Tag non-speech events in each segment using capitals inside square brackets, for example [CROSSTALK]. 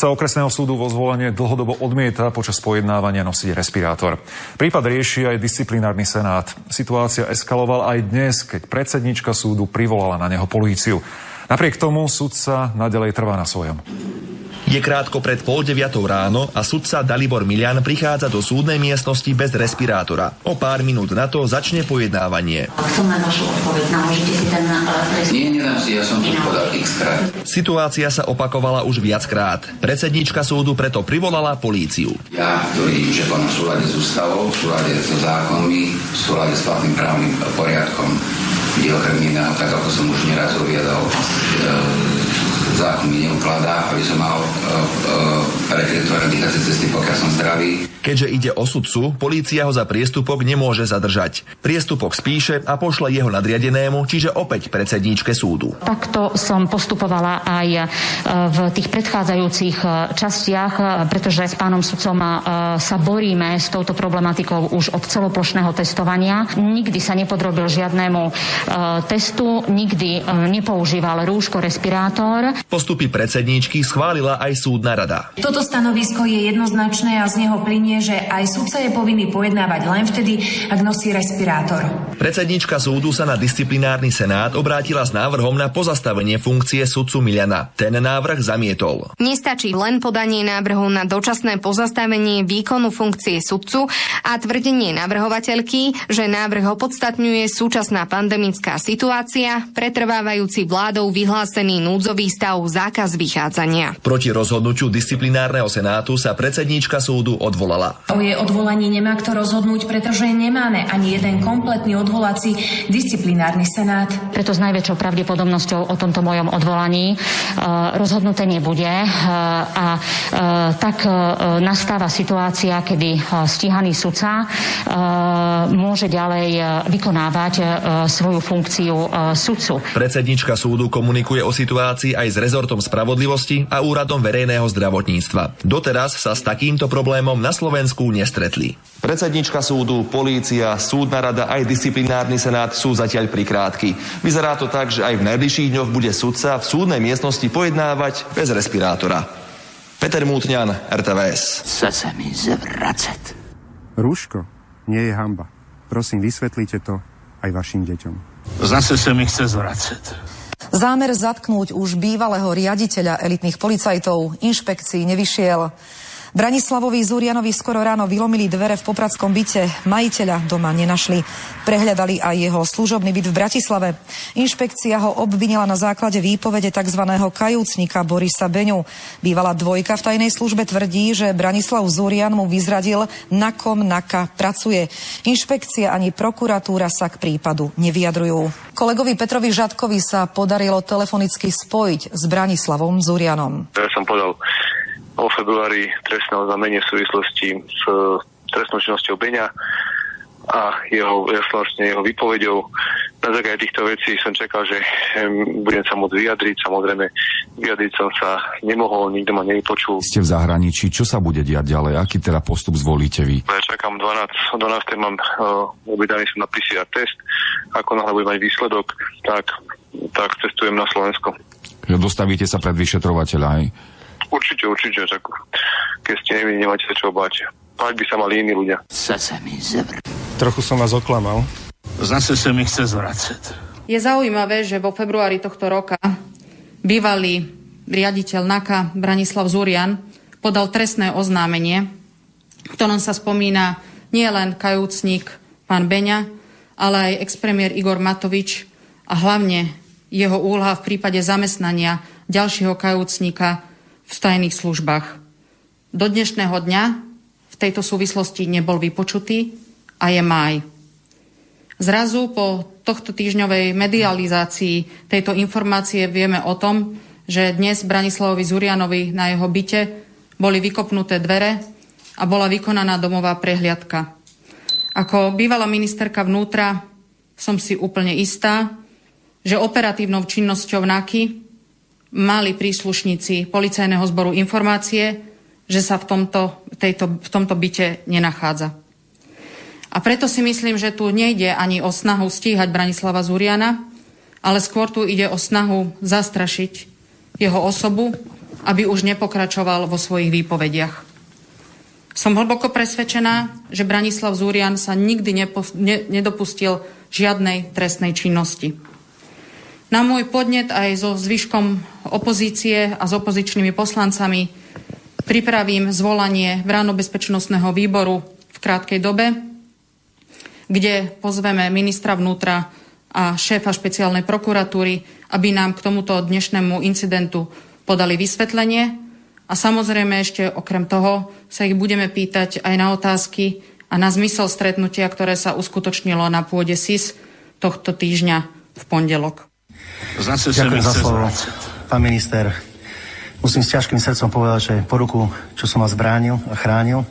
Sudca okresného súdu vo zvolenie dlhodobo odmieta počas pojednávania nosiť respirátor. Prípad rieši aj disciplinárny senát. Situácia eskalovala aj dnes, keď predsednička súdu privolala na neho políciu. Napriek tomu sudca nadalej trvá na svojom. Je krátko pred pol deviatou ráno a sudca Dalibor Milian prichádza do súdnej miestnosti bez respirátora. O pár minút na to začne pojednávanie. Chcem len vašu odpoveď. Namôžete si ten Nie, nedám si, ja som tu podal x krát. Situácia sa opakovala už viackrát. Predsednička súdu preto privolala políciu. Ja tvrdím, že koná v súlade s ústavou, v súlade so zákonmi, v súlade s platným právnym poriadkom, kde okrem iného, tak ako som už neraz uviedol, e, zákon mi neukladá, aby som mal e, e, prekrytované dýchacie cesty, pokiaľ som zdravý. Keďže ide o sudcu, polícia ho za priestupok nemôže zadržať. Priestupok spíše a pošle jeho nadriadenému, čiže opäť predsedníčke súdu. Takto som postupovala aj e, v tých predchádzajúcich častiach, pretože s pánom sudcom sa boríme s touto problematikou už od celoplošného testovania. Nikdy sa nepodrobil žiadnemu testu, nikdy nepoužíval rúško, respirátor. Postupy predsedníčky schválila aj súdna rada. Toto stanovisko je jednoznačné a z neho plinie, že aj sudca je povinný pojednávať len vtedy, ak nosí respirátor. Predsednička súdu sa na disciplinárny senát obrátila s návrhom na pozastavenie funkcie sudcu Miliana. Ten návrh zamietol. Nestačí len podanie návrhu na dočasné pozastavenie výkonu funkcie sudcu a tvrdenie navrhovateľky, že návrh opodstatňuje súčasná pandemická situácia, pretrvávajúci vládou vyhlásený núdzový stav zákaz vychádzania. Proti rozhodnutiu disciplinárneho senátu sa predsedníčka súdu odvolala. O jej odvolaní nemá kto rozhodnúť, pretože nemáme ani jeden kompletný odvolací disciplinárny senát. Preto s najväčšou pravdepodobnosťou o tomto mojom odvolaní e, rozhodnuté nebude e, a e, tak e, nastáva situácia, kedy stíhaný sudca môže ďalej vykonávať svoju funkciu sudcu. Predsednička súdu komunikuje o situácii aj s rezortom spravodlivosti a úradom verejného zdravotníctva. Doteraz sa s takýmto problémom na Slovensku nestretli. Predsednička súdu, polícia, súdna rada aj disciplinárny senát sú zatiaľ prikrátky. Vyzerá to tak, že aj v najbližších dňoch bude sudca v súdnej miestnosti pojednávať bez respirátora. Peter Mútňan, RTVS. Chce sa mi zvracať. Rúško nie je hamba. Prosím, vysvetlite to aj vašim deťom. Zase sa mi chce zvracať. Zámer zatknúť už bývalého riaditeľa elitných policajtov inšpekcií nevyšiel. Branislavovi Zurianovi skoro ráno vylomili dvere v popradskom byte. Majiteľa doma nenašli. Prehľadali aj jeho služobný byt v Bratislave. Inšpekcia ho obvinila na základe výpovede tzv. kajúcnika Borisa Beňu. Bývalá dvojka v tajnej službe tvrdí, že Branislav Zurian mu vyzradil, na kom naka pracuje. Inšpekcia ani prokuratúra sa k prípadu nevyjadrujú. Kolegovi Petrovi Žadkovi sa podarilo telefonicky spojiť s Branislavom Zurianom. Ja som podal o februári trestné oznámenie v súvislosti s trestnou činnosťou Beňa a jeho, vlastne jeho výpovedou. Na základe týchto vecí som čakal, že em, budem sa môcť vyjadriť. Samozrejme, vyjadriť som sa nemohol, nikto ma nevypočul. Ste v zahraničí, čo sa bude diať ďalej? Aký teda postup zvolíte vy? Ja čakám 12, 12. mám uh, objednaný som na PCR test. Ako náhle budem mať výsledok, tak, tak cestujem na Slovensko. Dostavíte sa pred vyšetrovateľa aj? Určite, určite. Tak, keď ste nevinní, nemáte sa čo báť. Báť by sa mali iní ľudia. Chce sa mi zvracať. Trochu som vás oklamal. Zase sa mi chce zvracať. Je zaujímavé, že vo februári tohto roka bývalý riaditeľ NAKA Branislav Zurian podal trestné oznámenie, v ktorom sa spomína nielen kajúcnik pán Beňa, ale aj expremiér Igor Matovič a hlavne jeho úloha v prípade zamestnania ďalšieho kajúcnika v tajných službách. Do dnešného dňa v tejto súvislosti nebol vypočutý a je máj. Zrazu po tohto týždňovej medializácii tejto informácie vieme o tom, že dnes Branislavovi Zurianovi na jeho byte boli vykopnuté dvere a bola vykonaná domová prehliadka. Ako bývalá ministerka vnútra som si úplne istá, že operatívnou činnosťou NAKY mali príslušníci policajného zboru informácie, že sa v tomto, tejto, v tomto byte nenachádza. A preto si myslím, že tu nejde ani o snahu stíhať Branislava Zuriana, ale skôr tu ide o snahu zastrašiť jeho osobu, aby už nepokračoval vo svojich výpovediach. Som hlboko presvedčená, že Branislav Zúrian sa nikdy nepo, ne, nedopustil žiadnej trestnej činnosti. Na môj podnet aj so zvyškom opozície a s opozičnými poslancami pripravím zvolanie Vráno-bezpečnostného výboru v krátkej dobe, kde pozveme ministra vnútra a šéfa špeciálnej prokuratúry, aby nám k tomuto dnešnému incidentu podali vysvetlenie. A samozrejme ešte okrem toho sa ich budeme pýtať aj na otázky a na zmysel stretnutia, ktoré sa uskutočnilo na pôde SIS tohto týždňa v pondelok. Zase Ďakujem za slovo, pán minister. Musím s ťažkým srdcom povedať, že po ruku, čo som vás bránil a chránil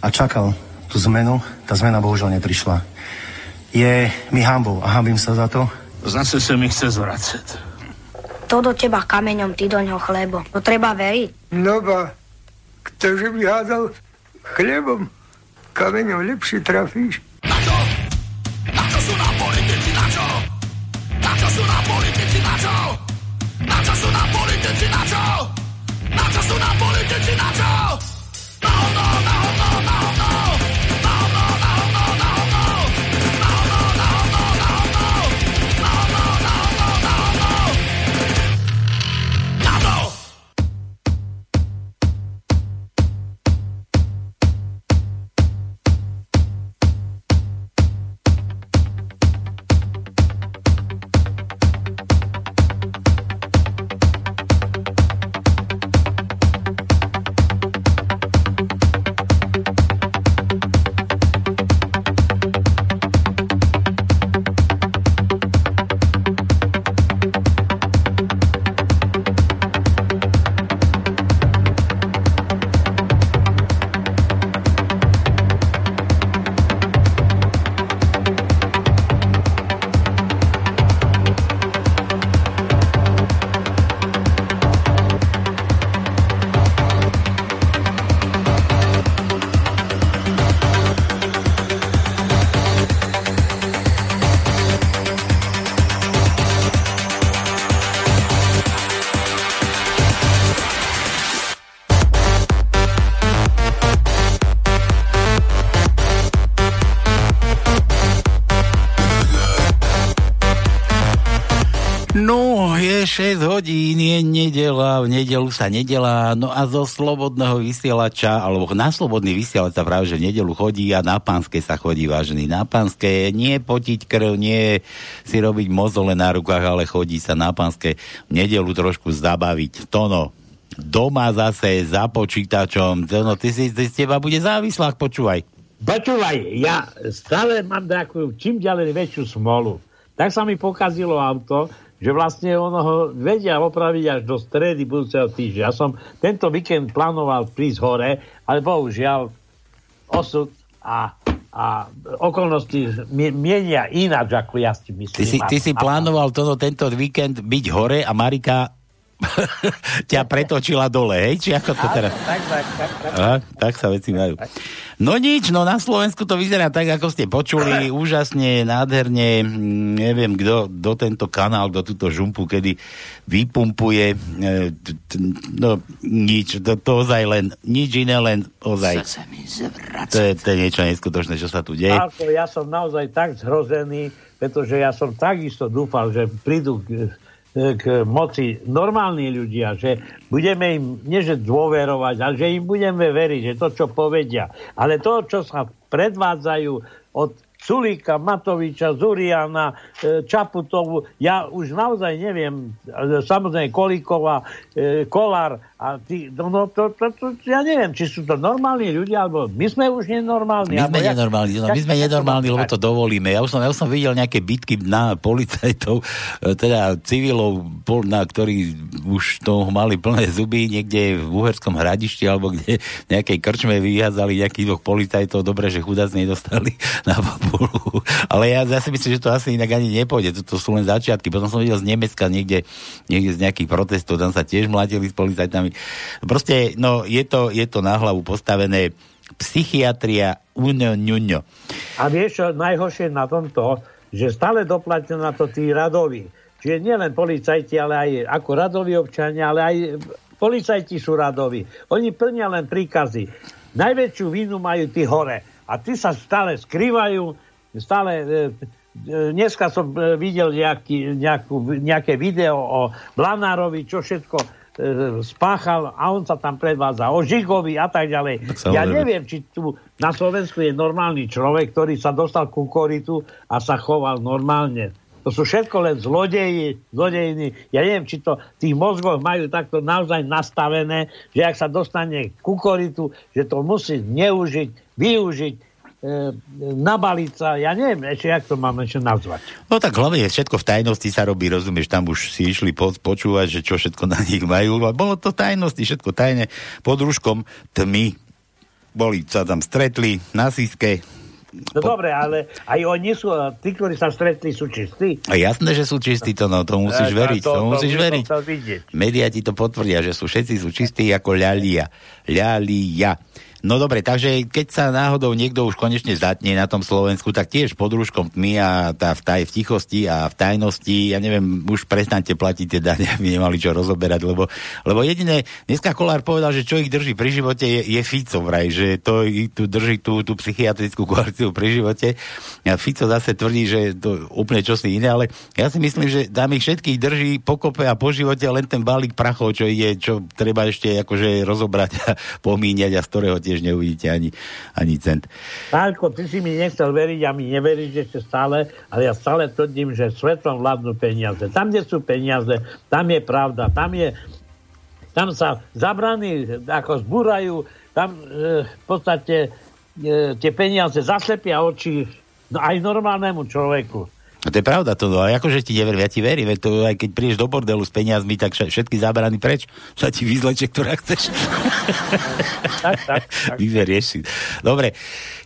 a čakal tú zmenu, tá zmena bohužiaľ neprišla je mi hambou a hambím sa za to. Zase sa mi chce zvracať. To do teba kameňom, ty do ňoho chlebo. To treba veriť. No ba, ktože by hádal chlebom, kameňom lepšie trafíš. Nám politici, na čo? Na čo sú nám politici, na čo? No, no, no, no, no, no. je nedela, v nedelu sa nedelá, no a zo slobodného vysielača, alebo na slobodný vysielač sa práve, že v nedelu chodí a na pánske sa chodí, vážený. Na pánske nie potiť krv, nie si robiť mozole na rukách, ale chodí sa na pánske v nedelu trošku zabaviť. Tono, doma zase za počítačom, Tono, ty si, ty z teba bude závislák, počúvaj. Počúvaj, ja stále mám takú čím ďalej väčšiu smolu. Tak sa mi pokazilo auto, že vlastne ono ho vedia opraviť až do stredy budúceho týždňa. Ja som tento víkend plánoval prísť hore, ale bohužiaľ osud a, a okolnosti mienia ináč, ako ja si myslím. Ty si, ty si plánoval toto, tento víkend byť hore a Marika [LAUGHS] ťa pretočila dole, hej? Či ako to teraz? Tak, tak, tak. Tak, Aha, tak sa veci majú. No nič, no na Slovensku to vyzerá tak, ako ste počuli, [CLEARS THROAT] úžasne, nádherne, mm, neviem, kto do tento kanál, do túto žumpu, kedy vypumpuje, e, no nič, to, to ozaj len, nič iné, len ozaj. To je, to je niečo neskutočné, čo sa tu deje. Ja som naozaj tak zhrozený, pretože ja som takisto dúfal, že prídu k moci normálni ľudia, že budeme im neže dôverovať, ale že im budeme veriť, že to, čo povedia. Ale to, čo sa predvádzajú od Sulíka, Matoviča, Zuriana, e, Čaputovu, ja už naozaj neviem, e, samozrejme Kolíková, e, Kolár, a ty, no, no to, to, to, ja neviem, či sú to normálni ľudia, alebo my sme už nenormálni. My sme ja, nenormálni, no, my sme nenormálni, lebo to dovolíme. Ja už som, ja už som videl nejaké bitky na policajtov, teda civilov, na ktorí už to mali plné zuby niekde v Uherskom hradišti, alebo kde nejakej krčme vyházali nejakých dvoch policajtov. Dobre, že chudáci nedostali na podporu. Ale ja, si myslím, že to asi inak ani nepôjde. Toto sú len začiatky. Potom som videl z Nemecka niekde, niekde z nejakých protestov, tam sa tiež mladili s policajtami. Proste, no, je to, je to na hlavu postavené psychiatria uňo. A vieš, čo najhoršie na tomto, že stále doplatia na to tí radoví. Čiže nielen policajti, ale aj ako radoví občania, ale aj policajti sú radoví. Oni plnia len príkazy. Najväčšiu vínu majú tí hore. A tí sa stále skrývajú, stále... E, e, dneska som e, videl nejaký, nejakú, nejaké video o Blanárovi, čo všetko E, spáchal a on sa tam predvádza o Žigovi a tak ďalej. Tak ja neviem, či tu na Slovensku je normálny človek, ktorý sa dostal ku koritu a sa choval normálne. To sú všetko len zlodeji, zlodejiny. Ja neviem, či to v tých mozgoch majú takto naozaj nastavené, že ak sa dostane ku koritu, že to musí neužiť, využiť, E, nabaliť sa, ja neviem ešte, jak to máme ešte nazvať. No tak hlavne všetko v tajnosti sa robí, rozumieš, tam už si išli po, počúvať, že čo všetko na nich majú, bolo to tajnosti, všetko tajné, pod rúškom tmy, boli sa tam stretli na síske, No po... dobre, ale aj oni sú, tí, ktorí sa stretli, sú čistí. A jasné, že sú čistí, to, no, to musíš ja, veriť, to, to, musíš to veriť. Média ti to potvrdia, že sú všetci sú čistí ako ľalia. Ľalia. No dobre, takže keď sa náhodou niekto už konečne zatne na tom Slovensku, tak tiež pod rúškom tmy a tá v, taj, v tichosti a v tajnosti, ja neviem, už prestante platiť tie dane, [LAUGHS] aby nemali čo rozoberať, lebo, lebo jediné, dneska Kolár povedal, že čo ich drží pri živote je, je Fico vraj, že to tu drží tú, tú psychiatrickú koalíciu pri živote. A Fico zase tvrdí, že to úplne čosi iné, ale ja si myslím, že tam ich všetkých drží pokope a po živote len ten balík prachov, čo ide, čo treba ešte akože rozobrať a pomíňať a z ktorého tie tiež neuvidíte ani, ani cent. Pálko, ty si mi nechcel veriť a mi neveríš ešte stále, ale ja stále tvrdím, že svetom vládnu peniaze. Tam, kde sú peniaze, tam je pravda, tam je tam sa zabrany ako zbúrajú, tam e, v podstate e, tie peniaze zaslepia oči no, aj normálnemu človeku. No to je pravda, to, no, akože ti neverím, ja ti verím, to aj keď prídeš do bordelu s peniazmi, tak všetky zábrany preč, sa ti vyzleče, ktorá chceš. tak, tak, tak. [LAUGHS] Vyberieš si. Dobre,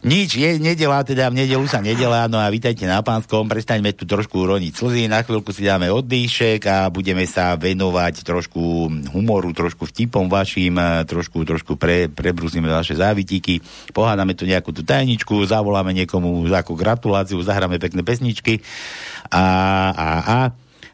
nič, je nedela, teda v nedelu sa nedela, no a vítajte na pánskom, prestaňme tu trošku uroniť slzy, na chvíľku si dáme oddýšek a budeme sa venovať trošku humoru, trošku vtipom vašim, trošku, trošku pre, prebrúsime vaše závitíky, pohádame tu nejakú tú tajničku, zavoláme niekomu ako gratuláciu, zahráme pekné pesničky a, a, a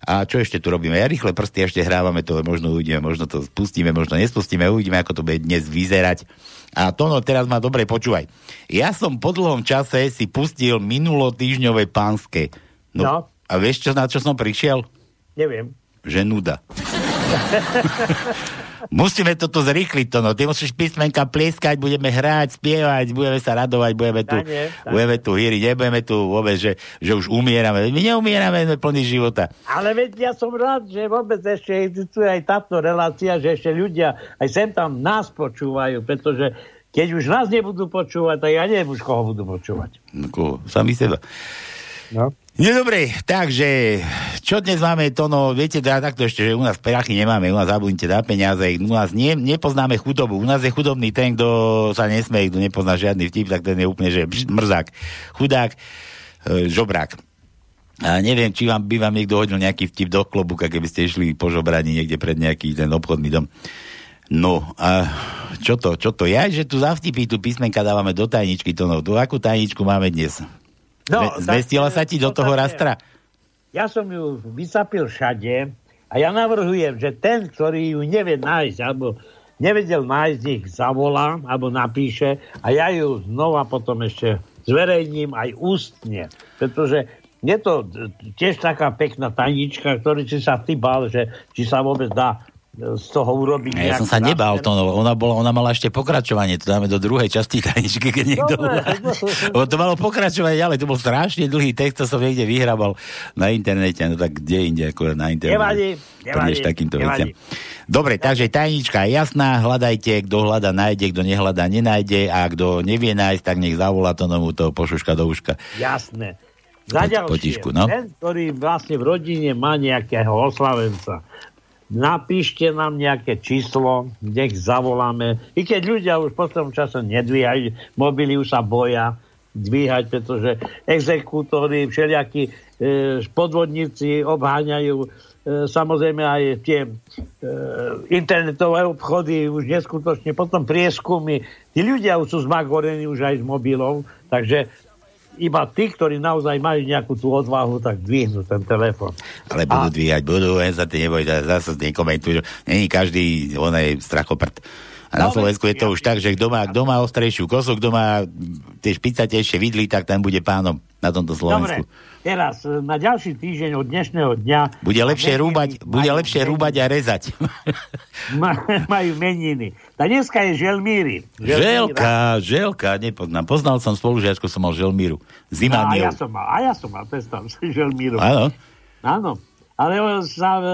a čo ešte tu robíme? Ja rýchle prsty ešte hrávame to, možno uvidíme, možno to spustíme, možno nespustíme, uvidíme, ako to bude dnes vyzerať. A to no teraz ma dobre počúvaj. Ja som po dlhom čase si pustil minulotýžňové pánske. No, no. A vieš, čo, na čo som prišiel? Neviem. Že nuda. [LAUGHS] Musíme toto zrýchliť to, no. Ty musíš písmenka plieskať, budeme hrať, spievať, budeme sa radovať, budeme tu, Dane, budeme tu hýriť, nebudeme tu vôbec, že, že už umierame. My neumierame, sme plný života. Ale veď ja som rád, že vôbec ešte existuje aj táto relácia, že ešte ľudia aj sem tam nás počúvajú, pretože keď už nás nebudú počúvať, tak ja neviem už koho budú počúvať. No koho? Sami seba. No. No dobre, takže čo dnes máme to, no viete, teda takto ešte, že u nás prachy nemáme, u nás zabudnite na peniaze, u nás nie, nepoznáme chudobu, u nás je chudobný ten, kto sa nesmeje, kto nepozná žiadny vtip, tak ten je úplne, že mrzák, chudák, e, žobrák. A neviem, či vám by vám niekto hodil nejaký vtip do klobuka, keby ste išli po žobraní niekde pred nejaký ten obchodný dom. No, a čo to, čo to? Ja, že tu za vtipy, tu písmenka dávame do tajničky, to no, tu akú tajničku máme dnes? No, Zmestila sa ti do toho rastra? Ja som ju vysapil všade a ja navrhujem, že ten, ktorý ju nevie nájsť, alebo nevedel nájsť, nech zavolá, alebo napíše a ja ju znova potom ešte zverejním aj ústne. Pretože je to tiež taká pekná tajnička, ktorý si sa ty bal, že či sa vôbec dá z toho urobiť. Ja som sa nebal to, no, ona, bola, ona mala ešte pokračovanie, to dáme do druhej časti tajničky, keď niekto... Dobre, to malo pokračovanie ďalej, to bol strašne dlhý text, to som niekde vyhrabal na internete, no tak kde inde, ako na internete. Nevadí, nevadí, takýmto veciam. Dobre, takže tajnička je jasná, hľadajte, kto hľada, nájde, kto nehľada, nenájde a kto nevie nájsť, tak nech zavolá to nomu toho pošuška do uška. Jasné. Za ďalšie, potišku, no? ten, ktorý vlastne v rodine má nejakého oslavenca, napíšte nám nejaké číslo, nech zavoláme. I keď ľudia už po tom čase nedvíhajú, mobily už sa boja dvíhať, pretože exekútory, všelijakí e, podvodníci obháňajú e, samozrejme aj tie e, internetové obchody už neskutočne, potom prieskumy. Tí ľudia už sú zmagorení už aj s mobilov, takže iba tí, ktorí naozaj majú nejakú tú odvahu, tak dvihnú ten telefon. Ale budú a... dvíhať, budú, len sa ty neboj, zase nekomentujú. Není každý, on je strachoprt. A na Slovensku je to už tak, že kto má, kto má ostrejšiu kosu, kto má tie špicatejšie vidly, tak ten bude pánom na tomto Slovensku. Dobre, teraz e, na ďalší týždeň od dnešného dňa... Bude lepšie rúbať, bude lepšie rúbať a rezať. [LAUGHS] majú meniny. A dneska je Želmíry. Želka, Želka, nepoznám. Poznal som spolužiačku, som mal Želmíru. Zima no, a ja som mal, a ja som mal, predstav Želmíru. Áno. Áno. Ale sa e,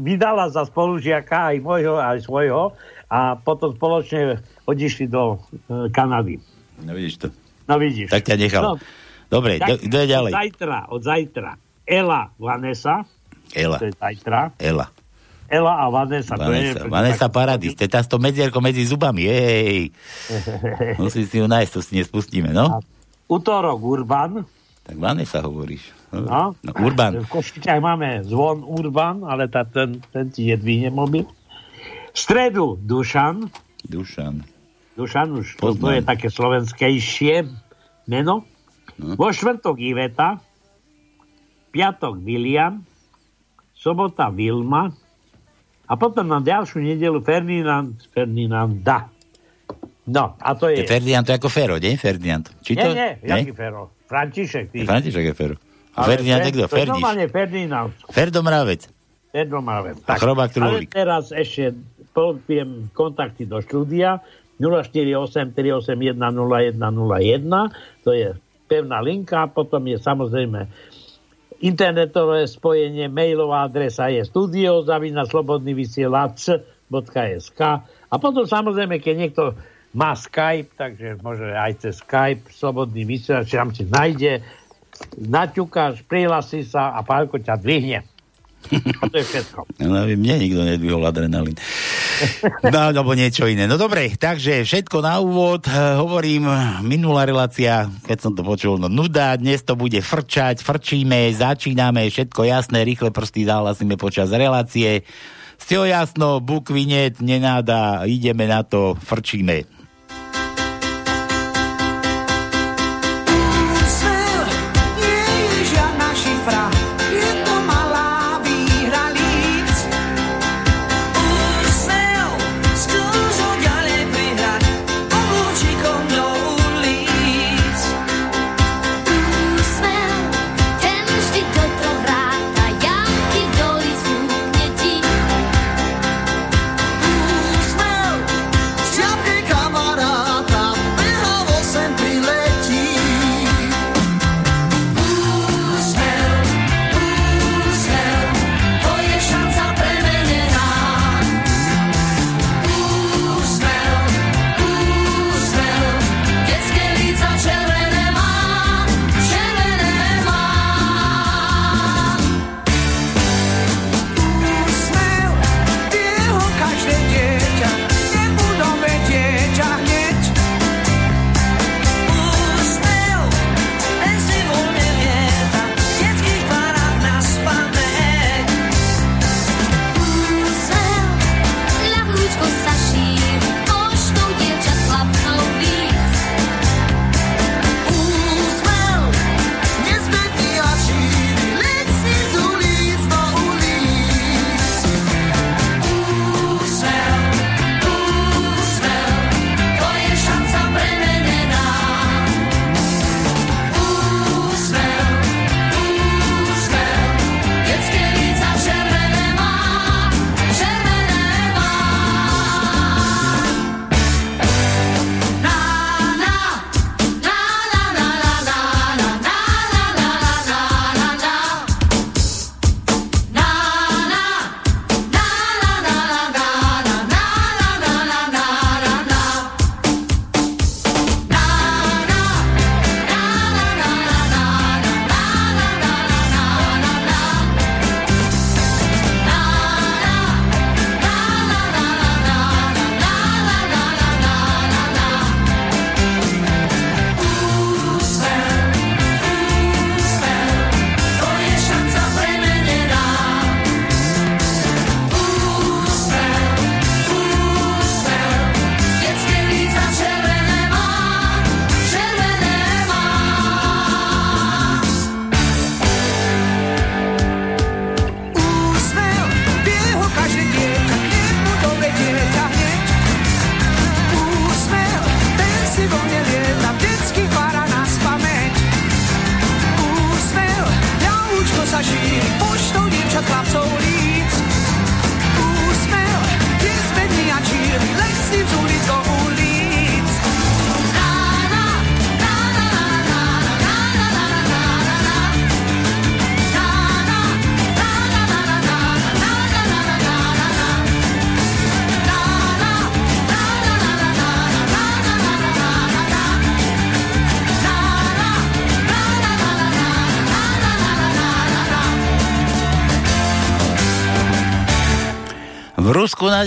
vydala za spolužiaka aj môjho, aj svojho a potom spoločne odišli do e, Kanady. No vidíš to. No vidíš. Tak ťa nechal. No, Dobre, kto je ďalej? Od zajtra, od zajtra. Ela Vanessa. Ela. To je zajtra. Ela. Ela a Vanessa. Vanessa, to je, Vanessa Paradis, to je tá to medzierko medzi zubami, jej. [LAUGHS] Musí si ju nájsť, to si nespustíme, no? Útorok Urban. Tak Vanessa hovoríš. No, no Urban. V Košiciach máme zvon Urban, ale tá, ten, ten ti jedvíne mobil. Stredu Dušan. Dušan. Dušan už, to, to je také slovenskejšie meno. No. Vo štvrtok Iveta, piatok William, sobota Vilma a potom na ďalšiu nedelu Ferdinand, Ferdinanda. No, a to je... Ferdinand to je ako Fero, nie? Ferdinand. Či to... Nie, nie, jaký Fero? František. Ty. František je Fero. A Ferdinand je kto? Ferdiš. normálne Ferdinand. Ferdomravec. Ferdomravec. A chrobák Ale teraz ešte poviem kontakty do štúdia. 048 381 0101 to je pevná linka, potom je samozrejme internetové spojenie, mailová adresa je studiozavinaslobodnyvysielac.sk a potom samozrejme, keď niekto má Skype, takže môže aj cez Skype slobodný vysielač, tam si nájde, naťukáš, prihlasí sa a pálko ťa dvihne. A to je všetko. No, mne nikto nedvihol adrenalín. No, alebo niečo iné. No dobre, takže všetko na úvod. Hovorím, minulá relácia, keď som to počul, no nuda, dnes to bude frčať, frčíme, začíname, všetko jasné, rýchle prsty zahlasíme počas relácie. Ste jasno, bukvinet, nenáda, ideme na to, frčíme.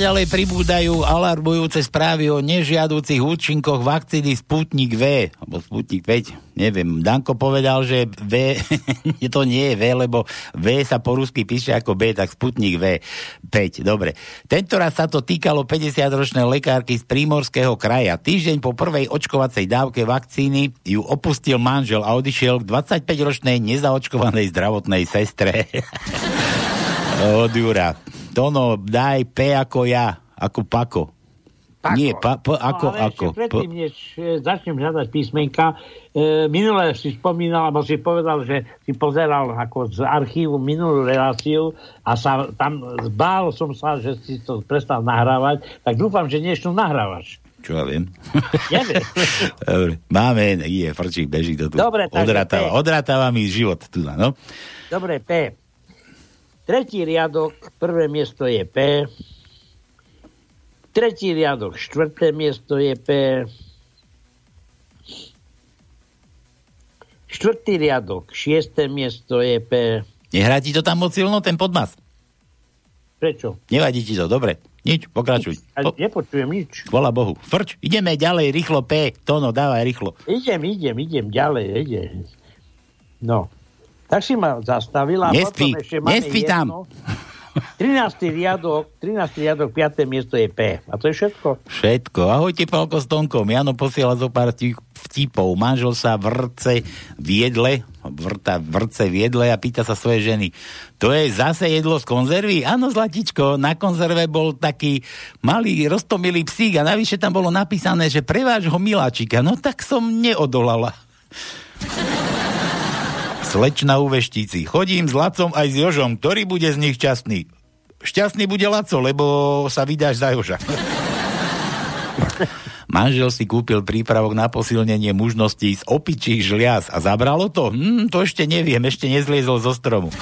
Naďalej pribúdajú alarmujúce správy o nežiaducich účinkoch vakcíny Sputnik V, alebo Sputnik 5, neviem. Danko povedal, že V, [LAUGHS] to nie je V, lebo V sa po rusky píše ako B, tak Sputnik V 5, dobre. Tento raz sa to týkalo 50-ročnej lekárky z Prímorského kraja. Týždeň po prvej očkovacej dávke vakcíny ju opustil manžel a odišiel k 25-ročnej nezaočkovanej zdravotnej sestre. [LAUGHS] Od Jura. Tono, daj P ako ja, ako Pako. Pako. Nie, pa, p, ako, no, ale ako. Ešte predtým, než e, začnem hľadať písmenka, e, minule si spomínal, alebo si povedal, že si pozeral ako z archívu minulú reláciu a sa tam zbál som sa, že si to prestal nahrávať, tak dúfam, že dnešnú nahrávaš. Čo ja viem. [LAUGHS] Neviem. [LAUGHS] Dobre, máme, je, frčík, beží to tu. Dobre, P. odrátáva mi život tu, no. Dobre, P. Tretí riadok, prvé miesto je P. Tretí riadok, štvrté miesto je P. Štvrtý riadok, šiesté miesto je P. Nehrá ti to tam moc silno, ten podmas? Prečo? Nevadí ti to, dobre. Nič, pokračuj. A nepočujem nič. Chvala Bohu. Frč, ideme ďalej, rýchlo P. Tono, dávaj rýchlo. Idem, idem, idem ďalej, idem. No. Tak si ma zastavila. Nespí, potom ešte máme nespí jedno. tam. 13. riadok, 13. riadok, 5. miesto je P. A to je všetko. Všetko. Ahojte, Palko s Tonkom. Jano posiela zo pár vtipov. Manžel sa vrce v jedle, vrta, vrce v jedle a pýta sa svojej ženy. To je zase jedlo z konzervy? Áno, Zlatičko, na konzerve bol taký malý roztomilý psík a navyše tam bolo napísané, že pre vášho miláčika. No tak som neodolala. Slečna u veštíci. Chodím s Lacom aj s Jožom. Ktorý bude z nich šťastný? Šťastný bude Laco, lebo sa vydáš za Joža. [LAUGHS] Manžel si kúpil prípravok na posilnenie mužností z opičích žliaz a zabralo to? Hm, to ešte neviem, ešte nezliezol zo stromu. [LAUGHS]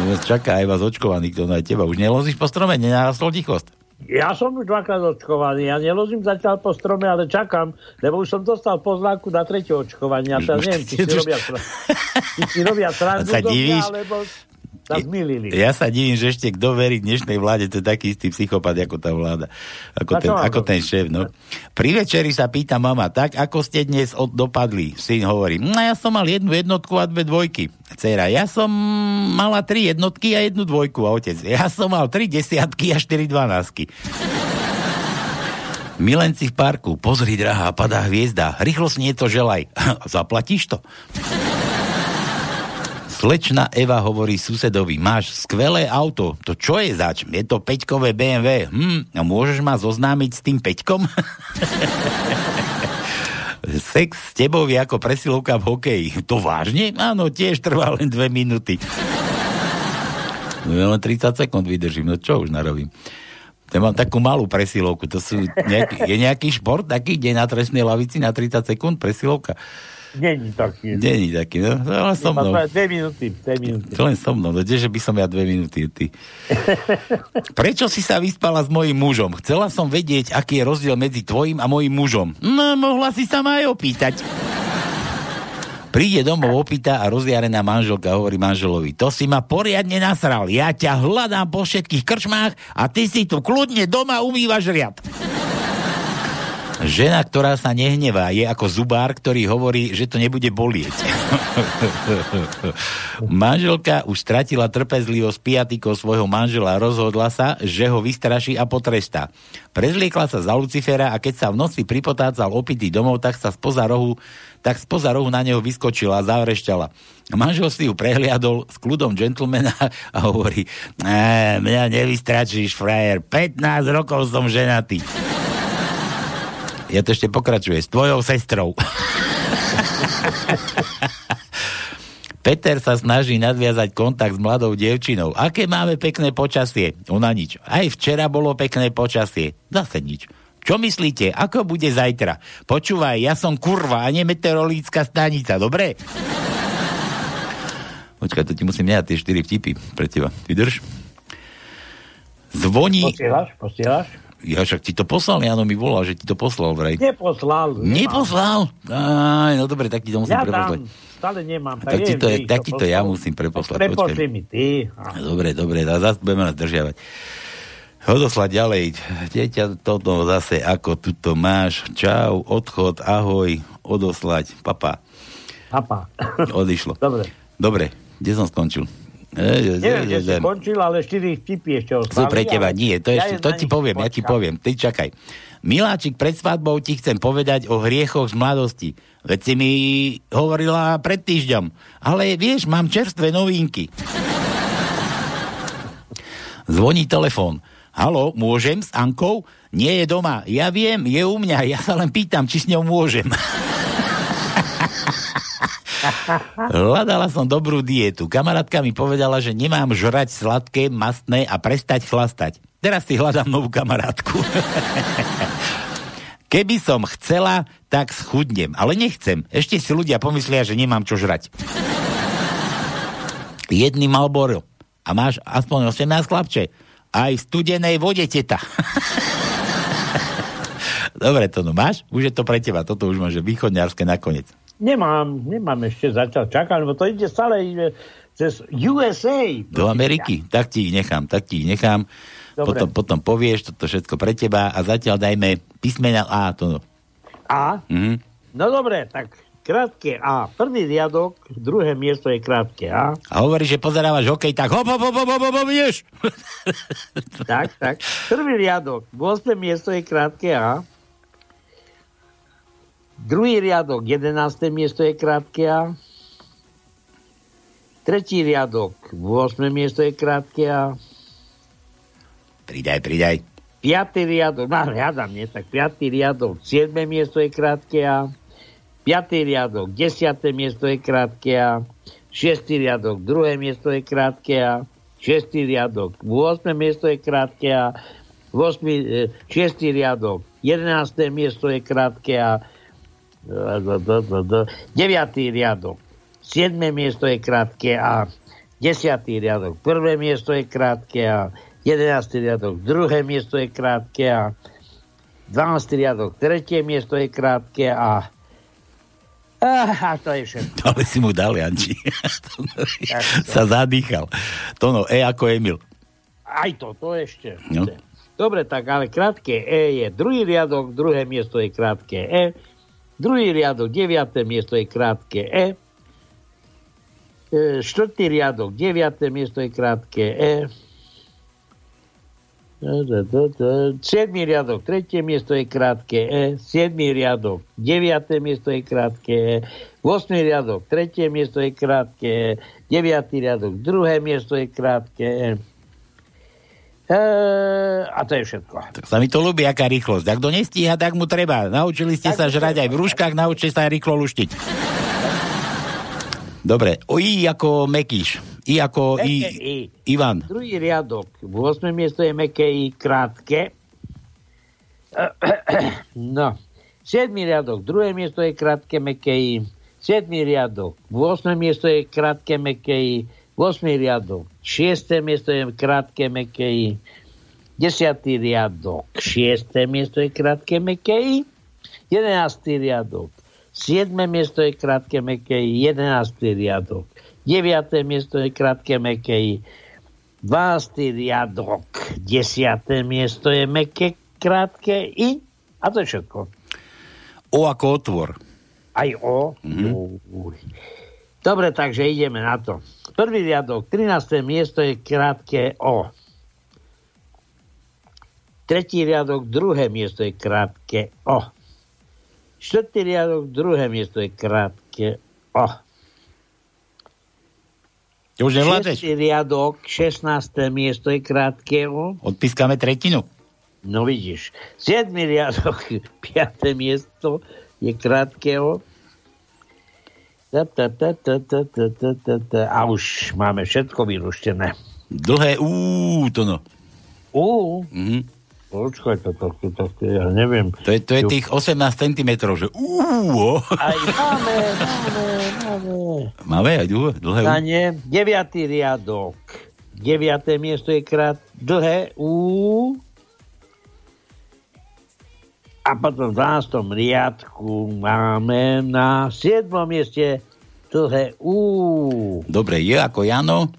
No, čaká aj vás očkovaný, kto aj teba. Už nelozíš po strome, nenarastol ti chvost? Ja som už dvakrát očkovaný. Ja nelozím zatiaľ po strome, ale čakám, lebo už som dostal pozvánku na tretie očkovanie. Ja neviem, či [LAUGHS] si robia, [LAUGHS] či si robia srandu mňa, alebo Ja sa divím, že ešte kto verí dnešnej vláde, to je taký istý psychopat, ako tá vláda. Ako, ten, ako ten šéf, no. Pri večeri sa pýta mama, tak ako ste dnes od, dopadli? Syn hovorí, no ja som mal jednu jednotku a dve dvojky. Cera, ja som mala tri jednotky a jednu dvojku. A otec, ja som mal tri desiatky a štyri dvanásky. Milenci v parku, pozri, drahá, padá hviezda, rýchlo si niečo želaj. [LAUGHS] Zaplatíš to? Slečna Eva hovorí susedovi, máš skvelé auto. To čo je zač? Je to peťkové BMW. Hm, a môžeš ma zoznámiť s tým peťkom? [LAUGHS] Sex s tebou je ako presilovka v hokeji. To vážne? Áno, tiež trvá len dve minúty. No ja len 30 sekúnd vydržím, no čo už narobím. Ja mám takú malú presilovku, to sú nejaký, je nejaký šport taký, kde na trestnej lavici na 30 sekúnd presilovka? Není taký. Není taký, no, to len so mnou. dve- minúty, dve minúty. To len so mnou, no kdeže by som ja dve minúty, ty. [LAUGHS] Prečo si sa vyspala s mojím mužom? Chcela som vedieť, aký je rozdiel medzi tvojim a mojím mužom. No, mohla si sa ma aj opýtať. Príde domov opýta a rozjarená manželka hovorí manželovi, to si ma poriadne nasral, ja ťa hľadám po všetkých krčmách a ty si tu kľudne doma umývaš riad. Žena, ktorá sa nehnevá, je ako zubár, ktorý hovorí, že to nebude bolieť. [LAUGHS] Manželka už stratila trpezlivosť piatikou svojho manžela a rozhodla sa, že ho vystraší a potrestá. Prezliekla sa za Lucifera a keď sa v noci pripotácal opitý domov, tak sa spoza rohu, tak spoza rohu na neho vyskočila a zavrešťala. Manžel si ju prehliadol s kľudom gentlemana a hovorí, "Á, mňa nevystračíš, frajer, 15 rokov som ženatý. Ja to ešte pokračuje. S tvojou sestrou. Peter sa snaží nadviazať kontakt s mladou dievčinou. Aké máme pekné počasie? Ona nič. Aj včera bolo pekné počasie. Zase nič. Čo myslíte, ako bude zajtra? Počúvaj, ja som kurva a nie meteorologická stanica, dobre? Počkaj, to ti musím nehať tie 4 vtipy pre teba. Vydrž. Zvoní... Posielaš, posielaš? Ja však ti to poslal, Jano mi volal, že ti to poslal vraj. Neposlal. Neposlal? Aj, no dobre, tak ti to musím ja preposlať. stále nemám. Tak, ti to, neviem, tak ti to ja musím preposlať. Prepošli počkaj. mi ty. Dobre, dobre, zase budeme nás držiavať. Odoslať ďalej. Dieťa, toto zase, ako tu to máš. Čau, odchod, ahoj, odoslať. Papa. Papa. Odišlo. [LAUGHS] Dobre. Dobre, kde som skončil? E, e, Neviem, kde si končil, ale 4 vtipy ešte Sú ostali. pre teba, nie, to, ja ešte, je to ti poviem, ja ti poviem, ty čakaj. Miláčik, pred svadbou ti chcem povedať o hriechoch z mladosti. Veď si mi hovorila pred týždňom. Ale vieš, mám čerstvé novinky. Zvoní telefón. Halo, môžem s Ankou? Nie je doma. Ja viem, je u mňa. Ja sa len pýtam, či s ňou môžem. [LAUGHS] Hľadala som dobrú dietu. Kamarátka mi povedala, že nemám žrať sladké, mastné a prestať chlastať. Teraz si hľadám novú kamarátku. [LAUGHS] Keby som chcela, tak schudnem. Ale nechcem. Ešte si ľudia pomyslia, že nemám čo žrať. Jedný Malboro. A máš aspoň 18 chlapče. Aj v studenej vode, teta. [LAUGHS] Dobre, to no máš? Už je to pre teba. Toto už máš východňarské nakoniec. Nemám, nemám ešte zatiaľ čakať, lebo to ide stále cez USA. Do Ameriky? Tak ti ich nechám, tak ti ich nechám. Dobre. Potom, potom povieš toto všetko pre teba a zatiaľ dajme písmena A. To. A? Mhm. No dobre, tak krátke A. Prvý riadok, druhé miesto je krátke A. A hovoríš, že pozerávaš hokej, tak hop, hop, hop, hop, hop, hop, ideš. tak, tak. Prvý riadok, 8. miesto je krátke A. Druhý riadok, 11. miesto je krátke A. Tretí riadok, 8. miesto je krátke A. Pridaj, pridaj. Piatý riadok, no hľadám, nie, tak piatý riadok, 7. miesto je krátke A. Piatý riadok, 10. miesto je krátke A. Šiestý riadok, druhé miesto je krátke A. Šiestý riadok, 8. miesto je krátke A. 8, e, šiestý riadok, 11. miesto je krátke A. 9. riadok, 7. miesto je krátke A. 10. riadok, prvé miesto je krátke A. 11. riadok, druhé miesto je krátke A. 12. riadok, tretie miesto je krátke A. A to je všetko. [LAUGHS] Ale si mu dal, Janči. [LAUGHS] Sa zadýchal. Tono, E ako Emil. Aj to, to ešte. No. Dobre, tak ale krátke E je druhý riadok, druhé miesto je krátke E. Druhý riadok, deviaté miesto je krátke E. E, Štvrtý riadok, deviaté miesto je krátke E. Siedmý riadok, tretie miesto je krátke E. Siedmý riadok, deviaté miesto je krátke E. Osmý riadok, tretie miesto je krátke E. Deviatý riadok, druhé miesto je krátke E. E, a to je všetko. Tak sa mi to ľúbi, aká rýchlosť. Ak kto nestíha, tak mu treba. Naučili ste sa žrať aj v rúškach, naučte sa aj rýchlo luštiť. Dobre, o I ako Mekíš. I ako I. Ivan. Druhý riadok. 8. miesto je meké I krátke. [CLEARS THROAT] No. 7. riadok. Druhé miesto je krátke meké I. 7. riadok. 8. miesto je krátke meké I. 8. riadok. 6. miesto je krátke meké I. 10. riadok. 6. miesto je krátke meké I. 11. riadok. 7. miesto je krátke meké I. 11. riadok. 9. miesto je krátke meké I. 12. riadok. 10. miesto je meké krátke I. A to je všetko. O ako otvor. Aj O. Mm-hmm. Dobre, takže ideme na to. Prvý riadok, 13. miesto je krátke O. Tretí riadok, druhé miesto je krátke O. Štvrtý riadok, druhé miesto je krátke O. Už nevládeš. Šiestý riadok, 16. miesto je krátke O. Odpískame tretinu. No vidíš. 7. riadok, [LAUGHS] 5. miesto je krátke O. A už máme všetko vyruštené. Dlhé ú, to no. Ú? Mhm. Počkaj, to, to, to, to, to, ja neviem. To je, to je tých 18 cm, že ú, Aj máme, máme, máme. Máme aj dlhé, dlhé ú. Stane, deviatý riadok. Deviaté miesto je krát dlhé U. A potom v 12. riadku máme na 7. mieste dlhé U. Dobre, je ako Jano.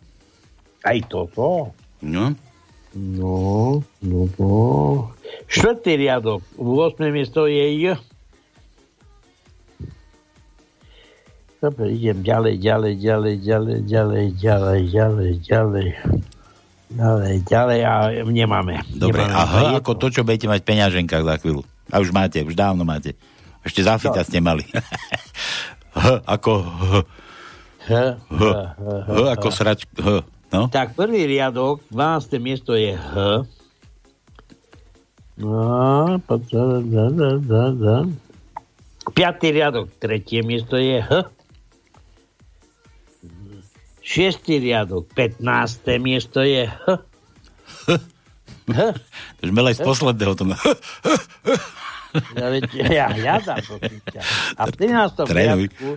Aj toto. No. No, no, no. Štvrtý riadok. V 8. miesto je J. Dobre, idem ďalej, ďalej, ďalej, ďalej, ďalej, ďalej, ďalej, ďalej. Ďalej, ďalej a nemáme. Dobre, nemáme. a H ako to, čo budete mať v peňaženkách za chvíľu. A už máte, už dávno máte. Ešte za fita ste mali. [LAUGHS] H ako H. H, H. H ako srač. H. No? Tak prvý riadok, 12. miesto je H. No. Piatý riadok, tretie miesto je H. Šiestý riadok, 15. miesto je H. H. To už z posledného. To... Ja, veď, ja, ja dám to. A v 13. Trénuj. riadku,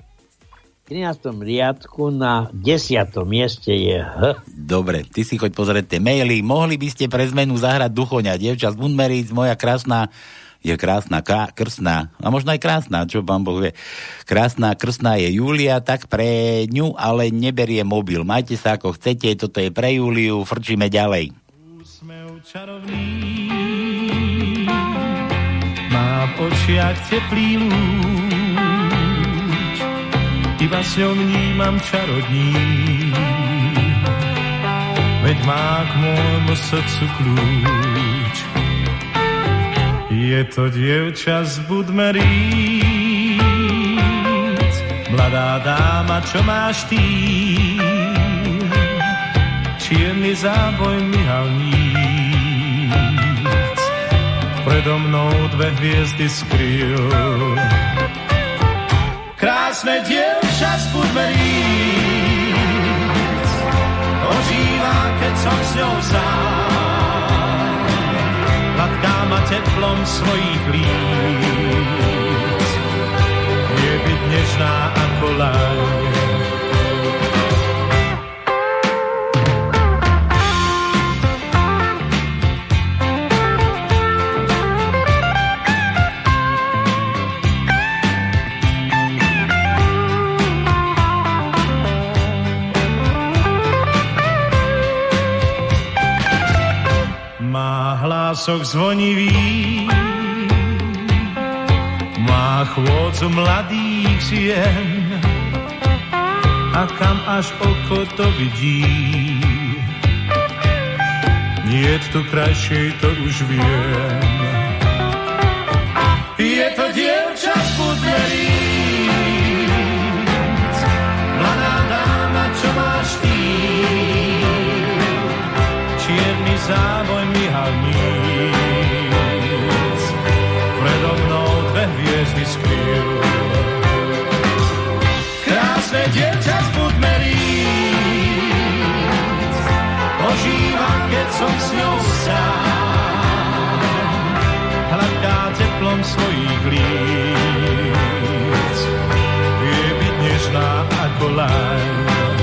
v 13. riadku na 10. mieste je H. Dobre, ty si choď pozrieť tie maily. Mohli by ste pre zmenu zahrať Duchoňa, dievča z Bunmeric, moja krásna je krásna, ká, krstná, a možno aj krásna, čo pán Boh vie. Krásna, krstná je Julia, tak pre ňu ale neberie mobil. Majte sa ako chcete, toto je pre Juliu, frčíme ďalej. Má v očiach teplý lúč, iba s ňou vnímam čarodní. Veď má k môjmu srdcu kľúč. Je to dievča z Budmeríc, mladá dáma, čo má štýl, čierny záboj myhalníc, predo mnou dve hviezdy skryl. Krásne dievča z Budmeríc, ožíva, keď som s ňou sám, hladká ma teplom svojich líc. Je byť nežná ako láň. Hlások zvonivý, má chôdzu mladých žien a kam až oko to vidí. Nie tu krajšej, to už viem. Je to dievča z Budmeríc, mladá dáma, Krásne dievča z Budmeríc, ožíva, keď som s ňou sám. Hladká teplom svojich líc, vie byť nežná ako láň.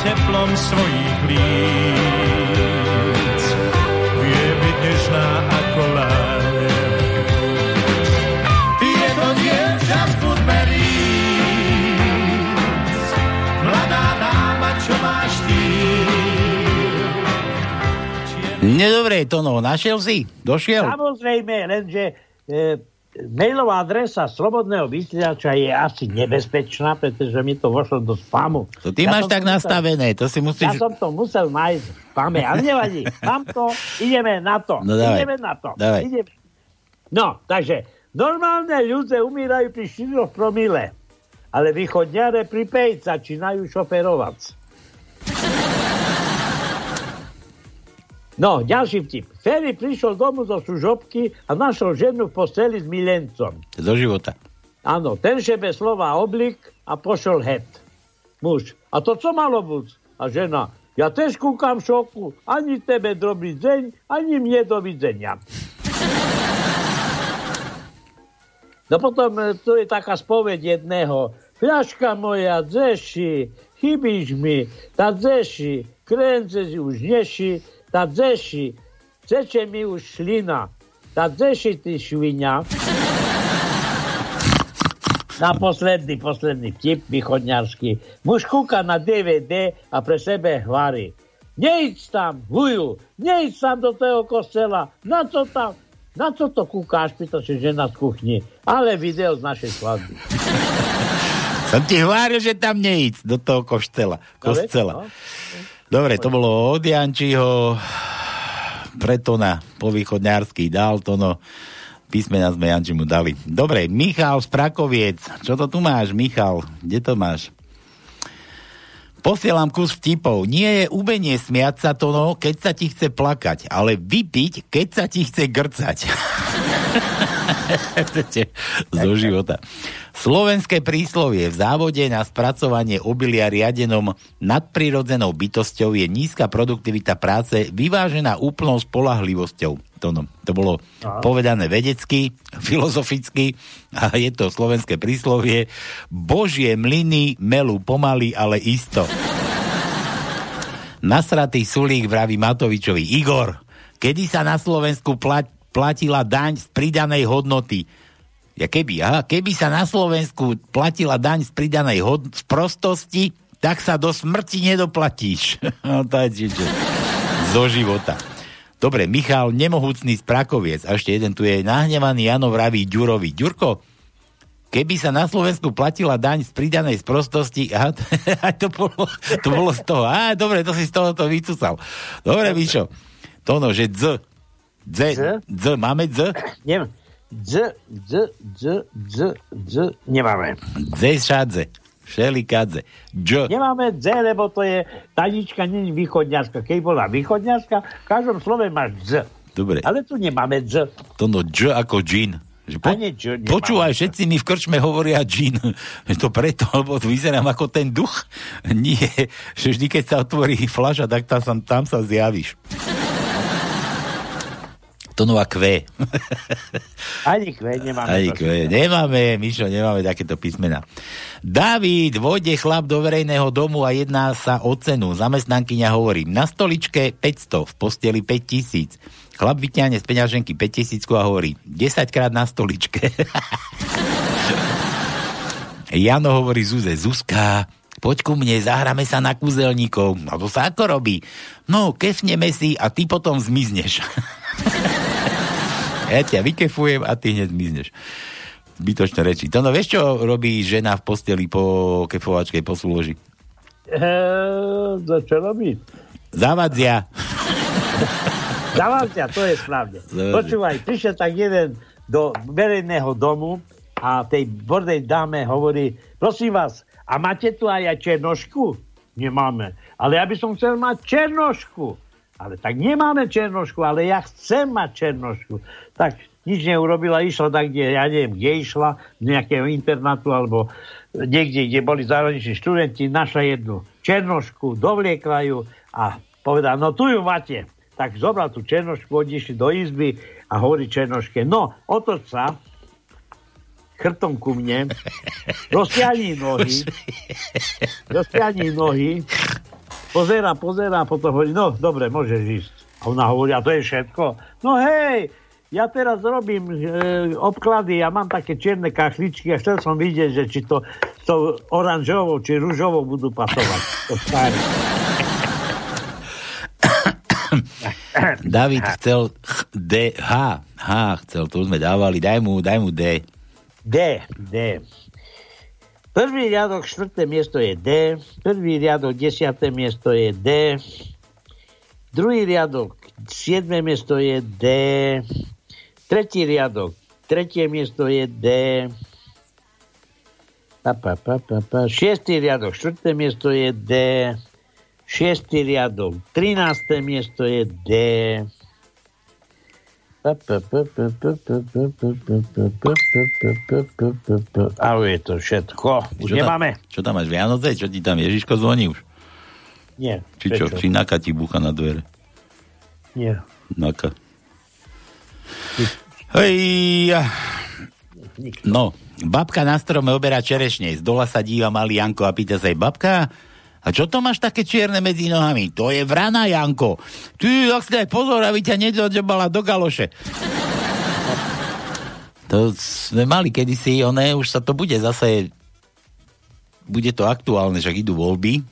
teplom svojich líc. Vie byť nežná ako láne. Je to dievča v Budmeríc, mladá dáma, čo máš ty? Nedobre, Tono, našiel si? Došiel? Samozrejme, lenže e, mailová adresa slobodného vysielača je asi nebezpečná, pretože mi to vošlo do spamu. To ty ja máš tak musel, nastavené, to si musíš... Ja som to musel nájsť v spame, ale nevadí. Mám to, ideme na to. No dávaj, ideme na to. Dávaj. Ideme. No, takže normálne ľudia umírajú pri 4 promile, ale východňare pri 5 začínajú šoferovať. No, ďalší vtip. Ferry prišiel domu zo služobky a našol ženu v posteli s milencom. Do života. Áno, ten šebe slova oblik a pošol het. Muž. A to co malo buď? A žena. Ja tež kúkam šoku. Ani tebe dobrý deň, ani mne dovidenia. [LAUGHS] No potom e, tu je taká spoveď jedného. Fľaška moja, dzeši, chybíš mi, tá dzeši, krence už neši, tá dzeši, ceče mi už šlina, tá dzeši ty švinia. Na posledný, posledný vtip východňarský. Muž kúka na DVD a pre sebe hvári. Nejdź tam, huju, nejdź tam do toho kostela. Na co tam? Na co to kúkáš? Pýta sa žena z kuchni. Ale video z našej svadby. Som ti hovoril, že tam nejíc do toho koštela. Kostela. Dobre, to bolo od Jančiho preto na povýchodňársky dal to no písmena sme Jančimu dali. Dobre, Michal Sprakoviec. Čo to tu máš, Michal? Kde to máš? Posielam kus vtipov. Nie je ubenie smiať sa to, no, keď sa ti chce plakať, ale vypiť, keď sa ti chce grcať. [LAUGHS] Zo života. Slovenské príslovie v závode na spracovanie obilia riadenom nadprirodzenou bytosťou je nízka produktivita práce vyvážená úplnou spolahlivosťou. To, no, to bolo Aha. povedané vedecky, filozoficky a je to slovenské príslovie. Božie mlyny melú pomaly, ale isto. Nasratý sulík vraví Matovičovi. Igor, kedy sa na Slovensku plat, platila daň z pridanej hodnoty? Ja keby, aha, keby sa na Slovensku platila daň z pridanej hod- z prostosti, tak sa do smrti nedoplatíš. [LAUGHS] no, zo života. Dobre, Michal, nemohúcný sprakoviec. A ešte jeden tu je nahnevaný Jano vraví. Ďurko, keby sa na Slovensku platila daň z pridanej sprostosti, aha, [LAUGHS] to, bolo, to bolo z toho. Á, dobre, to si z toho to vycúcal. Dobre, Mišo. To no, že dz. Dz, dz, máme dz? Neviem. Dz, dz, dz, dz, dz, nemáme. Dz, šadze. Šelikadze. Dž. Nemáme dze, lebo to je, tanička není východňarská. Keď bola východňarská, v každom slove máš dz. Dobre. Ale tu nemáme dž. To no dž ako džin. Po, dž, počúvaj, všetci mi v krčme hovoria džin. [LAUGHS] To preto, lebo vyzerám ako ten duch. [LAUGHS] Nie, že vždy, keď sa otvorí flaša, tak tam, tam sa zjavíš. To no a kve. Ani kve nemáme. Ani kve. Nemáme, Mišo, nemáme takéto písmena. David, vojde chlap do verejného domu a jedná sa o cenu. Zamestnankyňa hovorí, na stoličke 500, v posteli 5000. Chlap vyťahne z peňaženky 5000 a hovorí, 10 krát na stoličke. [LAUGHS] Jano hovorí Zuze, Zuzka, poď ku mne, zahráme sa na kúzelníkov. No to sa ako robí? No, kefneme si a ty potom zmizneš. [LAUGHS] ja ťa vykefujem a ty hneď zmizneš. Zbytočné reči. To no, vieš, čo robí žena v posteli po kefovačke, po súloži? Eee, čo robí? Zavadzia. Zavadzia, to je správne. Zavadzia. Počúvaj, prišiel tak jeden do verejného domu a tej bordej dáme hovorí, prosím vás, a máte tu aj černošku? Nemáme. Ale ja by som chcel mať černošku. Ale tak nemáme černošku, ale ja chcem mať černošku. Tak nič neurobila, išla tak, kde, ja neviem, kde išla, z nejakého internátu alebo niekde, kde boli zahraniční študenti, našla jednu černošku, dovliekla ju a povedala, no tu ju máte. Tak zobral tú černošku, odišli do izby a hovorí černoške, no, otoč sa, chrbtom ku mne, rozťahni nohy, rozťahni nohy pozera, pozera potom hovorí, no dobre, môžeš ísť. A ona hovorí, a to je všetko? No hej, ja teraz robím e, obklady, ja mám také čierne kachličky a chcel som vidieť, že či to, to oranžovou či rúžovou budú pasovať. To [COUGHS] David chcel ch, D, H. H chcel, to sme dávali. Daj mu, daj mu D. D, D. Prvý riadok, štvrté miesto je D. Prvý riadok, desiaté miesto je D. Druhý riadok, siedme miesto je D. Tretí riadok, tretie miesto je D. Pa, pa, pa, pa, pa. Šiestý riadok, štvrté miesto je D. Šiestý riadok, trinácté miesto je D. A je to všetko. Už Čo tam- nemáme? Čo tam máš, Vianoce? Čo ti tam Ježiško zvoní už? Nie. Či čo? Prečo? Či Naka ti búcha na dvere? Nie. Naka. Hej. No, babka na strome oberá čerešne. Z dola sa díva malý Janko a pýta sa jej, babka, a čo to máš také čierne medzi nohami? To je vrana, Janko. Ty, ak si daj pozor, aby ťa nedodžobala do galoše. To sme mali kedysi, oné, už sa to bude zase, bude to aktuálne, že idú voľby.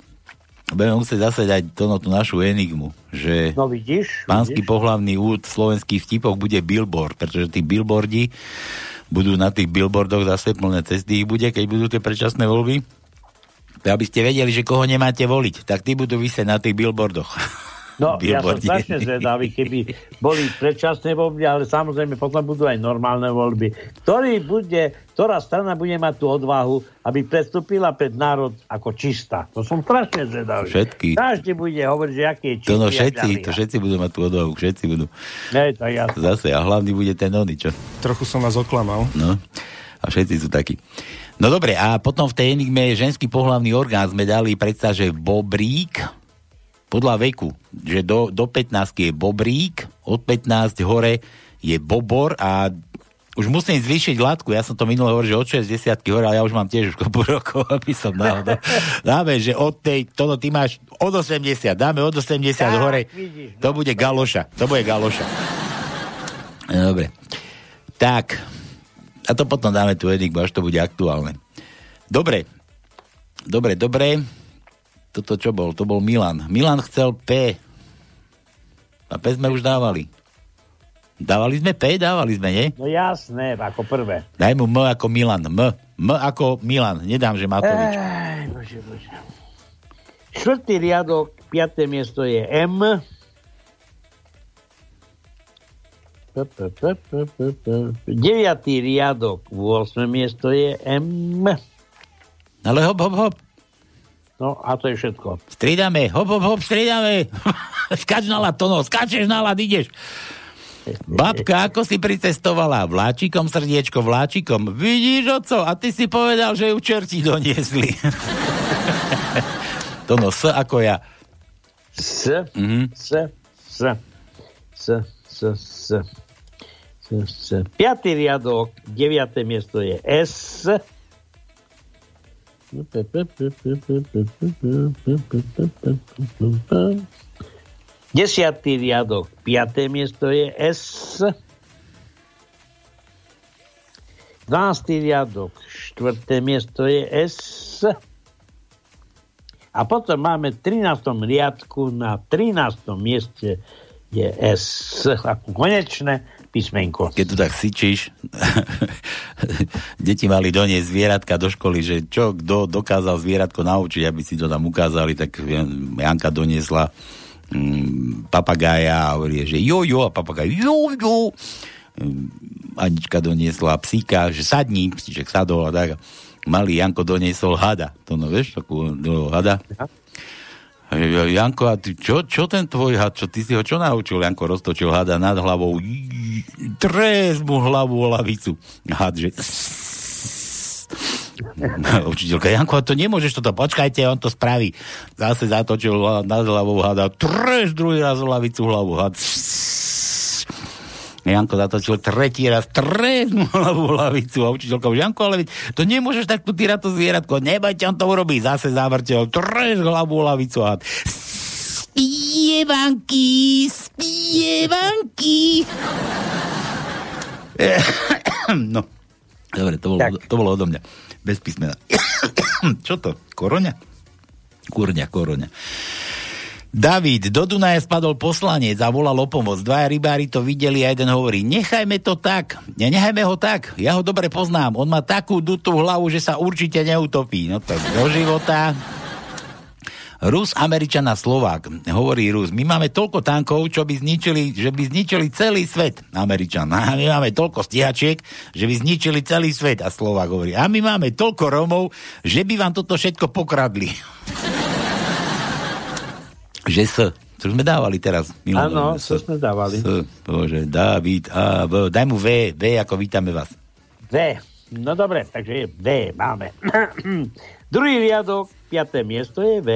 Budeme musieť zase dať to, no, tú našu enigmu, že No vidíš? pánsky vidíš? pohlavný úd slovenských vtipov bude billboard, pretože tí billboardi budú na tých billboardoch zase plné cesty ich bude, keď budú tie predčasné voľby. To aby ste vedeli, že koho nemáte voliť, tak tí budú vysieť na tých billboardoch. [LAUGHS] No, [LAUGHS] ja som strašne zvedavý, keby boli predčasné voľby, ale samozrejme potom budú aj normálne voľby. Ktorý bude, ktorá strana bude mať tú odvahu, aby predstúpila pred národ ako čistá. To som strašne zvedavý. Všetky. Každý bude hovoriť, že aký je čistý. To no všetci, to všetci budú mať tú odvahu, všetci budú. Ne, to jasné. Zase, a hlavný bude ten oný, čo? Trochu som vás oklamal. No, a všetci sú takí. No dobre, a potom v tej enigme ženský pohlavný orgán sme dali predsa, že bobrík, podľa veku, že do, do 15 je bobrík, od 15 hore je bobor a už musím zvýšiť látku, ja som to minule hovoril, že od 60 hore, ale ja už mám tiež už kopu [LAUGHS] rokov, aby som náhodou. [LAUGHS] Dáme, že od tej, toto ty máš od 80, dáme od 80 hore, to bude galoša, to bude galoša. Dobre. Tak, a to potom dáme tu enigmu, až to bude aktuálne. Dobre, dobre, dobre. Toto čo bol? To bol Milan. Milan chcel P. A P sme už dávali. Dávali sme P? Dávali sme, nie? No jasné, ako prvé. Daj mu M ako Milan. M. M ako Milan. Nedám, že Matovič. Ej, bože, bože. Štvrtý riadok, piaté miesto je M. Deviatý riadok, 8. miesto je M. Ale hop, hop, hop. No a to je všetko. Striedame, hop, hop, hop, striedame. [LAUGHS] Skač na lad, Tono, skačeš na lad, ideš. Babka, ako si pricestovala? Vláčikom, srdiečko, vláčikom. Vidíš, oco? A ty si povedal, že ju čerti doniesli. [LAUGHS] Tono, S ako ja. S, Mhm. S, S, S, S, S, S, S. Piatý riadok, deviaté miesto je S. Desiatý riadok, piaté miesto je S. Dvanáctý riadok, štvrté miesto je S. A potom máme v 13. riadku na 13. mieste je S ako konečné písmenko. Keď tu tak syčíš, [LAUGHS] deti mali doniesť zvieratka do školy, že čo, kto dokázal zvieratko naučiť, aby si to tam ukázali, tak Janka doniesla mm, papagája a hovorí, že jo, jo, a papagaj, jo, jo. Mm, Anička doniesla psíka, že sadni, psíček sadol a tak. Malý Janko doniesol hada. To no, vieš, takú no, hada. Ja- Janko, a ty, čo, čo ten tvoj had, čo ty si ho čo naučil? Janko roztočil hada nad hlavou, Jí, tres mu hlavu o lavicu. Had, že... [LAUGHS] Učiteľka, Janko, to nemôžeš toto, počkajte, on to spraví. Zase zatočil nad hlavou hada, tres druhý raz o lavicu hlavu, had. Janko zatočil tretí raz, tres [LAUGHS] mu hlavu o lavicu a učiteľka už, Janko, ale to nemôžeš takto týrať to zvieratko, nebajte, on to urobí. Zase zavrtel, tres hlavu o lavicu a. Spievanky, spievanky. [LAUGHS] no, dobre, to bolo, to bolo odo mňa. Bez písmena. [COUGHS] Čo to? Koroňa? Kurňa, koroňa. David, do Dunaja spadol poslanec a volal o pomoc. Dvaja rybári to videli a jeden hovorí, nechajme to tak, nechajme ho tak, ja ho dobre poznám, on má takú dutú hlavu, že sa určite neutopí. No to do života. Rus, Američan a Slovák. Hovorí Rus, my máme toľko tankov, čo by zničili, že by zničili celý svet. Američan. A [LAUGHS] my máme toľko stihačiek, že by zničili celý svet. A Slovák hovorí, a my máme toľko Romov, že by vám toto všetko pokradli [LAUGHS] že S. To sme dávali teraz. Áno, to sme dávali. S. Bože, David a V. Daj mu V, V ako vítame vás. V. No dobre, takže je V, máme. [CLEARS THROAT] Druhý riadok, piaté miesto je V.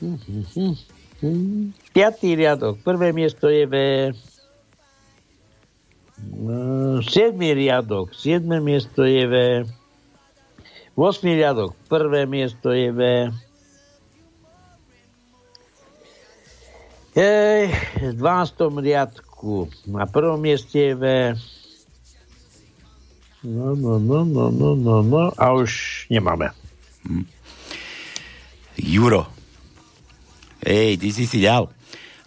[CLEARS THROAT] Piatý riadok, prvé miesto je V. Siedmý riadok, siedme miesto je V. Osmý riadok, prvé miesto je V. Ej, v 12. riadku na prvom mieste je V. No, no, no, no, no, no, no, a už nemáme. Hm. Juro. Ej, ty si si dal.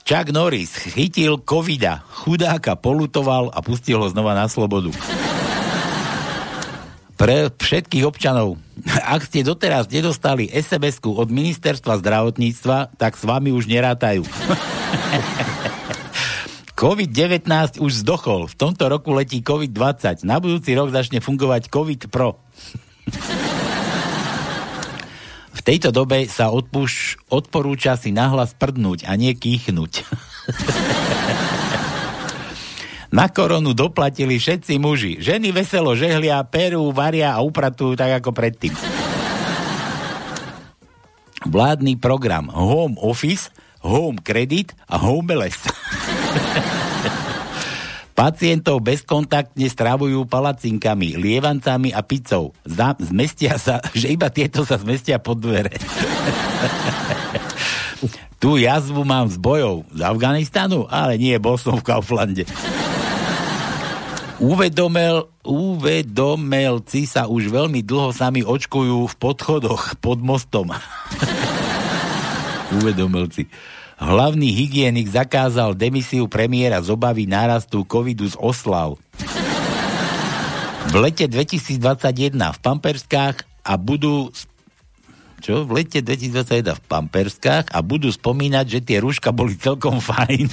Chuck Norris chytil covida, chudáka polutoval a pustil ho znova na slobodu. Pre všetkých občanov, ak ste doteraz nedostali sms od ministerstva zdravotníctva, tak s vami už nerátajú. [LAUGHS] COVID-19 už zdochol. V tomto roku letí COVID-20. Na budúci rok začne fungovať COVID Pro. V tejto dobe sa odpúš, odporúča si nahlas prdnúť a nie kýchnuť. [LAUGHS] Na koronu doplatili všetci muži. Ženy veselo žehlia, perú, varia a upratujú tak ako predtým. Vládny program Home Office home credit a homeless. Pacientov bezkontaktne stravujú palacinkami, lievancami a pizzou. Zda, zmestia sa, [LAUGHS] že iba tieto sa zmestia pod dvere. tu jazvu mám z bojov z Afganistanu, ale nie, bol som v Kauflande. Uvedomel, uvedomelci sa už veľmi dlho sami očkujú v podchodoch pod mostom. [LAUGHS] uvedomelci. Hlavný hygienik zakázal demisiu premiéra z obavy nárastu covidu z oslav. V lete 2021 v Pamperskách a budú čo? V lete 2021 v Pamperskách a budú spomínať, že tie rúška boli celkom fajn.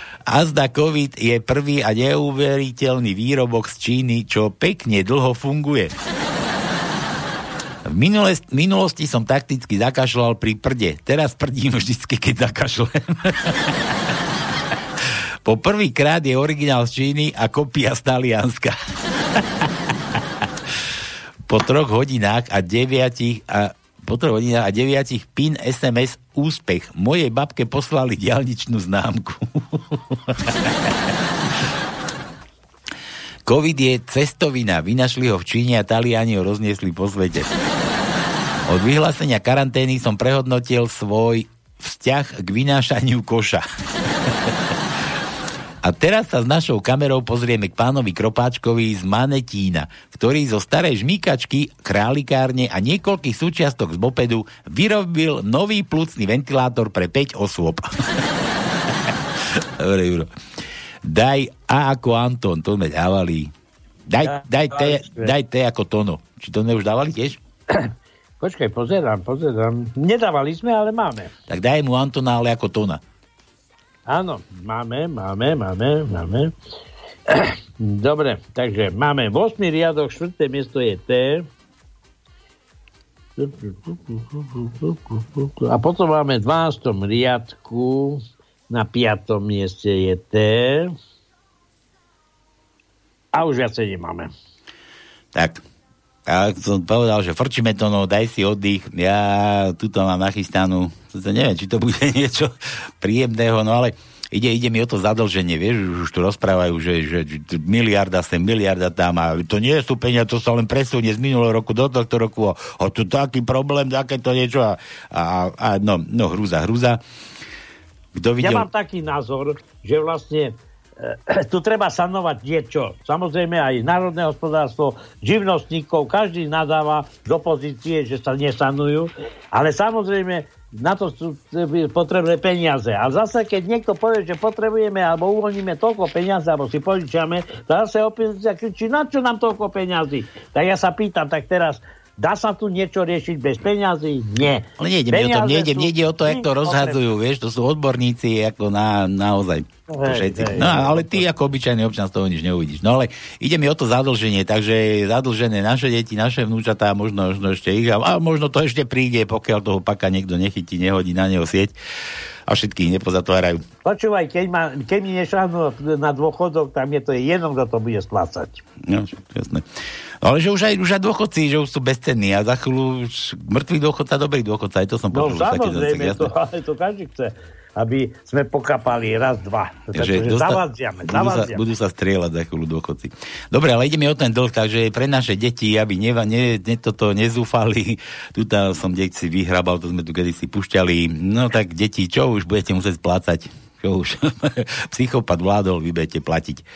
[LAUGHS] Azda COVID je prvý a neuveriteľný výrobok z Číny, čo pekne dlho funguje. V minule, minulosti som takticky zakašľal pri prde. Teraz prdím vždycky, keď zakašlem. [LAUGHS] po prvýkrát je originál z Číny a kopia z Talianska. [LAUGHS] po troch hodinách a deviatich a po troch a deviatich pin SMS úspech. Mojej babke poslali diálničnú známku. [LAUGHS] COVID je cestovina. Vynašli ho v Číne a Taliani ho rozniesli po svete. Od vyhlásenia karantény som prehodnotil svoj vzťah k vynášaniu koša. A teraz sa s našou kamerou pozrieme k pánovi Kropáčkovi z Manetína, ktorý zo starej žmýkačky, králikárne a niekoľkých súčiastok z mopedu vyrobil nový plucný ventilátor pre 5 osôb. [LAUGHS] Dobre, Juro. Daj A ako Anton, to sme dávali. Daj, daj, te, daj T ako Tono. Či to už dávali tiež? Počkaj, pozerám, pozerám. Nedávali sme, ale máme. Tak daj mu Antona, ale ako Tona. Áno, máme, máme, máme, máme. [CLEARS THROAT] Dobre, takže máme 8. riadok, 4. miesto je T. A potom máme v 12. riadku, na 5. mieste je T. A už viacej nemáme. Tak, a som povedal, že frčíme to, no daj si oddych, ja tuto mám nachystanú, neviem, či to bude [LAUGHS] niečo príjemného, no ale ide, ide mi o to zadlženie, vieš, už tu rozprávajú, že, že miliarda sem, miliarda tam a to nie sú peniaze, to sa len presunie z minulého roku do tohto roku. A, a tu taký problém, takéto niečo a, a, a no, no, hrúza, hrúza. Kto videl... Ja mám taký názor, že vlastne [CLEARS THROAT] tu treba sanovať niečo. Samozrejme aj národné hospodárstvo, živnostníkov, každý nadáva do pozície, že sa nesanujú, ale samozrejme na to sú potrebné peniaze. A zase, keď niekto povie, že potrebujeme alebo uvoľníme toľko peniaze, alebo si požičiame, zase opozícia kričí, na čo nám toľko peniazy? Tak ja sa pýtam, tak teraz Dá sa tu niečo riešiť bez peňazí? Nie. Ale nejde mi o to, nejde, sú... nejde o to, jak to rozhadzujú, vieš, to sú odborníci, ako na, naozaj hej, všetci. Hej, no, ale ty ako obyčajný občan z toho nič neuvidíš. No ale ide mi o to zadlženie, takže zadlžené naše deti, naše vnúčatá, možno, možno ešte ich, a, a možno to ešte príde, pokiaľ toho paka niekto nechytí, nehodí na neho sieť a všetkých nepozatvárajú. Počúvaj, keď, ma, keď mi nešáhnu na dôchodok, tam je to jedno, kto to bude splácať. No, jasné. No, ale že už aj, už aj dôchodci, že už sú bezcenní a za chvíľu mŕtvý dôchodca, dobrý dôchodca, aj to som no, počul. No samozrejme, to, ale to každý chce aby sme pokapali raz, dva. Takže dosta- zavadziame, budú, sa, budú sa strieľať za chvíľu dôchodci. Dobre, ale ide mi o ten dlh, takže pre naše deti, aby neva, ne, ne, toto nezúfali, [LAUGHS] tuto som deti vyhrabal, to sme tu kedysi pušťali, no tak deti, čo už budete musieť splácať? Čo už? [LAUGHS] Psychopat vládol, vy budete platiť.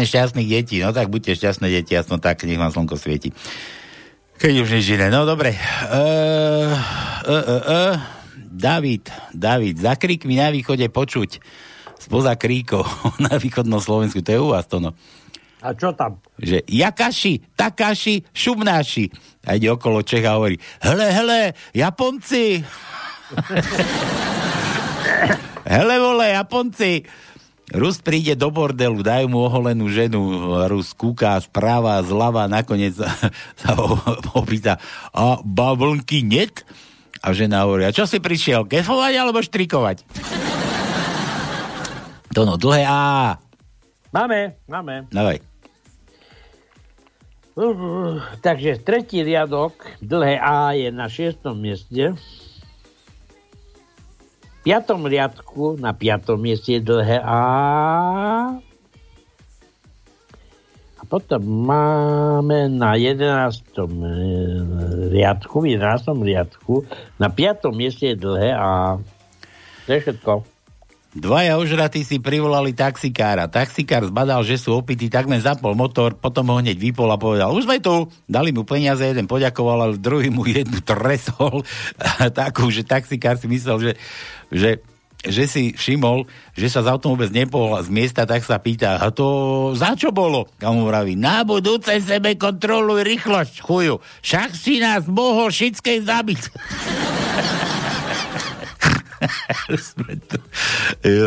Pieseň šťastných detí, no tak buďte šťastné deti, aspoň tak, nech vám slnko svieti. Keď už nič iné. No dobre. Uh, uh, uh, uh. David, David, za kríkmi na východe počuť spoza kríkov [LAUGHS] na východnom Slovensku. To je u vás to no. A čo tam? Že jakaši, takáši, šumnáši. A ide okolo Čecha a hovorí, hele, hele, Japonci. [LAUGHS] hele, vole, Japonci. Rus príde do bordelu, dajú mu oholenú ženu, Rus kúka správa, zľava, nakoniec [LAUGHS] sa ho opýta, a bavlnky net? A žena hovorí, a čo si prišiel, kefovať alebo štrikovať? [LAUGHS] To no, dlhé A. Máme, máme. Dávaj. Uh, takže tretí riadok, dlhé A je na šiestom mieste piatom riadku, na piatom mieste je dlhé A. A potom máme na jedenáctom e, riadku, v jedenáctom riadku, na piatom mieste je dlhé A. To je všetko. Dvaja ožratí si privolali taxikára. Taxikár zbadal, že sú opití, tak len zapol motor, potom ho hneď vypol a povedal, už sme tu. Dali mu peniaze, jeden poďakoval, ale druhý mu jednu tresol takú, že taxikár si myslel, že že že si všimol, že sa z autom vôbec nepohol z miesta, tak sa pýta, a to za čo bolo? A mu vraví, na budúce sebe kontroluj rýchlosť, chuju. Však si nás mohol všetkej zabiť. [LAUGHS]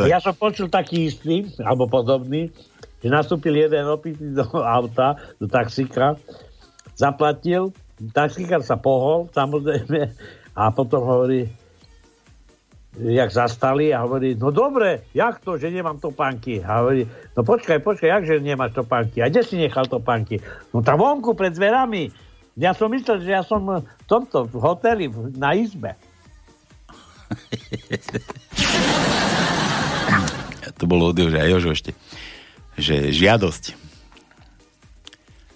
ja som počul taký istý, alebo podobný, že nastúpil jeden opitý do auta, do taxika, zaplatil, taxikár sa pohol, samozrejme, a potom hovorí, jak zastali a hovorí, no dobre, jak to, že nemám topánky? A hovorí, no počkaj, počkaj, jak že nemáš topánky? A kde si nechal topánky? No tam vonku pred zverami. Ja som myslel, že ja som v tomto v hoteli na izbe. [LAUGHS] to bolo od Joža, Jožo ešte. Že žiadosť.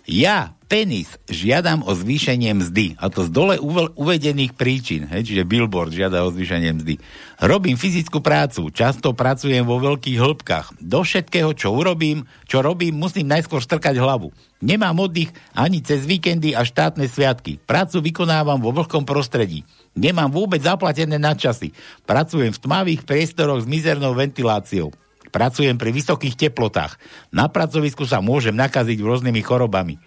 Ja, penis, žiadam o zvýšenie mzdy. A to z dole uvedených príčin. Hej, čiže billboard žiada o zvýšenie mzdy. Robím fyzickú prácu, často pracujem vo veľkých hĺbkach. Do všetkého, čo urobím, čo robím, musím najskôr strkať hlavu. Nemám oddych ani cez víkendy a štátne sviatky. Prácu vykonávam vo vlhkom prostredí. Nemám vôbec zaplatené nadčasy. Pracujem v tmavých priestoroch s mizernou ventiláciou. Pracujem pri vysokých teplotách. Na pracovisku sa môžem nakaziť rôznymi chorobami.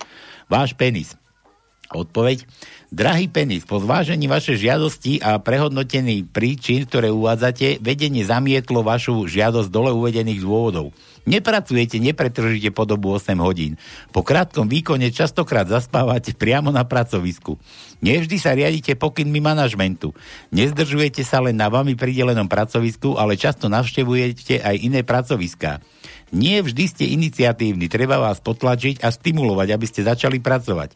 Váš penis. Odpoveď. Drahý penis, po zvážení vašej žiadosti a prehodnotení príčin, ktoré uvádzate, vedenie zamietlo vašu žiadosť dole uvedených dôvodov. Nepracujete, nepretržíte po dobu 8 hodín. Po krátkom výkone častokrát zaspávate priamo na pracovisku. Nevždy sa riadite pokynmi manažmentu. Nezdržujete sa len na vami pridelenom pracovisku, ale často navštevujete aj iné pracoviská. Nie vždy ste iniciatívni, treba vás potlačiť a stimulovať, aby ste začali pracovať.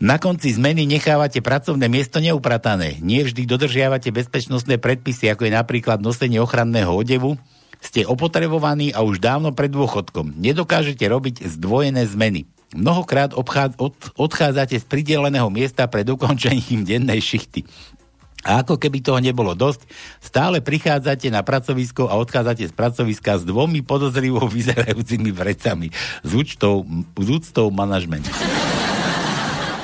Na konci zmeny nechávate pracovné miesto neupratané. Nie vždy dodržiavate bezpečnostné predpisy, ako je napríklad nosenie ochranného odevu. Ste opotrebovaní a už dávno pred dôchodkom. Nedokážete robiť zdvojené zmeny. Mnohokrát obchád, od, odchádzate z prideleného miesta pred ukončením dennej šichty. A ako keby toho nebolo dosť, stále prichádzate na pracovisko a odchádzate z pracoviska s dvomi podozrivo [LAUGHS] vyzerajúcimi vrecami s účtou, s úctou manažmentu.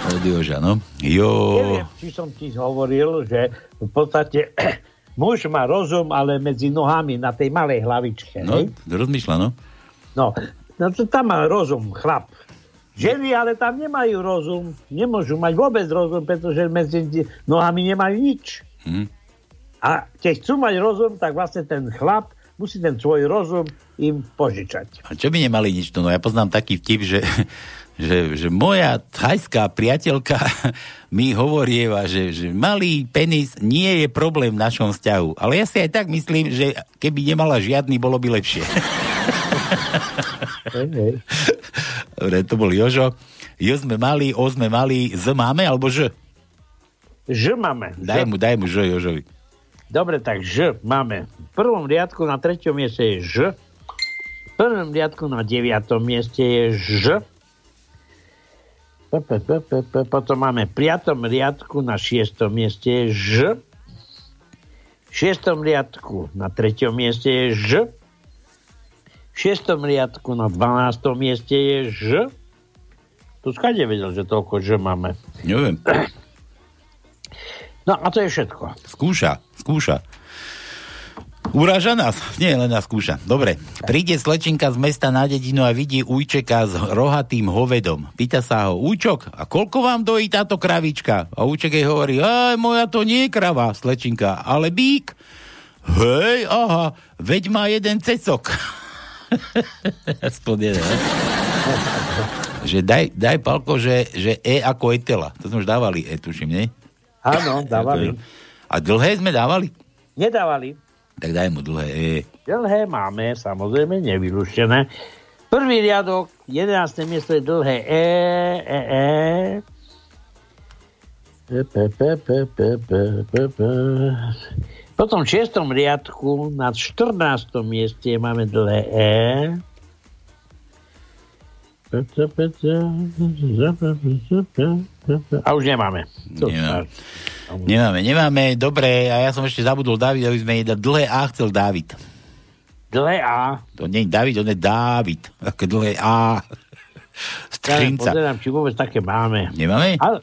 Od Joža, no. Jo. Neviem, či som ti hovoril, že v podstate [CLEARS THROAT] muž má rozum, ale medzi nohami na tej malej hlavičke. No, hej? rozmýšľa, no. No, no to tam má rozum chlap. Ženy ale tam nemajú rozum, nemôžu mať vôbec rozum, pretože medzi nohami nemajú nič. Hm. A keď chcú mať rozum, tak vlastne ten chlap musí ten svoj rozum im požičať. A čo by nemali nič? No ja poznám taký vtip, že, že, že moja thajská priateľka mi hovorieva, že, že malý penis nie je problém v našom vzťahu. Ale ja si aj tak myslím, že keby nemala žiadny, bolo by lepšie. [LAUGHS] Dobre, to bol Jožo. Jo sme mali, o sme mali, z máme alebo ž? Ž máme. Daj mu, daj mu ž Jožovi. Dobre, tak Ž máme. V prvom riadku na treťom mieste je Ž. V prvom riadku na deviatom mieste je Ž. Potom máme v piatom riadku na šiestom mieste je Ž. V šiestom riadku na treťom mieste je Ž. V šiestom riadku na dvanástom mieste je Ž. Tu skade vedel, že toľko Ž máme. Neviem. No a to je všetko. Skúša, skúša. Uráža nás? Nie, len nás skúša. Dobre. Príde slečinka z mesta na dedinu a vidí ujčeka s rohatým hovedom. Pýta sa ho, ujčok, a koľko vám dojí táto kravička? A ujček jej hovorí, aj moja to nie je krava, slečinka, ale bík. Hej, aha, veď má jeden cecok. [LAUGHS] [LAUGHS] Aspoň jeden, že daj, daj palko, že, že E ako etela. To sme už dávali E, tuším, nie? Áno, dávali. A dlhé sme dávali? Nedávali. Tak daj mu dlhé E. Dlhé máme, samozrejme, nevylúštené. Prvý riadok, 11. miesto je dlhé E, E, E. P, P, P, P, P, P, P, P. Potom v 6. riadku na 14. mieste máme dlhé E. A už nemáme. Nemáme. Nemáme, nemáme. Dobre, a ja som ešte zabudol David, aby sme jej dali dlhé A chcel David. Dlhé A. To nie je David, on je Dávid. Také dlhé A. Ja Střinca. pozerám, či vôbec také máme. Nemáme? Ale,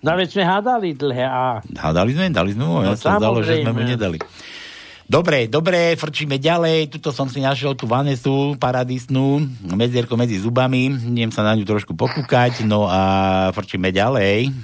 no veď sme hádali dlhé A. Hádali sme, dali sme mu, ja No, som zdalo, že sme mu nedali. Dobre, dobre, frčíme ďalej. Tuto som si našiel tú Vanesu paradisnú, medzierko medzi zubami. Idem sa na ňu trošku pokúkať, no a frčíme ďalej.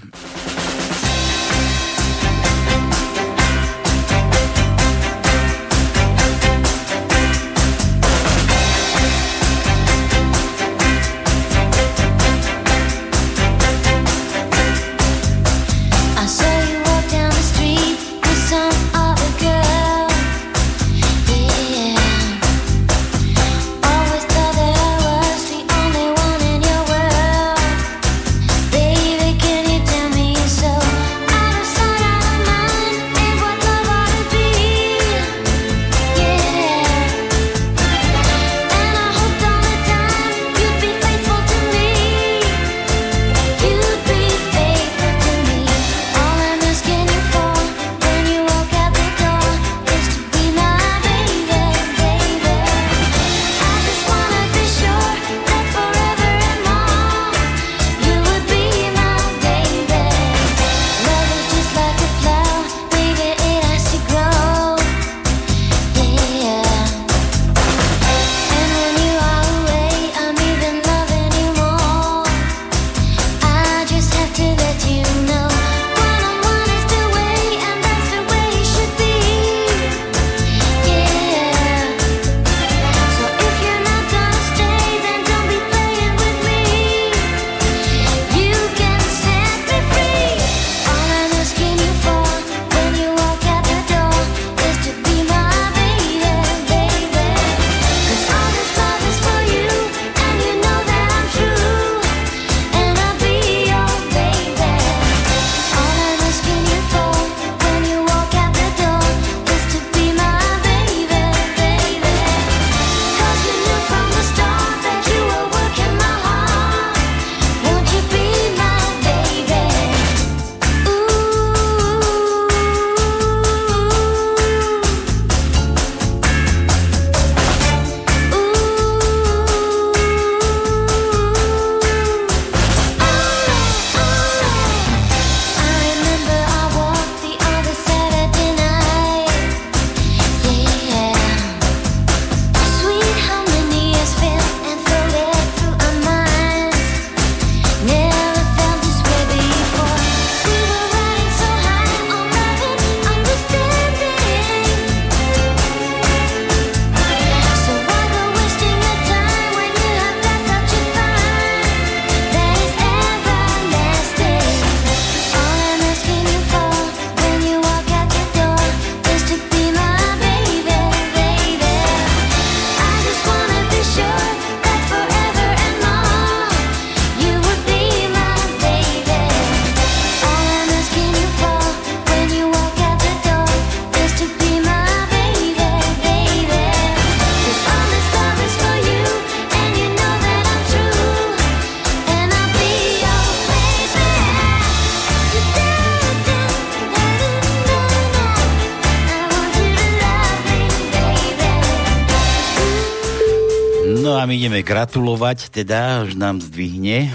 Vám ideme gratulovať, teda, už nám zdvihne.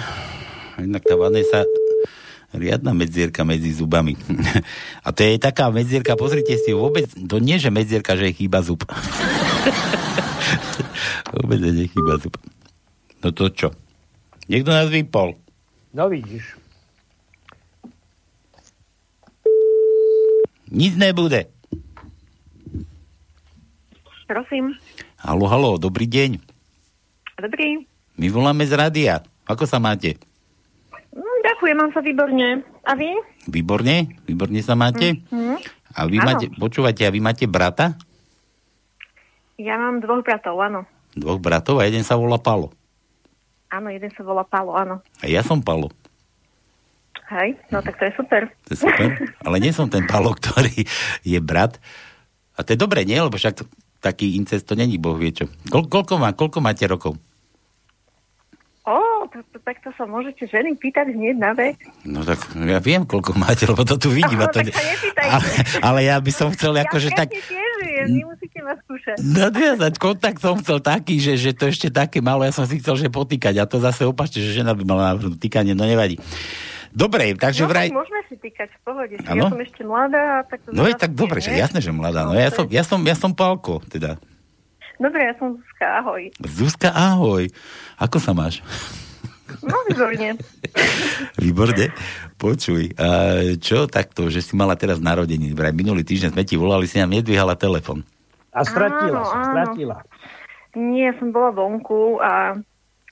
Inak tá Vanessa riadna medzierka medzi zubami. [LAUGHS] A to je taká medzierka, pozrite si, vôbec, to nie, že medzierka, že je chýba zub. [LAUGHS] vôbec nie chýba zub. No to čo? Niekto nás vypol. No vidíš. Nic nebude. Prosím. Halo, halo, dobrý deň. Dobrý. My voláme z rádia. Ako sa máte? Mm, ďakujem, mám sa výborne. A vy? Výborne? Výborne sa máte? Mm. A vy Áno. máte, počúvate, a vy máte brata? Ja mám dvoch bratov, áno. Dvoch bratov a jeden sa volá Palo. Áno, jeden sa volá Palo, áno. A ja som Palo. Hej, no tak to je super. To je super. Ale nie som ten Palo, ktorý je brat. A to je dobre, nie? Lebo však taký incest to není, boh vie čo. Kol, koľko, má, koľko máte rokov? Ó, tak, tak to sa môžete ženy pýtať hneď na vek. No tak ja viem, koľko máte, lebo to tu vidím. a to, tak ale, ale ja by som chcel akože ja tak... presne tiež viem, nemusíte ma skúšať. Nadviazať kontakt som chcel taký, že, že to ešte také malo, ja som si chcel, že potýkať a to zase opačne, že žena by mala navrhnúť týkanie, no nevadí. Dobre, takže no, vraj... tak môžeme si týkať v pohode. Áno? Ja som ešte mladá. Tak to No je tak dobre, že jasné, že mladá. No ja som, ja som, ja som Pálko, teda. Dobre, ja som Zuzka, ahoj. Zuzka, ahoj. Ako sa máš? No, výborne. [LAUGHS] Výborne. Počuj, a čo takto, že si mala teraz narodení? Vraj minulý týždeň sme ti volali, si nám nedvíhala telefon. A stratila Áno, áno. stratila. Nie, som bola vonku a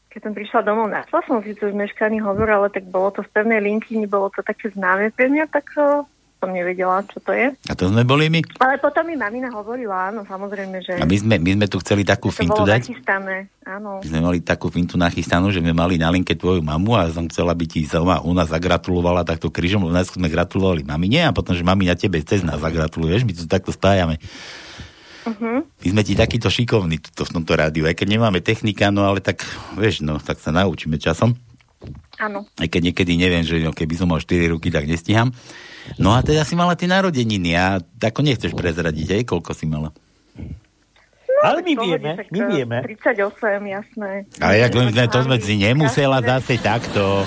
keď som prišla domov, našla som síce už meškaný hovor, ale tak bolo to z pevnej linky, nebolo to také známe pre mňa, tak som nevedela, čo to je. A to sme boli my. Ale potom mi mamina hovorila, áno, samozrejme, že A my sme, my sme tu chceli takú to fintu bolo dať. nachystané, áno. My sme mali takú fintu nachystanú, že sme mali na linke tvoju mamu a som chcela, aby ti sama u nás zagratulovala takto krížom, lebo najskôr sme gratulovali mamine a potom, že mamina tebe cez nás zagratuluješ, my tu takto spájame. Uh-huh. My sme ti takýto šikovní tuto v tomto rádiu, aj keď nemáme technika, no ale tak, vieš, no, tak sa naučíme časom. Áno. Aj keď niekedy neviem, že no, keby som mal 4 ruky, tak nestíham. No a teda si mala tie narodeniny a ako nechceš prezradiť, aj koľko si mala? Ale my pohode, vieme, my eh, vieme. 38, jasné. Ale jak len to sme si nemusela zase takto.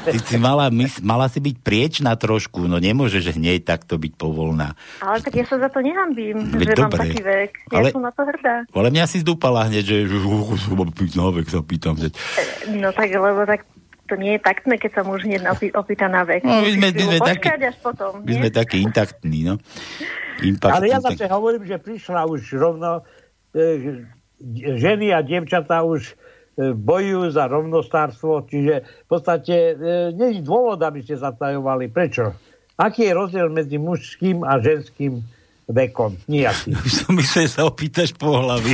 Ty si mala, mys, mala si byť priečná trošku, no nemôžeš hneď takto byť povolná. Ale tak ja sa za to nehambím, Veď že mám dobre. taký vek. Ja Ale- som na to hrdá. Ale mňa si zdúpala hneď, že, že, že, že mám vek, sa pýtam. Že... No tak, lebo tak to nie je taktné, keď sa muž hneď opý, opýta na vek. No, my sme- my sme počkať až potom. My nie? sme takí intaktní, no. Impact, Ale ja zase hovorím, že prišla už rovno, e, ženy a dievčatá už e, bojujú za rovnostárstvo, čiže v podstate e, nie je dôvod, aby ste zatajovali. Prečo? Aký je rozdiel medzi mužským a ženským vekom? Nijaký. Už som myslel, že sa opýtaš po hlavi.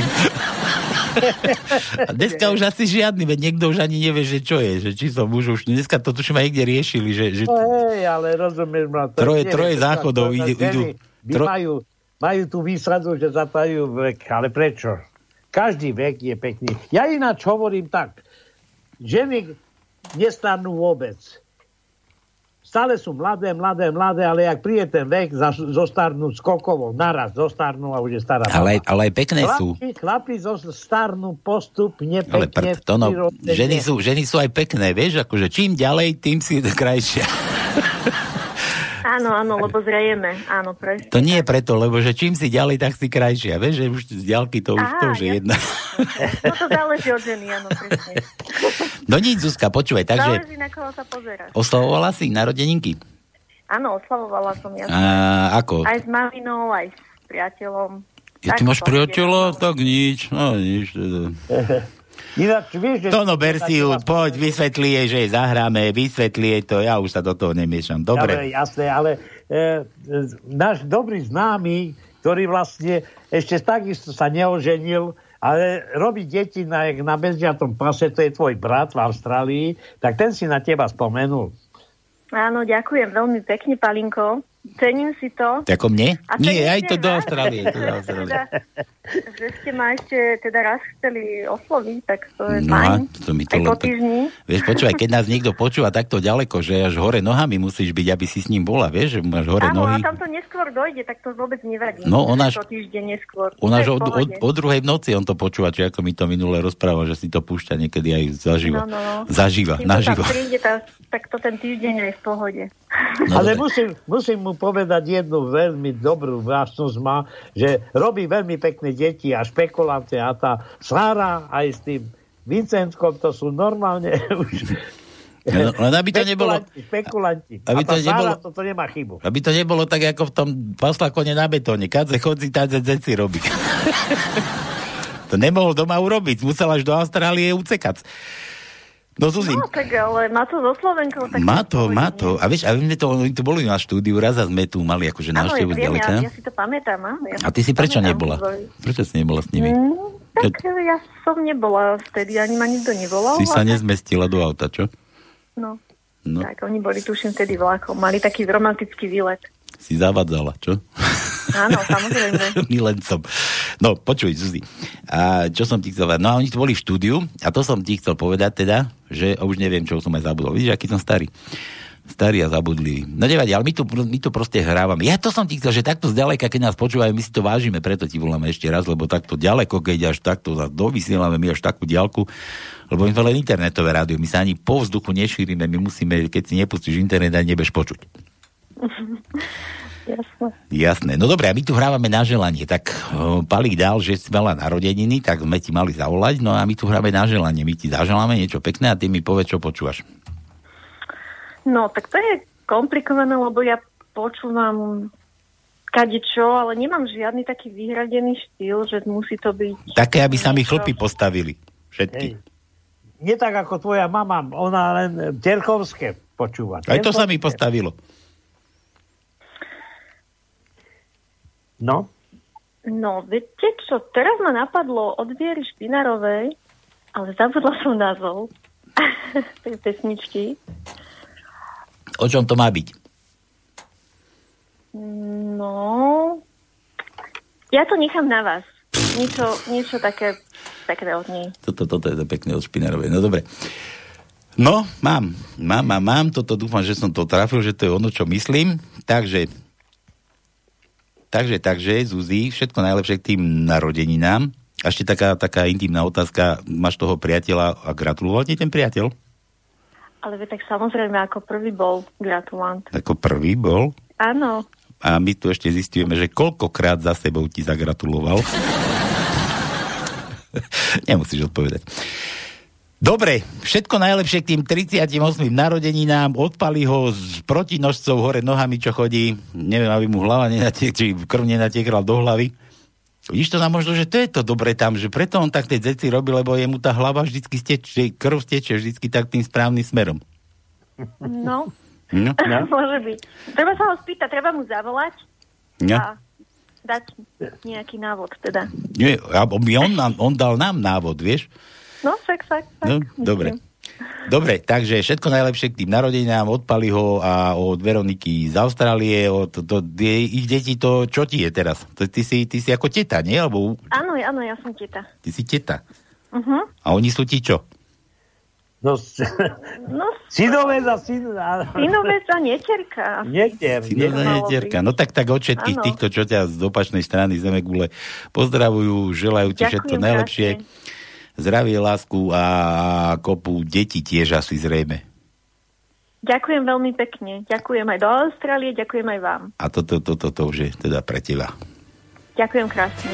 A dneska už asi žiadny, veď niekto už ani nevie, že čo je, že či som muž už. Dneska to tuším aj niekde riešili, že, že No hej, ale rozumieš ma. to Troje- neviem, troje záchodov ide- idú- tro- Majú, majú tú výsadu, že zatajú vek, ale prečo? Každý vek je pekný. Ja ináč hovorím tak. Ženy nestarnú vôbec. Stále sú mladé, mladé, mladé, ale ak príde ten vek, zostarnú skokovo, naraz zostarnú a už je stará. ale, ale aj pekné sú. Chlapi, zostarnú postupne, Ale pekne. prd, to no, ženy sú, ženy sú aj pekné, vieš, akože čím ďalej, tým si [LAUGHS] krajšia. Áno, áno, lebo zrejeme. Áno, presne. To nie je preto, lebo že čím si ďalej, tak si krajšia. Vieš, že už z ďalky to už, Á, to už je jedna. No to záleží od ženy, áno, presne. No nič, Zuzka, počúvaj, takže Záleží, na koho sa pozeráš. oslavovala si narodeninky? Áno, oslavovala som ja. A ako? Aj s maminou, aj s priateľom. Ja, ty Tak máš priateľa? Tak nič, no nič. Teda. [LAUGHS] Ináč, vieš, že... To no, ber si ju, poď, vysvetli jej, že jej zahráme, vysvetli jej to, ja už sa do toho nemiešam. Dobre. Dobre, jasné, ale e, e, náš dobrý známy, ktorý vlastne ešte takisto sa neoženil, ale robí deti na, jak na bezďatom pase, to je tvoj brat v Austrálii, tak ten si na teba spomenul. Áno, ďakujem veľmi pekne, Palinko. Cením si to. Ako mne? A Nie, aj to do vás, Austrálie. [LAUGHS] To do Austrálie. Teda, že ste ma ešte teda raz chceli osloviť, tak to je No fajn. to mi to Aj po týždni. Vieš, počúvaj, keď nás niekto počúva takto ďaleko, že až hore nohami musíš byť, aby si s ním bola, vieš, že máš hore Áno, nohy. a tam to neskôr dojde, tak to vôbec nevadí. No, on až- To týždeň neskôr. On až od, od, od druhej v noci on to počúva, či ako mi to minule rozprával, že si to púšťa niekedy aj zaživa. No, no, no. To naživo. tam príde, tá, tak to ten týždeň je v pohode. No, Ale dobre. musím, musím mu povedať jednu veľmi dobrú vlastnosť má, že robí veľmi pekné deti a špekulante a tá Sára aj s tým Vincentkom, to sú normálne [LAUGHS] už Len, len aby to nebolo, špekulanti. Aby to nebolo- toto nemá chybu. aby to nebolo tak, ako v tom paslakone na betóne. Kadze chodzi, tadze si robí. [LAUGHS] to nemohol doma urobiť, musel až do Austrálie ucekať. No Zuzi, No, tak ale má to so Slovenkou. Tak má to, má to. A vieš, a my to, oni tu boli na štúdiu, raz a sme tu mali akože ja návštevu viem, zďaleka. ja, ja si to pamätám. Áno, ja A ty si prečo pamätám, nebola? boli. Prečo si nebola s nimi? Mm, tak ja som nebola vtedy, ani ma nikto nevolal. Si sa ale- nezmestila do auta, čo? No, No, tak oni boli, tuším, vtedy vlakom. Mali taký romantický výlet. Si zavadzala, čo? Áno, samozrejme. [LAUGHS] Milencom. No, počuj, Zuzi. A čo som ti chcel povedať? No a oni tu boli v štúdiu a to som ti chcel povedať teda, že už neviem, čo som aj zabudol. Vidíš, aký som starý. Starý a zabudlý. No nevadí, ale my tu, my tu proste hrávame. Ja to som ti chcel, že takto zďaleka, keď nás počúvajú, my si to vážime, preto ti voláme ešte raz, lebo takto ďaleko, keď až takto dovysielame my až takú ďalku, lebo my sme len internetové rádio, my sa ani po vzduchu nešírime, my musíme, keď si nepustíš internet, ani nebeš počuť. [LAUGHS] Jasné. Jasné. No dobré, a my tu hrávame na želanie. Tak o, Palík dal, že si mala narodeniny, tak sme ti mali zavolať. No a my tu hráme na želanie. My ti zaželáme niečo pekné a ty mi povedz, čo počúvaš. No, tak to je komplikované, lebo ja počúvam kadečo, ale nemám žiadny taký vyhradený štýl, že musí to byť... Také, aby sa mi chlpy postavili. Všetky. Hej. Nie tak ako tvoja mama, ona len Terkovské počúva. Aj to sa mi postavilo. No, No, viete čo, teraz ma napadlo od Viery Špinarovej, ale zabudla som názov [LAUGHS] tej pesničky. O čom to má byť? No, ja to nechám na vás. Niečo, niečo také pekné od nej. Toto, toto je to pekné od Špinarovej. No dobre. No, mám. Mám, mám, mám. Toto dúfam, že som to trafil, že to je ono, čo myslím. Takže, takže, takže, Zuzi, všetko najlepšie k tým narodeninám. A ešte taká, taká intimná otázka. Máš toho priateľa a gratuloval ti ten priateľ? Ale tak samozrejme, ako prvý bol gratulant. Ako prvý bol. Áno, A my tu ešte zistujeme, že koľkokrát za sebou ti zagratuloval. [LAUGHS] Nemusíš odpovedať. Dobre, všetko najlepšie k tým 38 narodeninám, odpali ho s protinožcov hore nohami, čo chodí, neviem, aby mu hlava nenatiek, či krv nenatiekla do hlavy. Vidíš to nám možno, že to je to dobre tam, že preto on tak tie zeci robí, lebo jemu tá hlava vždycky steče, krv steče vždycky tak tým správnym smerom. no, No? [LAUGHS] môže byť. Treba sa ho spýtať, treba mu zavolať No? a dať nejaký návod teda. Nie, on, on, nám- on dal nám návod, vieš? No, však, však, však. No, dobre. Dobre, takže všetko najlepšie k tým narodeninám od Paliho a od Veroniky z Austrálie, od to, die, ich deti, to čo ti je teraz? To, ty, si, ty si ako teta, nie? Alebo Áno, áno, ja som teta. ty si teta. Uh-huh. A oni sú ti čo? no, No, synovec a syn... a- synovec a neterka. Netier. Synová malo netierka. No tak tak od všetkých Áno. týchto, čo ťa z opačnej strany Zemegule pozdravujú, želajú ti Ďakujem všetko najlepšie. Zdravie, lásku a kopu detí tiež asi zrejme. Ďakujem veľmi pekne. Ďakujem aj do Austrálie, ďakujem aj vám. A toto, toto, to už je teda pre teba. Ďakujem krásne.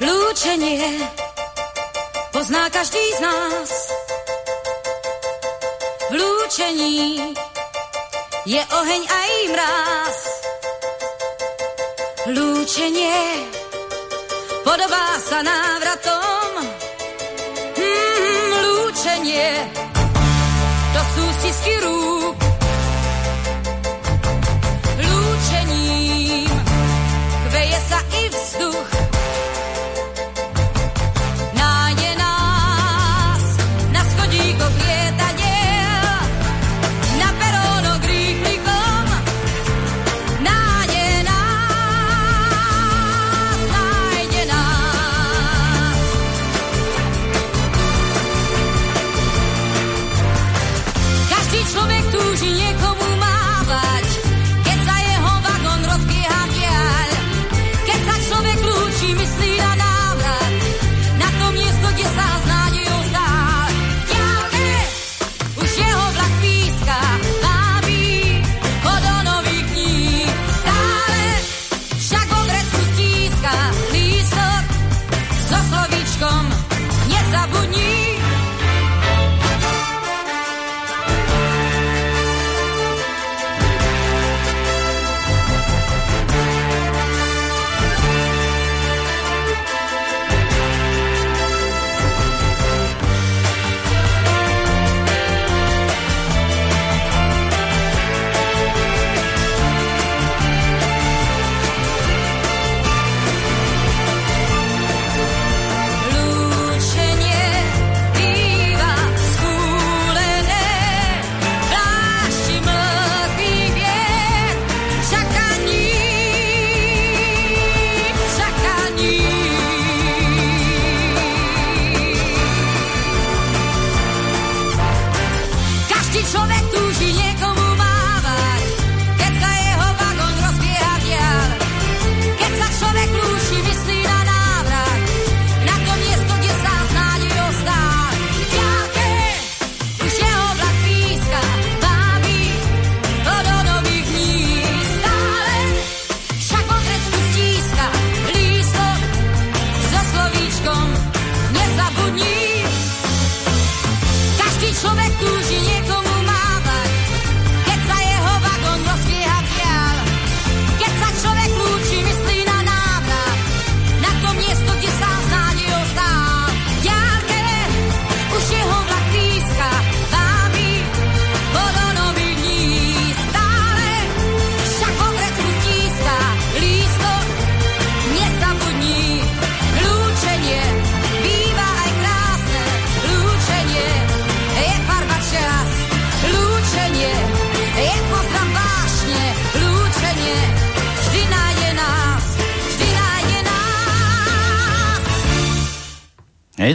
Lúčenie pozná každý z nás. V lúčení je oheň aj mráz. Lúčenie podobá sa návratom. Mm, lúčenie do sústisky rúk. Lúčením kde sa i vzduch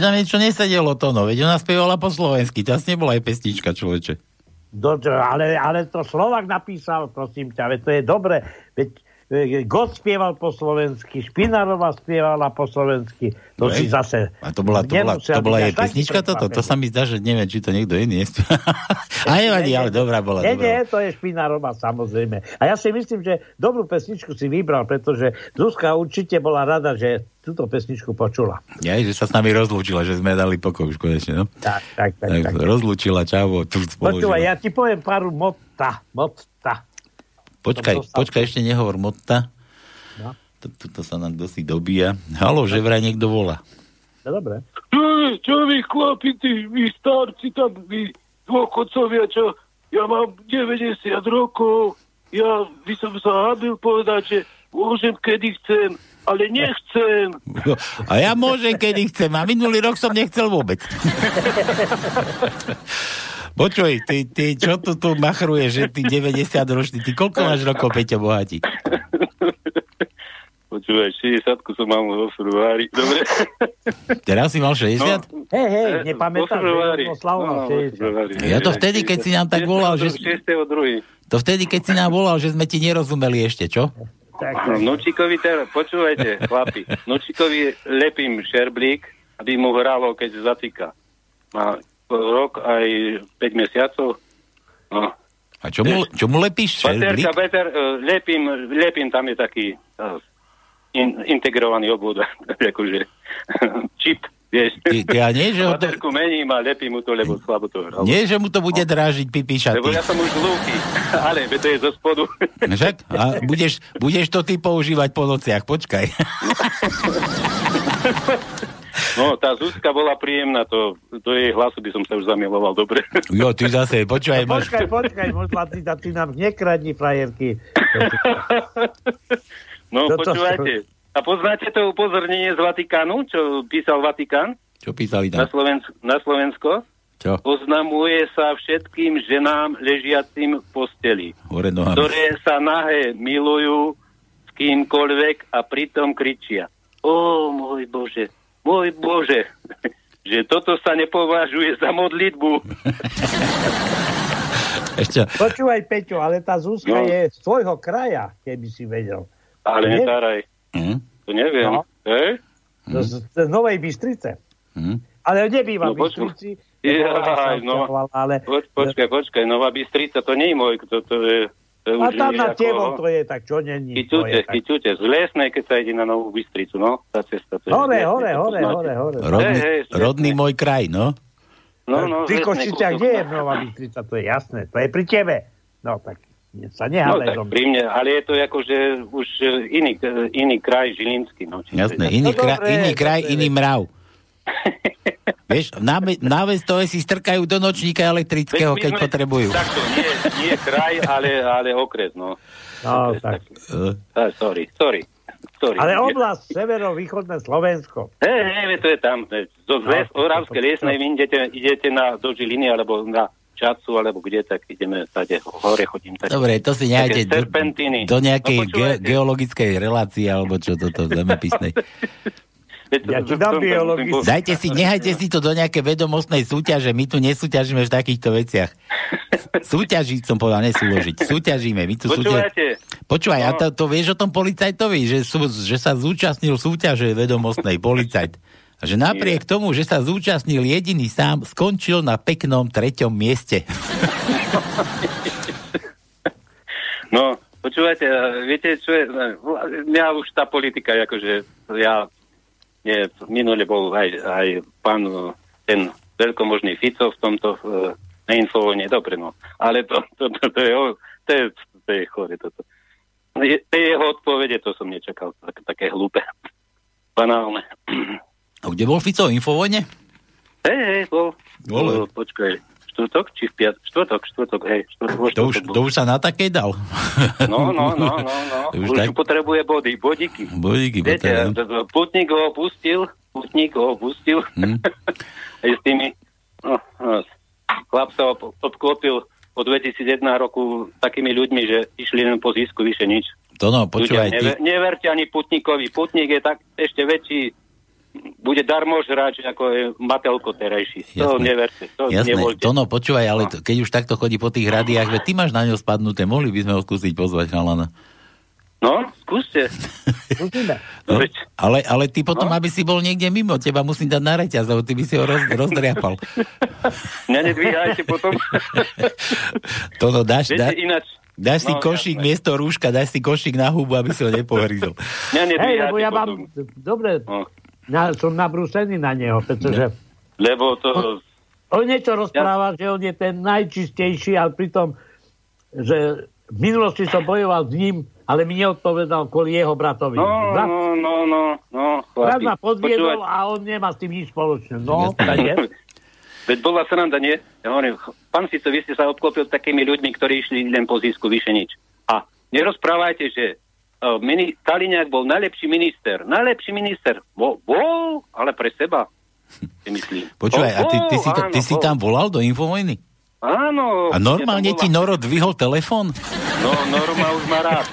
tam niečo nesedelo to, no, veď ona spievala po slovensky, tas nebola aj pesnička, človeče. Do, ale, ale to Slovak napísal, prosím ťa, veď to je dobre. Veď God spieval po slovensky, Špinárova spievala po slovensky. To No si zase... A to bola, to bola, to bola jej pesnička toto? To sa mi zdá, že neviem, či to niekto iný je. [LAUGHS] A nevadí, ale dobrá bola. Nie, dobrá. nie, to je Špinárova, samozrejme. A ja si myslím, že dobrú pesničku si vybral, pretože Zuzka určite bola rada, že túto pesničku počula. Ja, že sa s nami rozlúčila, že sme dali pokoj už konečne, no. Tak, tak, tak. Tak, tak. rozlúčila, čavo, spoložila. ja ti poviem paru motta. Motta. Počkaj, počkaj, ešte nehovor motta. No. To, to, to sa nám dosť dobíja. Halo, že vraj niekto volá. No dobre. Čo, vy- čo vy chlapi, vy starci tam, vy dôchodcovia, čo ja mám 90 rokov, ja by som sa hábil povedať, že môžem, kedy chcem, ale nechcem. [LAUGHS] A ja môžem, kedy chcem. A minulý rok som nechcel vôbec. [LAUGHS] Počuj, ty, ty čo tu tu machruješ, že ty 90 ročný, ty koľko máš rokov, Peťo Bohatí? Počúvaj, 60 som mal vo februári. Dobre? Teraz si mal 60? Hej, hej, Eh, februári. že No, vo 60. februári. Ja to vtedy, keď si nám tak volal, že... 6.2. To vtedy, keď si nám volal, že sme ti nerozumeli ešte, čo? No, Vnúčikovi teraz, počúvajte, chlapi, Vnúčikovi lepím šerblík, aby mu hralo, keď zatýka. Rok aj 5 mesiacov. No. A čo mu, čo mu lepíš? Baterka, beter, uh, lepím, lepím, tam je taký uh, in, integrovaný obvod, [LAUGHS] akože [LAUGHS] čip, vieš. Ty, ty a nie, že ho to, mením a lepím mu to, lebo slabo to hralo. nie, že mu to bude drážiť pipíša. Lebo ja som už hlúky, [LAUGHS] ale to je zo spodu. Však? A budeš, budeš to ty používať po nociach, počkaj. No, tá Zuzka bola príjemná, to, do jej hlasu by som sa už zamiloval, dobre. Jo, ty zase, počkaj, máš... Počkaj, počkaj, možno ty, ty nám nekradni frajerky. No, Toto- počúvajte. A poznáte to upozornenie z Vatikánu, čo písal Vatikán Čo písali na, tam? Slovensk- na Slovensko? Čo? Oznamuje sa všetkým ženám ležiacim v posteli, Hore nohami. ktoré sa nahé milujú s kýmkoľvek a pritom kričia. Ó, môj Bože, môj Bože, že toto sa nepovažuje za modlitbu. [LAUGHS] Ešte, Počúvaj, Peťo, ale tá Zuzka No. je z tvojho kraja, keby si vedel. Ale Nie? netáraj. Hm? To neviem. No. Hej? Z, z Novej Bystrice. Hm? Ale nebýva No, v poču- Bystrici. Jaj, no. Ale, Poč, počkaj, počkaj, Nová Bystrica, to nie je môj, to, to je... To a tam na tebou to je, tak čo není? Kyťute, je tak. kyťute, z Lesnej, keď sa ide na Novú Bystricu, no, tá cesta. To je Hore, hore, hore, hore, hore. rodný, hej, z rodný môj kraj, no. No, no, Košice, kúsok. kde je Nová Bystrica? To je jasné, to je pri tebe. No tak sa No nehádaj tak so mnou. pri mne, ale je to akože už iný, iný kraj, Žilinský, no. Jasné, iný, No kraj, iný kraj, iný mrav. [LAUGHS] Vieš, na, na Vestove si strkajú do nočníka elektrického, Veď keď sme- potrebujú. Takto, nie, nie kraj, ale, ale okres, no. No, tak. Eh, Ah, sorry, sorry. sorry. Ale oblasť severovýchodné Slovensko. Hej, hej, to je tam. Do No, to- to- Oravskej lesnej vy idete, idete na, do Žiliny alebo na Čacu, alebo kde, tak ideme tade hore chodím. Tak, Dobre, to si Také do, do nejakej No, ge, geologickej relácie, alebo čo toto, zemepisnej. [LAUGHS] Ja ti dám povedať. Dajte si, nehajte si to do nejaké vedomostnej súťaže, my tu nesúťažíme v takýchto veciach. Súťažiť som povedal, nesúložiť. Súťažíme, my tu súťaž... Počúvaj, a No. to, to vieš o tom policajtovi, že, sú, že sa zúčastnil súťaže vedomostnej policajt. A že napriek tomu, že sa zúčastnil jediný sám, skončil na peknom treťom mieste. No, počúvajte, a viete, čo je, mňa už tá politika, akože ja, nie, minule bol aj, aj pán, eh, ten veľkomožný Fico v tomto uh, na infovojne, dobre, no, ale to, to, to, to, je, to je, to je chore, toto. Je, tie jeho odpovede, to som nečakal, tak, také hlúpe, banálne. A kde bol Fico? Infovojne? Hej, hej, bol, Bol. bol, počkaj, štvrtok, či v piat, štvrtok, štvrtok, hej, štvrtok, vo To už, štvrtok to už sa na takej dal. [LAUGHS] No, no, no, no, no. Už Už, tak- potrebuje body, bodíky. Bodíky Viete, potrebujem. Putník ho opustil, Putník ho opustil. Hm. [LAUGHS] Aj s tými, no, no, chlap sa ob- obklopil po 2001 roku takými ľuďmi, že išli len po zisku, vyše nič. To no, počúvaj, Ľudia, ty, neve, neverte ani Putníkovi. Putník je tak ešte väčší, bude darmo žrať, ako je Matelko terajší. To Jasné. neverte, to Jasné, nevoľte. to no, počúvaj, ale to, keď už takto chodí po tých radiách, veď ty máš na ňo spadnuté, mohli by sme ho skúsiť pozvať, chalana. No, skúste. [LAUGHS] No, Veď- ale, ale ty potom, No. aby si bol niekde mimo, teba musím dať na reťaz, lebo ty by si ho roz, rozdriapal. [LAUGHS] Mňa nedvíhajte potom. [LAUGHS] To no, dáš, dá, Viete, ináč, dáš si No, košík jasné. miesto rúška, dáš si košík na hubu, aby si ho nepohrízol. mňa Hej, lebo ja mám, dobre, No. Na, som nabrúsený na neho, pretože Lebo to... on niečo rozpráva, že on je ten najčistejší, ale pritom, že v minulosti som bojoval s ním, ale mi neodpovedal kvôli jeho bratovi. No, Brat, no, no, no, no, brat ma podviedol Počúvať. a on nemá s tým nič spoločné. No, tak je. [LAUGHS] Veď bola sranda, nie? Ja hovorím, pán Fico, vy ste sa obklopil takými ľuďmi, ktorí išli len po zisku, vyše nič. A nerozprávajte, že mini, Kaliňák bol najlepší minister. Najlepší minister. Bol, bol ale pre seba, si myslím. Počúvaj, a ty, ty, si, Bol, ty áno, si tam volal do Infovojny? Áno. A normálne ja ti Noro dvihol telefón? No, Norma už má rád.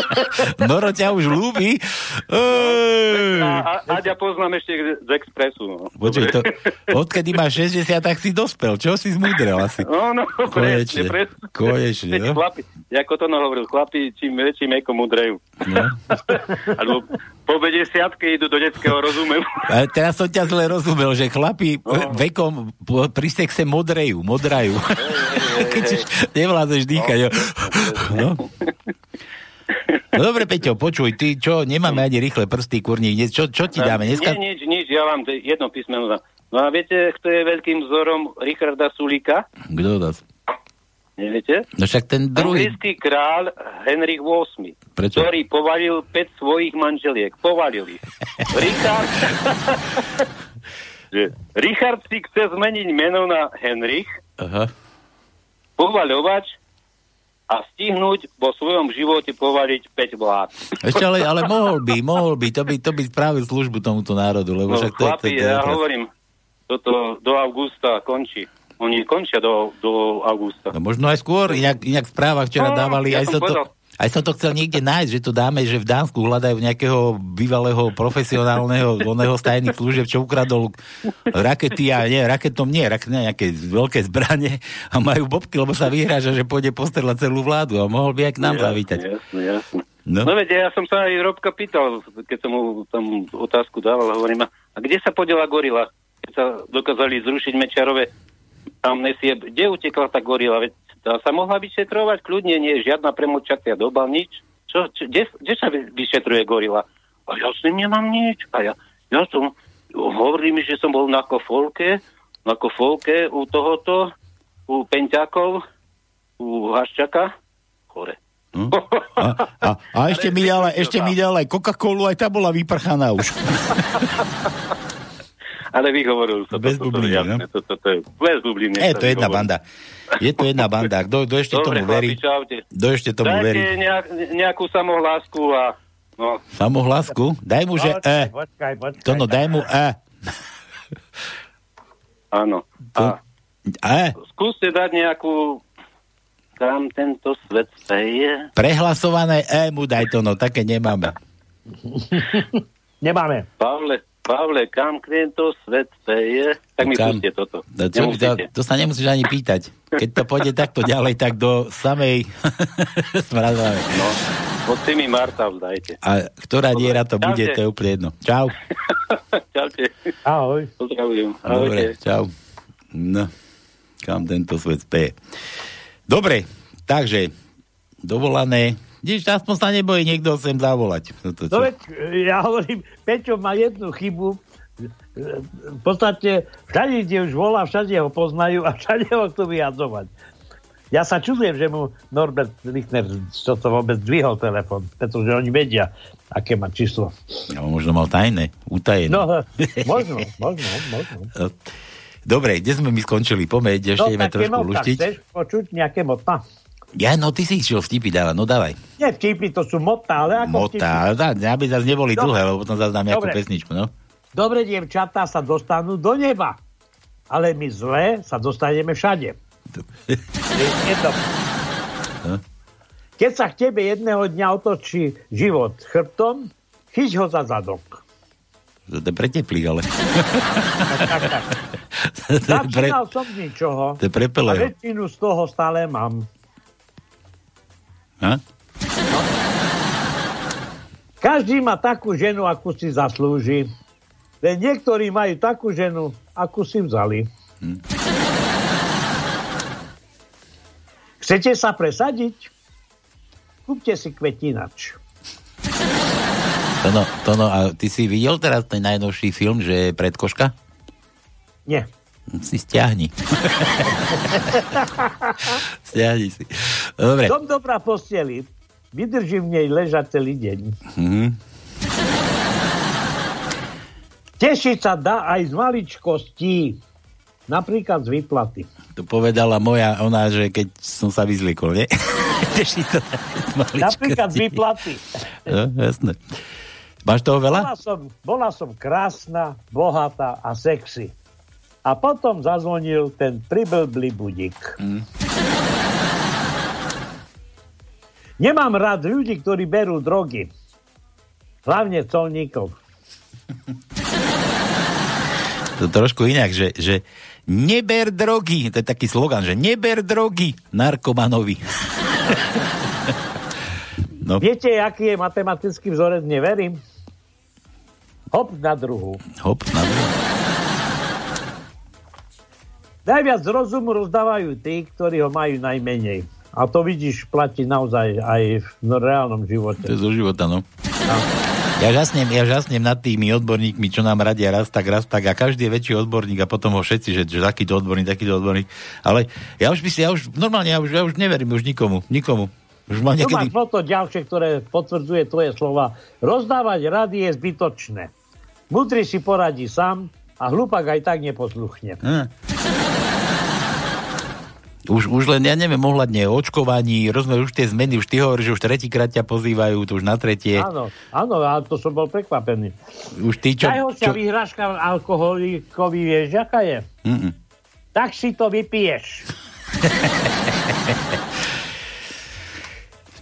[LAUGHS] Noro ťa už ľúbi? A, a, Aďa poznám ešte z Expressu. No. Počuj, to, odkedy máš 60, tak si dospel. Čo si zmúdrel asi? No, no, Konečne, presne, konečne, no. Chlapi, ako to hovoril, chlapi, čím väčší meko mudrejú. No. [LAUGHS] Alebo po 50 idú do detského rozumu. A teraz som ťa zle rozumel, že chlapi No. vekom pri sexe modrejú, modrajú. [LAUGHS] Keď už nevládzeš dýchať. jo. No. No dobre, Peťo, počuj, ty čo, nemáme ani rýchle prsty, kurník, dnes- čo, čo ti dáme? Dneska... Nie, nič, nič, ja vám jedno písmeno dám. No a viete, kto je veľkým vzorom Richarda Sulíka? Kto dá? Neviete? No však ten druhý. Anglijský král Henrik VIII, Prečo? ktorý povalil 5 svojich manželiek. Povalil ich. Richard... [LAUGHS] [LAUGHS] Richard si chce zmeniť meno na Henrich, Aha. povaľovač a stihnúť vo svojom živote povaliť 5 vlád. Ešte ale, ale mohol by, mohol by, to by, to by spravil službu tomuto národu, lebo No, však to, to, chlapi, je- to, je ja odraz. hovorím, toto do augusta končí. Oni končia do, do augusta. No možno aj skôr, inak, inak v správach včera No, dávali, ja aj, som to, povedal. Aj som to chcel niekde nájsť, že to dáme, že v Dánsku hľadajú nejakého bývalého profesionálneho oného z tajných služieb, čo ukradol rakety a nie, raketom nie, rak, nejaké veľké zbranie a majú bobky, lebo sa vyhráža, že pôjde postrelať celú vládu a mohol by aj k nám zavítať. Jasne, jasne. No. No. veď, ja som sa aj Robka pýtal, keď som mu tam otázku dával, hovorím, a kde sa podela gorila? Keď sa dokázali zrušiť Mečiarové amnesie, kde utekla tá gorila? Veď tá sa mohla vyšetrovať kľudne, nie je žiadna premočacia doba, nič. Čo, čo, kde, kde sa vy- vyšetruje gorila? A ja s tým nemám nič. A ja, ja som, hovorí mi, že som bol na kofolke, na kofolke u tohoto, u Penťákov, u Haščaka, hore. A, a, a [LAUGHS] ešte, mi dal, aj- ešte mi dal aj Coca-Colu, aj tá bola vyprchaná už. [LAUGHS] Ale vyhovoril. Bez to, to, bubliny, no. to, to, to, je bez bubliny. Je sa to jedna banda. Je to jedna banda. Kto, kto ešte Dobre, tomu verí? Kto ešte tomu Dajte verí? nejak, nejakú samohlásku a no, Samohlásku? Daj mu, že E. Počkaj, počkaj. To no, daj mu E. áno. A E. skúste dať nejakú kam tento svet speje. Prehlasované E mu daj to, no, také nemáme. [LAUGHS] Nemáme. Pavle, Pavle, kam tento svet speje? Tak mi Kam? toto. No, čo, to, Nemusíte. to sa nemusíš ani pýtať. Keď to pôjde [LAUGHS] takto ďalej, tak do samej [LAUGHS] smradlavej. No, od mi Marta dajte. A ktorá diera to Čaute. bude, to je úplne jedno. Čau. [LAUGHS] Čaute. Ahoj. Pozdravujem. Dobre, čau. No, kam tento svet speje. Dobre, takže dovolané. Vidíš, aspoň sa nebojí niekto sem zavolať. No to, čo? No veď, ja hovorím, Peťo má jednu chybu. V podstate všade, kde už volá, všade ho poznajú a všade ho chcú vyjadzovať. Ja sa čudujem, že mu Norbert Lichner čo to vôbec dvihol telefon, pretože oni vedia, aké má číslo. No, možno mal tajné, utajené. No, [LAUGHS] možno, možno, možno. Dobre, kde sme my skončili? Pomeď, ešte ideme také trošku luštiť. Chceš počuť nejaké motá? Ja, no ty si išiel vtipy dávať, no dávaj. Nie vtipy, to sú motá, ale ako vtipy. Motá, dá, aby zase neboli Dobre. dlhé, lebo potom zase dám nejakú Dobre. pesničku, no. Dobre dievčatá sa dostanú do neba, ale my zlé sa dostaneme všade. Je, to. Hm? Keď sa k tebe jedného dňa otočí život chrbtom, chyť ho za zadok. To je preteplík, ale. Tak, tak. [LAUGHS] to, je pre, Začínal som z ničoho to je pre a väčšinu z toho stále mám. Ha? Každý má takú ženu, akú si zaslúži. Len niektorí majú takú ženu, akú si vzali. Hm. Chcete sa presadiť? Kúpte si kvetinač. Tono, Tono, a ty si videl teraz ten najnovší film, že je predkoška? Nie. Si stiahni. [LAUGHS] stiahni si. Dobre. Som dobrá posteli. Vydržím v nej ležať celý deň. Mhm. Tešiť sa dá aj z maličkostí. Napríklad z výplaty. To povedala moja, ona, že keď som sa vyzliekol, nie? [LAUGHS] Teší sa Napríklad z výplaty. No, jasné. Máš toho veľa? Bola som, bola som krásna, bohatá a sexy. A potom zazvonil ten priblblý budík. Mm. Nemám rád ľudí, ktorí berú drogy. Hlavne colníkov. [LAUGHS] To trošku inak, že, že neber drogy, to je taký slogan, že neber drogy narkomanovi. [LAUGHS] no. Viete, aký je matematický vzorec? Neverím. Hop na druhú. Hop, na druhú. Najviac rozumu rozdávajú tí, ktorí ho majú najmenej. A to vidíš, platí naozaj aj v no, reálnom živote. To je zo života, no. Ja žasnem, ja žasnem nad tými odborníkmi, čo nám radia raz tak, raz tak a každý je väčší odborník a potom ho všetci, že, že takýto odborník, takýto odborník. Ale ja už si, ja už normálne, ja už, ja už neverím už nikomu, nikomu. Už Tu niekedy... máš moto ďalšie, ktoré potvrdzuje tvoje slova. Rozdávať rady je zbytočné. Mudrý si poradí sám a hlupak aj tak neposluchne. Hm. Už, už len, ja neviem, ohľadne očkovaní, rozumiem, už tie zmeny, už ty hovoríš, že už tretíkrát ťa pozývajú, to už na tretie. Áno, áno, ale to som bol prekvapený. Už ty čo... Najhoršia čo... vyhrážka alkoholikovi, vieš, aká je? Mm-mm. Tak si to vypiješ. [LAUGHS]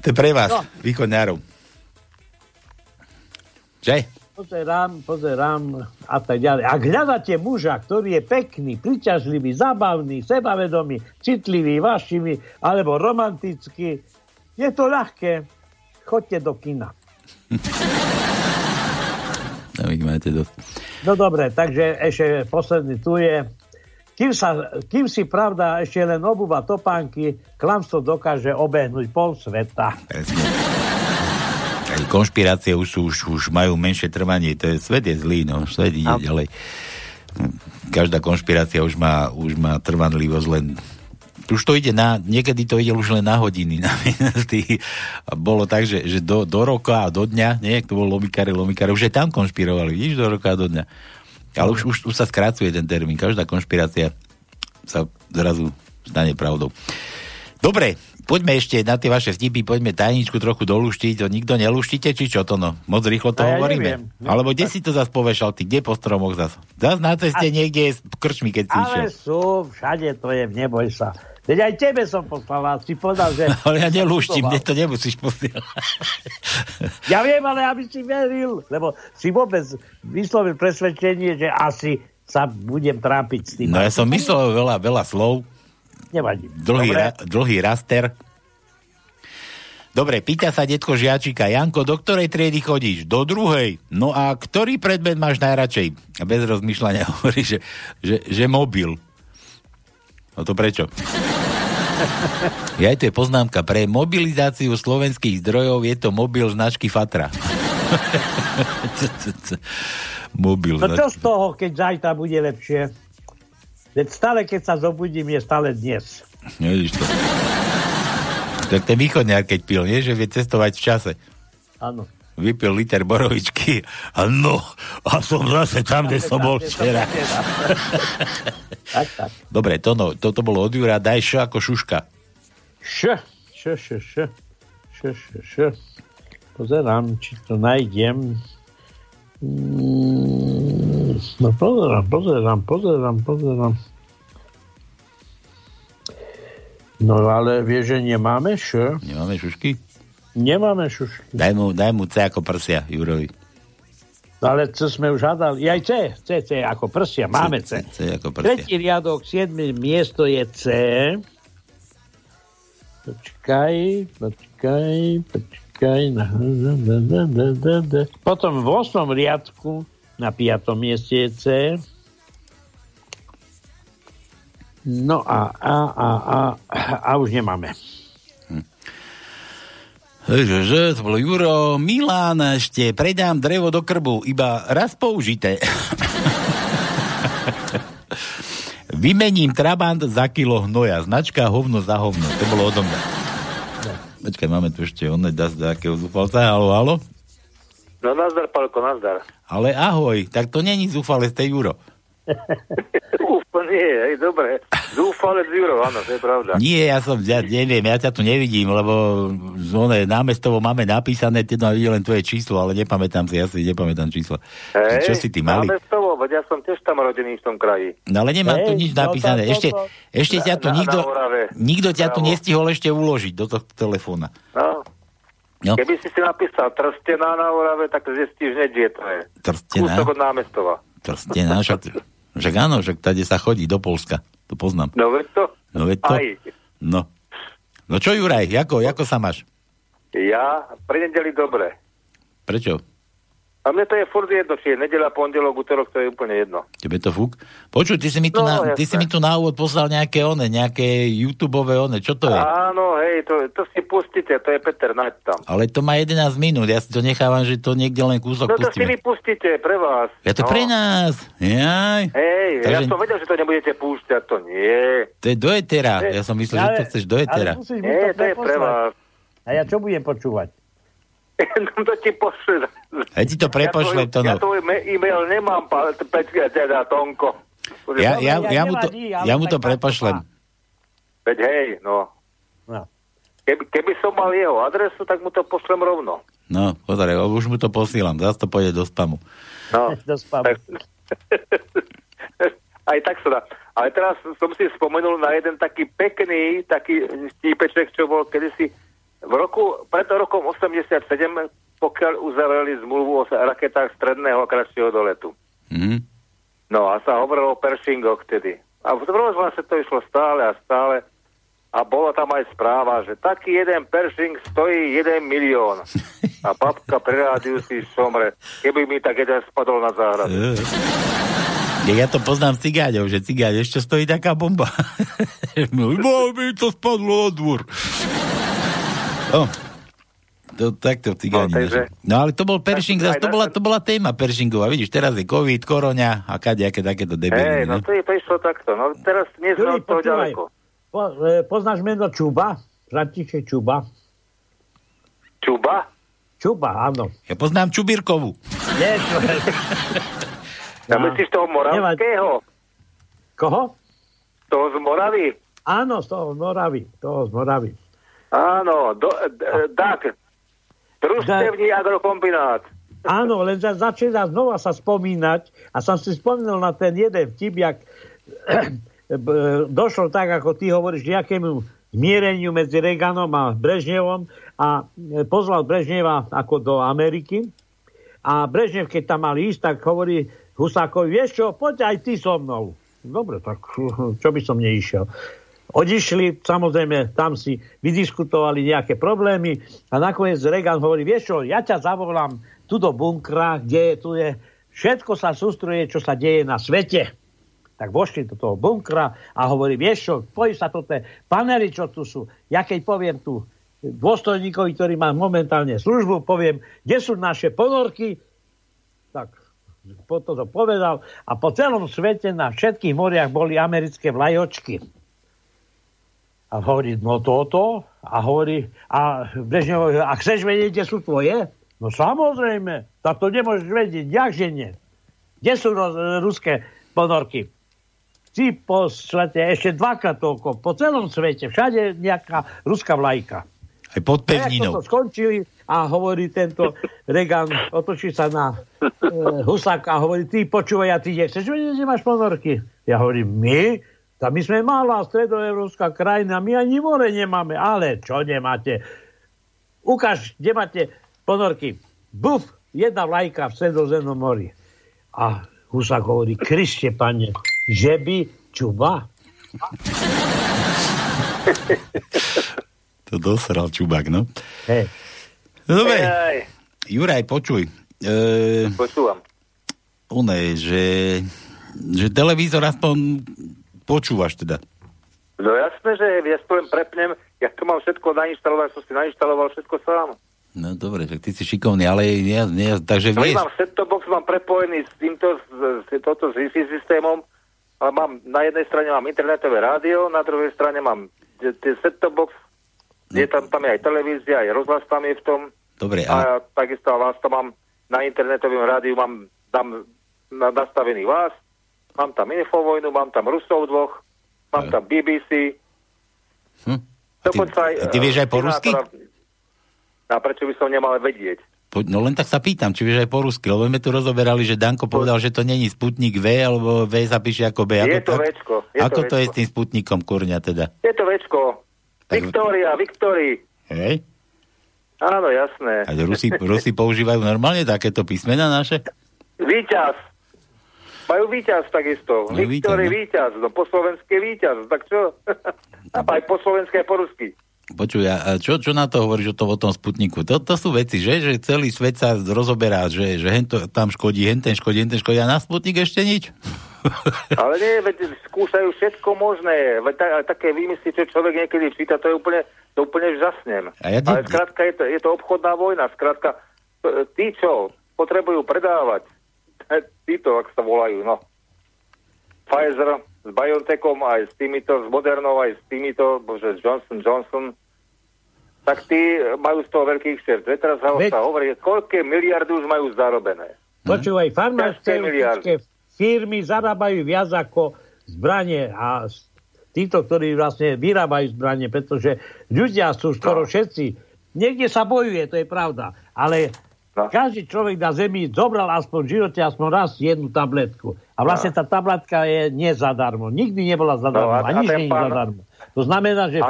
To je pre vás, No. východňárov. Že? Pozerám, pozerám a tak ďalej. Ak hľadáte muža, ktorý je pekný, príťažlivý, zabavný, sebavedomý, citlivý, vášivý alebo romantický, je to ľahké. Choďte do kina. [LAUGHS] Máte dosť. No dobre, takže ešte posledný tu je. Kým, sa, kým si pravda ešte len obúva topánky, klamstvo dokáže obehnúť pol sveta. Konšpirácie už, sú, už, už majú menšie trvanie. To je, svet je zlý, no. Svet ide ďalej. Každá konšpirácia už má, už má trvanlivosť len už to ide na, niekedy to ide už len na hodiny, na minuty. A bolo tak, že, že do, do roka a do dňa, nie, to bol lomikári, lomikári, už aj tam konšpirovali, vidíš, do roka a do dňa. Ale už, už, už sa skracuje ten termín, každá konšpirácia sa zrazu stane pravdou. Dobre, poďme ešte na tie vaše vtipy, poďme tajničku trochu doluštiť, to nikto neluštíte, či čo to no? Moc rýchlo to A ja hovoríme. neviem. Alebo kde si to zas povešal, ty, kde po stromoch zas? Zas na ceste niekde v krčmi, keď si išiel. Ale sú, všade to je, neboj sa. Veď aj tebe som poslal a si povedal, že... [LAUGHS] Ale ja nelúštim, mne to nemusíš posielať. [LAUGHS] Ja viem, ale aby si veril, lebo si vôbec vyslovil presvedčenie, že asi sa budem trápiť s tým. No ja som myslel veľa, veľa slov, Nevadí. dlhý, Dobre. ra, dlhý raster. Dobre, pýta sa detko žiačika, Janko, do ktorej triedy chodíš? Do druhej. No a ktorý predmet máš najradšej? A bez rozmýšľania [LAUGHS] hovorí, že, že, že mobil. No to prečo? Ja to je poznámka. Pre mobilizáciu slovenských zdrojov je to mobil značky Fatra. [LAUGHS] mobil No čo z toho, keď zajtra bude lepšie? Veď stále, keď sa zobudím, je stále dnes. Vidíš to. Tak ten východňár, keď pil, nie? Že vie cestovať v čase. Áno. Vypil liter borovičky a no, a som zase tam, kde som bol včera. [LAUGHS] tak, tak. Dobre, to no, toto bolo od Jura, daj š ako šuška. Š, š, š, š, š, š, š. Pozerám, či to nájdem. Mm, No pozerám, pozerám, pozerám, pozerám. No ale vieš, že nemáme š? Nemáme šušky? Nemáme šušky. Daj mu, daj mu C ako prsia, Jurovi. Ale C sme už hádali. Aj C, C, C ako prsia. Máme C. C ako prsia. Tretí riadok, siedme miesto je C. Počkaj, počkaj, počkaj. Na, na, na, na, na, na, na. Potom v 8. riadku na 5. mieste je C. No a, a, a, a, a už nemáme. Že, že, to bolo Juro, Milán ešte, predám drevo do krbu, iba raz použité. [LAUGHS] Vymením trabant za kilo hnoja, značka hovno za hovno. To bolo odo mňa. Počkaj, máme tu ešte oné dá z takého zúfalca. Halo, halo? No nazdar, Palko, nazdar. Ale ahoj, tak to není zúfale, ste Juro. [LAUGHS] Úplne nie, hej, dobre. Zúfalec Juro, áno, to je pravda. Nie, ja som, ja neviem, ja ťa tu nevidím, lebo zóne námestovo máme napísané, teda vidím len tvoje číslo, ale nepamätám si, ja si nepamätám číslo. Hej, Čo si ty mali? Námestovo, veď ja som tiež tam rodený v tom kraji. No ale nemám tu Hej, nič no napísané. Ešte, ešte ťa tu Na- nikto, na nikto ťa tu nestihol ešte uložiť do tohto telefóna. No. No. Keby si si napísal Trstená na Orave, tak zistíš hneď, kde to je. Trstená? Kúsok od námestova. Trstená, však, [LAUGHS] však áno, však tady sa chodí do Polska. To poznám. No veď to? No veď to. Aj. No. No čo Juraj, ako, ako sa máš? Ja pre nedeli dobre. Prečo? A mne to je furt jedno, či je nedela, pondelok, útorok, to je úplne jedno. Tebe to fúk? Počuj, ty si mi tu, No, na, ty si mi tu na úvod poslal nejaké one, nejaké YouTubeové one, čo to je? Áno, hej, to, to si pustíte, to je Peter Naď tam. Ale to má 11 minút, ja si to nechávam, že to niekde len kúsok No to si pustíme. vy pustíte pre vás. Ja to no. pre nás. Jaj. Hej, ja Takže- som vedel, že to nebudete púšťať, to nie. To je do etera. Ja som myslel, že to chceš do etera. Ale musíš Nie, to je pre vás. A ja čo budem počúvať? [LAUGHS] no to ti pošle. Ja ti to prepošlem, to Ja no. tvoj e-mail nemám, Peťka, teda Tonko. Ja, ja, ja, mu to, ja mu to prepošlem. Veď hej, no. No. Keby, keby som mal jeho adresu, tak mu to pošlem rovno. No, pozri, už mu to posílam, zase to pôjde do spamu. No. [LAUGHS] Do spamu. Tak, [LAUGHS] aj tak sa dá. Ale teraz som si spomenul na jeden taký pekný, taký stípeček, čo bol kedysi v roku, pred rokom 87, pokiaľ uzavreli zmluvu o raketách stredného a kratšieho doletu. Mhm. No a sa hovorilo o Pershingoch vtedy. A v rozhlase to išlo stále a stále. A bola tam aj správa, že taký jeden Pershing stojí 1 milión. A babka pre rádiu si šomre, keby mi tak jeden spadol na záhradu. Ja, to poznám z cigáňov, že cigáň ešte stojí taká bomba. [LAUGHS] no, mi to spadlo na dvor. No, to, takto v cigáni. No, takže- No, ale to bol Pershing, Tak- zase to bola, to bola téma Pershingová. Vidíš, teraz je COVID, koroňa a kadejaké takéto Hej, debily. no no. to, je, to išlo takto. No teraz nie sme od toho ďaleko. Po, e, poznáš meno Čuba? František Čuba? Čuba? Čuba, áno. Ja poznám Čubírkovu. Nie, [LAUGHS] čo... Ja myslíš toho moravského? Koho? Toho z Moravy? Áno, z toho z Moravy. Toho z Moravy. Áno, do, d, tak. Družstevní agrokombinát. Áno, len za, začína znova sa spomínať a som si spomínal na ten jeden vtip, jak [CLEARS THROAT] došlo tak, ako ty hovoríš, nejakému zmiereniu medzi Reaganom a Brežnevom a e, pozval Brežneva ako do Ameriky a Brežnev, keď tam mal ísť, tak hovorí Husákovi, vieš čo, poď aj ty so mnou. Dobre, tak [LAUGHS] čo by som neišiel. Odišli, samozrejme, tam si vydiskutovali nejaké problémy a nakoniec Reagan hovorí, vieš čo, ja ťa zavolám tu do bunkra, kde je, tu je, všetko sa sústruje, čo sa deje na svete. Tak vošli do toho bunkra a hovorí, vieš čo, pojí sa to tie panely, čo tu sú. Ja keď poviem tu dôstojníkovi, ktorý má momentálne službu, poviem, kde sú naše ponorky, tak potom to povedal a po celom svete na všetkých moriach boli americké vlajočky. A hovorí, no toto. A hovorí, a Brežnev hovorí, a chceš vedieť, kde sú tvoje? No samozrejme, tak to nemôžeš vedieť, jakže nie. Kde sú ruské ponorky? Si po svete ešte dvakrát toľko, po celom svete, všade nejaká ruská vlajka. Aj pod A pevninou. toto skončili a hovorí tento Reagan, otočí sa na e, Husáka a hovorí, ty počúvaj, a ty nechceš vedieť, že máš ponorky? Ja hovorím, my? Tak my sme malá stredoevropská krajina, my ani more nemáme. Ale čo nemáte? Ukáž, kde máte ponorky. Buf, jedna vlajka v stredozemnom mori. A Husák hovorí, Kriste, pane, že by čuba? [LAUGHS] To dosral Čubák, no. Hej. No Dobre, Hej, Juraj, počuj. E, počúvam. one, že, že televízor aspoň počúvaš teda. No jasné, že ja si poviem, prepnem, ja to mám všetko nainštalované, som si nainštaloval všetko sám. No dobre, tak ty si šikovný, ale nie, nie, takže No, vieš, mám set-top box, mám prepojený s týmto, s, toto s Wi-Fi systémom, ale mám, na jednej strane mám internetové rádio, na druhej strane mám set-top box, je tam, tam je aj televízia, aj rozhlas tam je v tom. dobre, A ale, ja takisto vás to mám na internetovom rádiu, mám tam na, nastavený vás, mám tam Infovojnu, mám tam Rusov dvoch, mám tam BBC. Hm? Dokonca aj, a ty vieš aj po rusky? A prečo by som nemal vedieť? no len tak sa pýtam, či vieš aj po rusky, lebo sme tu rozoberali, že Danko povedal, že to není Sputnik V, alebo V sa píše ako B. Je Ako, to Včko. Je ako to to je Včko. s tým Sputnikom, kurňa teda? Je to Včko. Viktória, Viktóri. Hej? Áno, jasné. A Rusi, Rusi používajú normálne takéto písmena naše? Výťaz. Majú výťaz takisto. No, Viktor je víťaz. No po slovenské výťaz. Tak čo? [LAUGHS] aj po slovenské, aj po rusky. Počuj, a čo, čo na to hovoríš o tom, o tom Sputniku? To, to sú veci, že? Že celý svet sa rozoberá, že, že hento, tam škodí, henten škodí, henten škodí a na Sputnik ešte nič? [LAUGHS] Ale nie, veď skúšajú všetko možné. Veď ta, také výmysly, čo človek niekedy číta, to je úplne, to úplne žasnem. A ja ti- Ale skrátka je to, je to obchodná vojna. Skrátka, e, tí, čo potrebujú predávať, títo, ak sa volajú, no. Pfizer s BioNTechom, aj s týmito, s Modernou, aj s týmito, bože, Johnson, Johnson, tak tí majú z toho veľkých šert. Teraz sa, Veď- sa hovorí, koľké miliardy už majú zarobené. Počúvaj, Ťažké farmaceutické firmy zarábajú viac ako zbranie a títo, ktorí vlastne vyrábajú zbranie, pretože ľudia sú skoro všetci. Niekde sa bojuje, to je pravda, ale každý človek na Zemi zobral aspoň v živote aspoň raz jednu tabletku. A vlastne tá tabletka je nie zadarmo. Nikdy nebola zadarmo. No, a- a, a nič nie je pán- zadarmo. To znamená, že A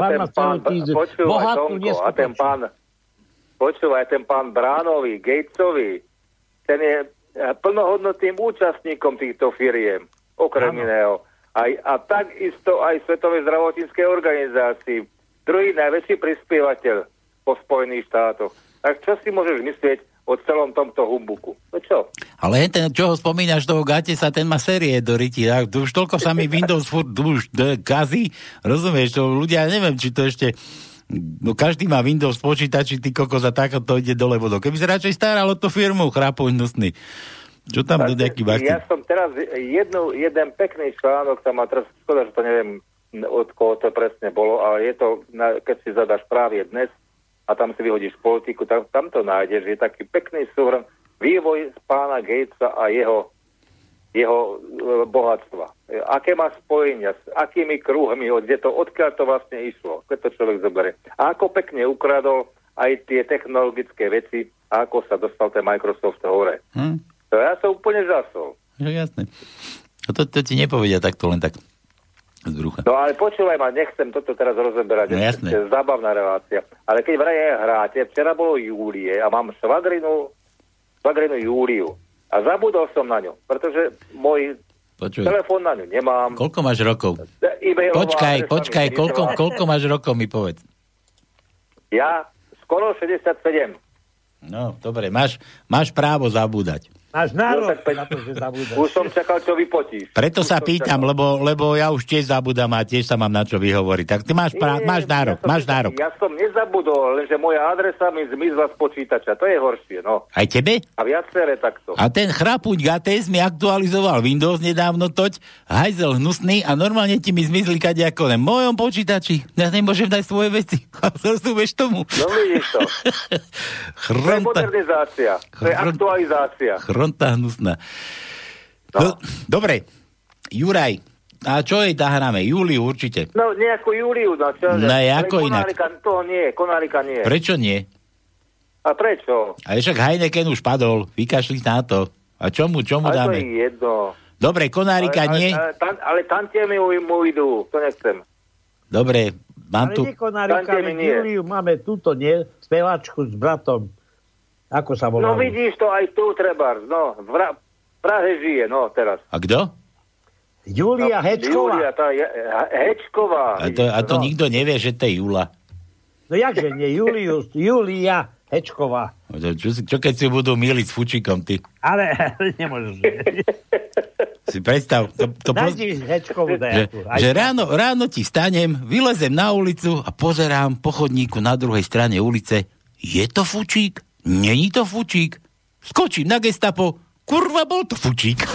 bohatnú Tomko, a ten pán, počúvaj, ten pán Bránovi, Gatesovi, ten je eh, plnohodnotným účastníkom týchto firiem, okrem iného. Aj, a takisto aj Svetovej zdravotníckej organizácii. Druhý najväčší prispievateľ po Spojených štátoch. Tak čo si môžeš myslieť o celom tomto humbuku? No čo? Ale ten, čo ho spomínaš, toho gate sa, ten má série do ryti. A už toľko sa mi Windows furt už kazí. Rozumieš, to ľudia, neviem, či to ešte... No každý má Windows počítači, ty kokos a tak to ide dole vodou. Keby sa radšej staralo to firmu, chrápoň hnusný. Čo tam do nejaký? Ja som teraz jednu, jeden pekný článok, tam má teraz, škoda, že to neviem od koho to presne bolo, ale je to, keď si zadaš právě dnes a tam si vyhodíš politiku, tam, tam to nájdeš, je taký pekný súhrn vývoj pána Gatesa a jeho, jeho e, bohatstva. E, Aké má spojenia, s akými kruhmi, od- kde to, odkiaľ to vlastne išlo, keď to človek zoberie. A ako pekne ukradol aj tie technologické veci a ako sa dostal ten Microsoft hore. Hm? To ja som úplne žasol. No jasné. A to, to ti nepovedia takto len tak z brucha. No ale počúvaj ma, nechcem toto teraz rozeberať. No jasné. To je zábavná relácia. Ale keď vraj hráte, včera bolo Júlie a mám švagrinu, švagrinu Júliu. A zabudol som na ňu, pretože môj Počuj. telefón na ňu nemám. Koľko máš rokov? E-mailová Počkaj, počkaj, koľko, koľko máš rokov, mi povedz. Ja skoro 67. No, dobre, máš, máš právo zabúdať. Máš nárok na to, že zabúdaš. Už som čakal, čo vypotíš. Preto sa pýtam, lebo, lebo ja už tiež zabudám a tiež sa mám na čo vyhovoriť. Tak ty máš, prá- máš nárok, ja som, máš nárok. Ja som nezabudol, lenže moja adresa mi zmizla z počítača. To je horšie, no. Aj tebe? A viaceré takto. A ten chrapuť Gates mi aktualizoval Windows nedávno toť, hajzel hnusný a normálne ti mi zmizli kade ako len v mojom počítači. Ja nemôžem dať svoje veci. [LAUGHS] Rozumieš tomu? No vidíš to. [LAUGHS] To je modernizácia. To je aktualizácia. Chronta hnusná. No. Dobre, Juraj, a čo jej tá hráme? Júliu určite. No nejakú Júliu, no čo? No, Ale ako inak? Konárika, toho nie, Konárika nie. Prečo nie? A prečo? A však Heineken už padol, vykašli na to. A čomu, čomu Ale to dáme? je jedno. Dobre, Konárika ale, nie. Ale, ale, tan, ale tantiemy mu, mu idú, to nechcem. Dobre, mám Ale tu... veď nie. Júliu máme túto, nie? Spevačku s bratom. Ako sa volá? No vidíš to aj tu, trebárs, no. V Ra- Prahe žije, no teraz. A kto? Júlia no, Hečková. Júlia, tá je, Hečková. A to, a to No. nikto nevie, že to je Jula. No jakže nie? Julius, Júlia Hečková. Čo, čo, čo keď si budú míliť s fučikom, ty? Ale [LAUGHS] nemôžeš. Si predstav, to, to poz... Hečkovú že, že ráno, ráno ti stanem, vylezem na ulicu a pozerám po chodníku na druhej strane ulice. Je to fučík? Není to fučík? Skočím na gestapo. Kurva, bol to fučík. [LAUGHS]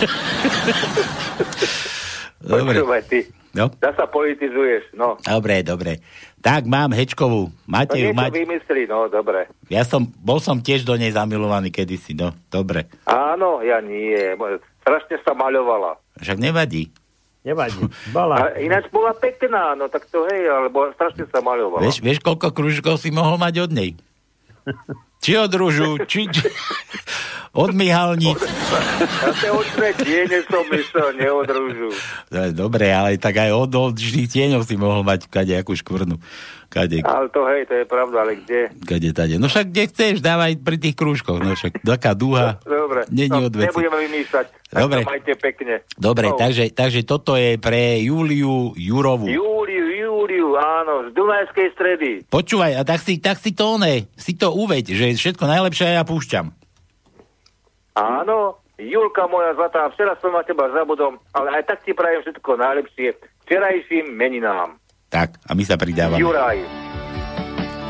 Dobre. Počúvaj ty. No. Zasa politizuješ, no. Dobre, dobre. Tak mám Hečkovú. No Máte ju niečo mať. vymyslí, no, dobre. Ja som, bol som tiež do nej zamilovaný kedysi, no. Dobre. Áno, ja nie. Strašne sa maľovala. Však nevadí. Nevadí. [LAUGHS] Bola. A ináč bola pekná, no tak to hej, alebo strašne sa maľovala. Vieš, vieš, koľko kružkov si mohol mať od nej? [LAUGHS] Či od rúžu, či, či od mihalníc. Očné tiene som myslel, neodrúžu. To je Dobre, ale tak aj od očných tieňov si mohol mať kadejakú škvrnu. Kade, Ale to hej, to je pravda, ale kde? kade, tade. No však kde chceš, dávaj pri tých krúžkoch. No však taká dúha. Dobre, Není no, od nebudeme vymýšľať. Dobre. majte pekne. Dobre, no. takže, takže toto je pre Júliu Jurovu. Júliu, áno, z Dunajskej stredy. Počúvaj, a tak si, tak si to one, si to uveď, že všetko najlepšie ja púšťam. Áno, Julka moja zlatá, včera som na teba zabudol, ale aj tak ti prajem všetko najlepšie včerajším meninám. Tak, a my sa pridávame. Juraj.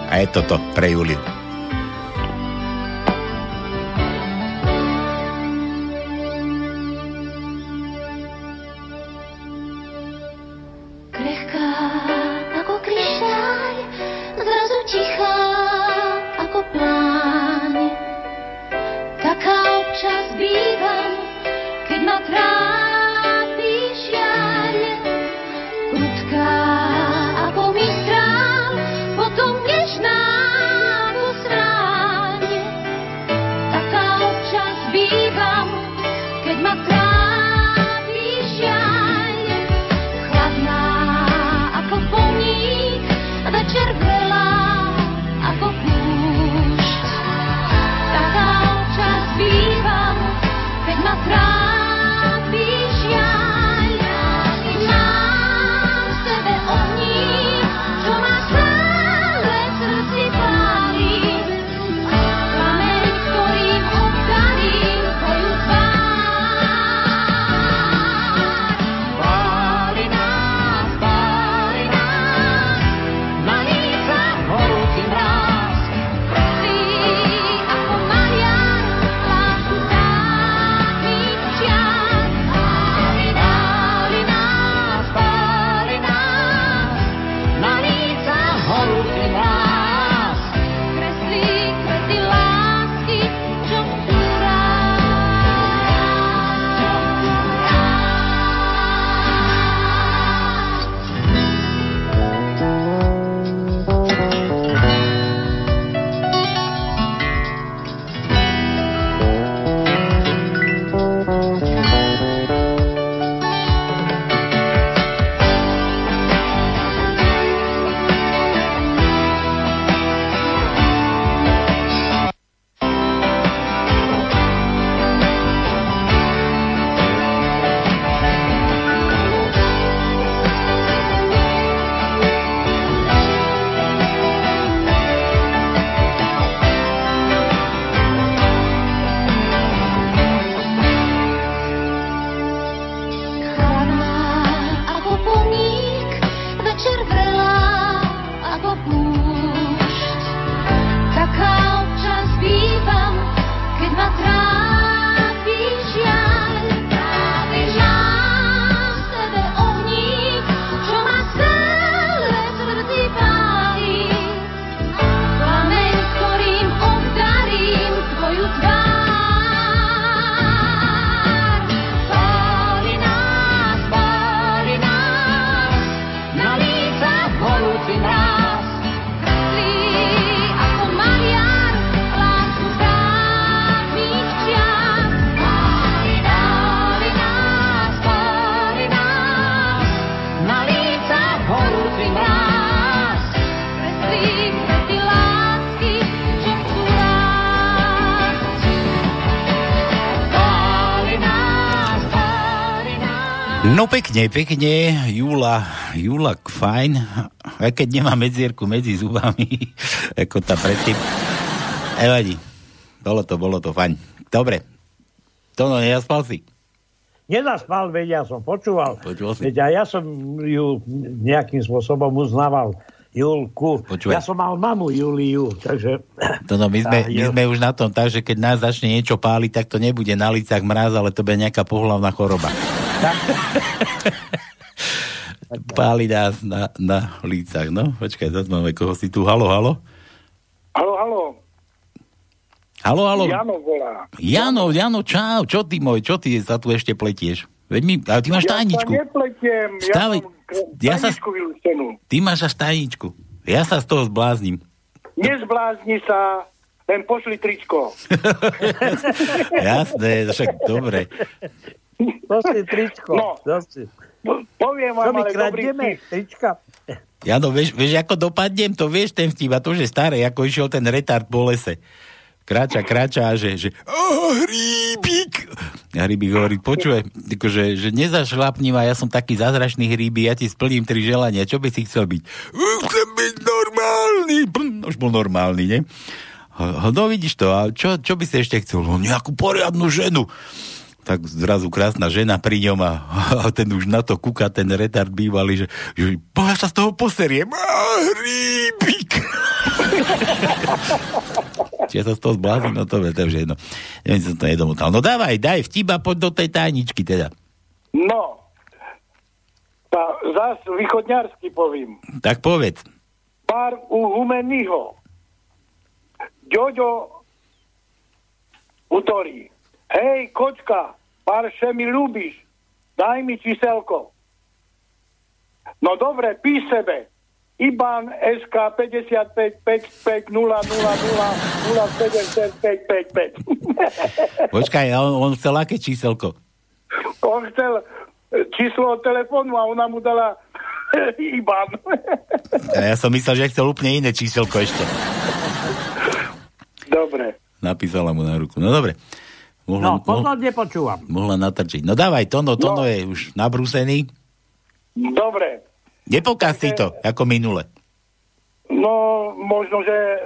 A je toto pre Juliu. Krehká tichá ako pláň. Taká občas bývam, keď ma trápi pekne, pekne, Júla, Júla fajn, aj keď nemá medzierku medzi zubami, [LAUGHS] ako tá predtým. Evadí, bolo to, bolo to fajn. Dobre, Tono, nejaspal si? Nezaspal, veď ja som počúval. Počúval si. Veď aj ja som ju nejakým spôsobom uznával. Julku. Počúvaj. Ja som mal mamu Juliu, takže... Tono, my sme, my sme už na tom tak, že keď nás začne niečo páliť, tak to nebude na licách mráz, ale to bude nejaká pohlavná choroba. Páli nás na, na lícach, no. Počkaj, zase máme koho si tu. Halo, halo. Halo, halo. Halo, halo. Jano volá. Jano, Jano, čau, čo ty môj, čo ty sa tu ešte pletieš? Veď mi, ale ty máš tajničku. Ja sa nepletiem, Stávaj- ja ja sa-. Ty máš až tajničku. Ja sa z toho zblázním. Nezblázni sa, len pošli tričko. [LAUGHS] Jasné, však dobre. To si tričko. No. Si. Po- Poviem vám, ale dobrý kradneme? vtip. Trička? Jano, vieš, vieš, ako dopadnem? To vieš ten vtip, a to, že staré, ako išiel ten retard po lese. Kráča, kráča a že, že oh, hríbik. A hríbik hovorí, počúvaj, akože, že nezašlapním a ja som taký zázračný hríbik, ja ti splním tri želania, čo by si chcel byť? "Uh, Chcem byť normálny. Už bol normálny, ne? "Ho- No vidíš to, a čo, čo by si ešte chcel? No nejakú poriadnu ženu. Tak zrazu krásna žena pri ňom a, a ten už na to kúka, ten retard bývalý, že, že "Bo ja sa z toho poseriem. A, hríbik. [LAUGHS] Či ja sa z toho zblázim, no to je to už jedno. Neviem, som to nedomotal. No dávaj, daj vtiba, poď do tej tajničky teda. No, tá, zás východňarsky povím. Tak povedz. Pár u Humeniho. Ďoďo utorí. Hej, kočka, pár še mi ľúbiš. Daj mi číselko. No dobre, píš sebe. IBAN SK 55 55 000 07555. Počkaj, on, on chcel aké číselko? On chcel e, číslo telefónu a ona mu dala [LAUGHS] IBAN. Ja som myslel, že chcel úplne iné číselko ešte. Dobre. Napísala mu na ruku. No dobre. Mohla, No, posledne počúvam. mohla natrčiť. No dávaj, Tono, Tono je už nabrúsený. Dobre, Nepokaz si to, ako minule. no možno, že e,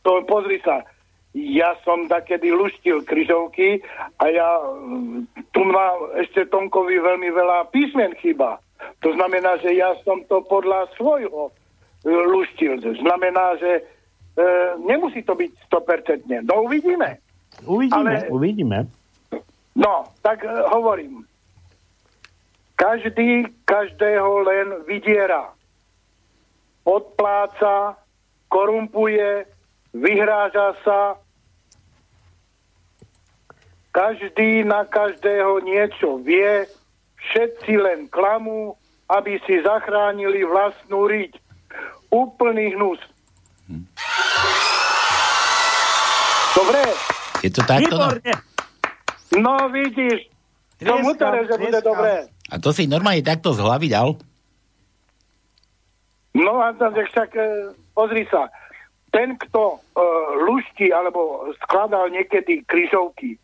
to pozri sa. Ja som takedy luštil kryžovky a ja mm, tu má ešte Tomkovi veľmi veľa písmen chyba. To znamená, že ja som to podľa svojho e, luštil. Znamená, že e, nemusí to byť 100%. No uvidíme. Uvidíme, Ale- uvidíme. No, tak e, hovorím. Každý každého len vydiera. Odpláca, korumpuje, vyhráža sa. Každý na každého niečo vie, všetci len klamú, aby si zachránili vlastnú riť. Úplný hnus. Dobre? Je to takto? No? No vidíš, som utarel, že bude dobré. A to si normálne takto z hlavy dal? No a tam, však e, pozri sa, ten, kto e, luští alebo skladal niekedy kryžovky,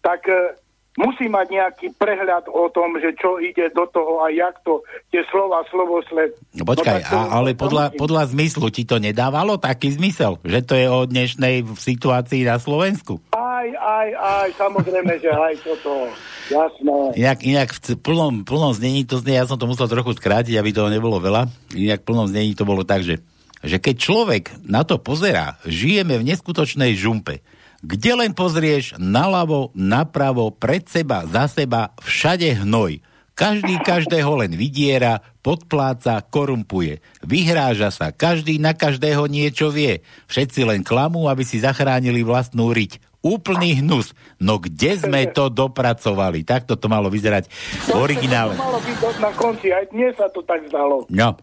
tak e, musí mať nejaký prehľad o tom, že čo ide do toho a jak to, tie slova, slovosled. No počkaj, to- a, ale podľa, podľa zmyslu ti to nedávalo taký zmysel, že to je o dnešnej situácii na Slovensku? Aj, aj, aj, samozrejme, že aj toto. Jasné. Inak, inak v plnom, plnom znení to znie, ja som to musel trochu skrátiť, aby toho nebolo veľa. Inak v plnom znení to bolo tak, že, že keď človek na to pozerá, žijeme v neskutočnej žumpe. Kde len pozrieš, naľavo, napravo, pred seba, za seba, všade hnoj. Každý každého len vydiera, podpláca, korumpuje. Vyhráža sa, každý na každého niečo vie. Všetci len klamú, aby si zachránili vlastnú riť. Úplný hnus. No kde sme to dopracovali? Takto to malo vyzerať v originále. To malo byť na konci, aj dnes sa to tak zdalo. No,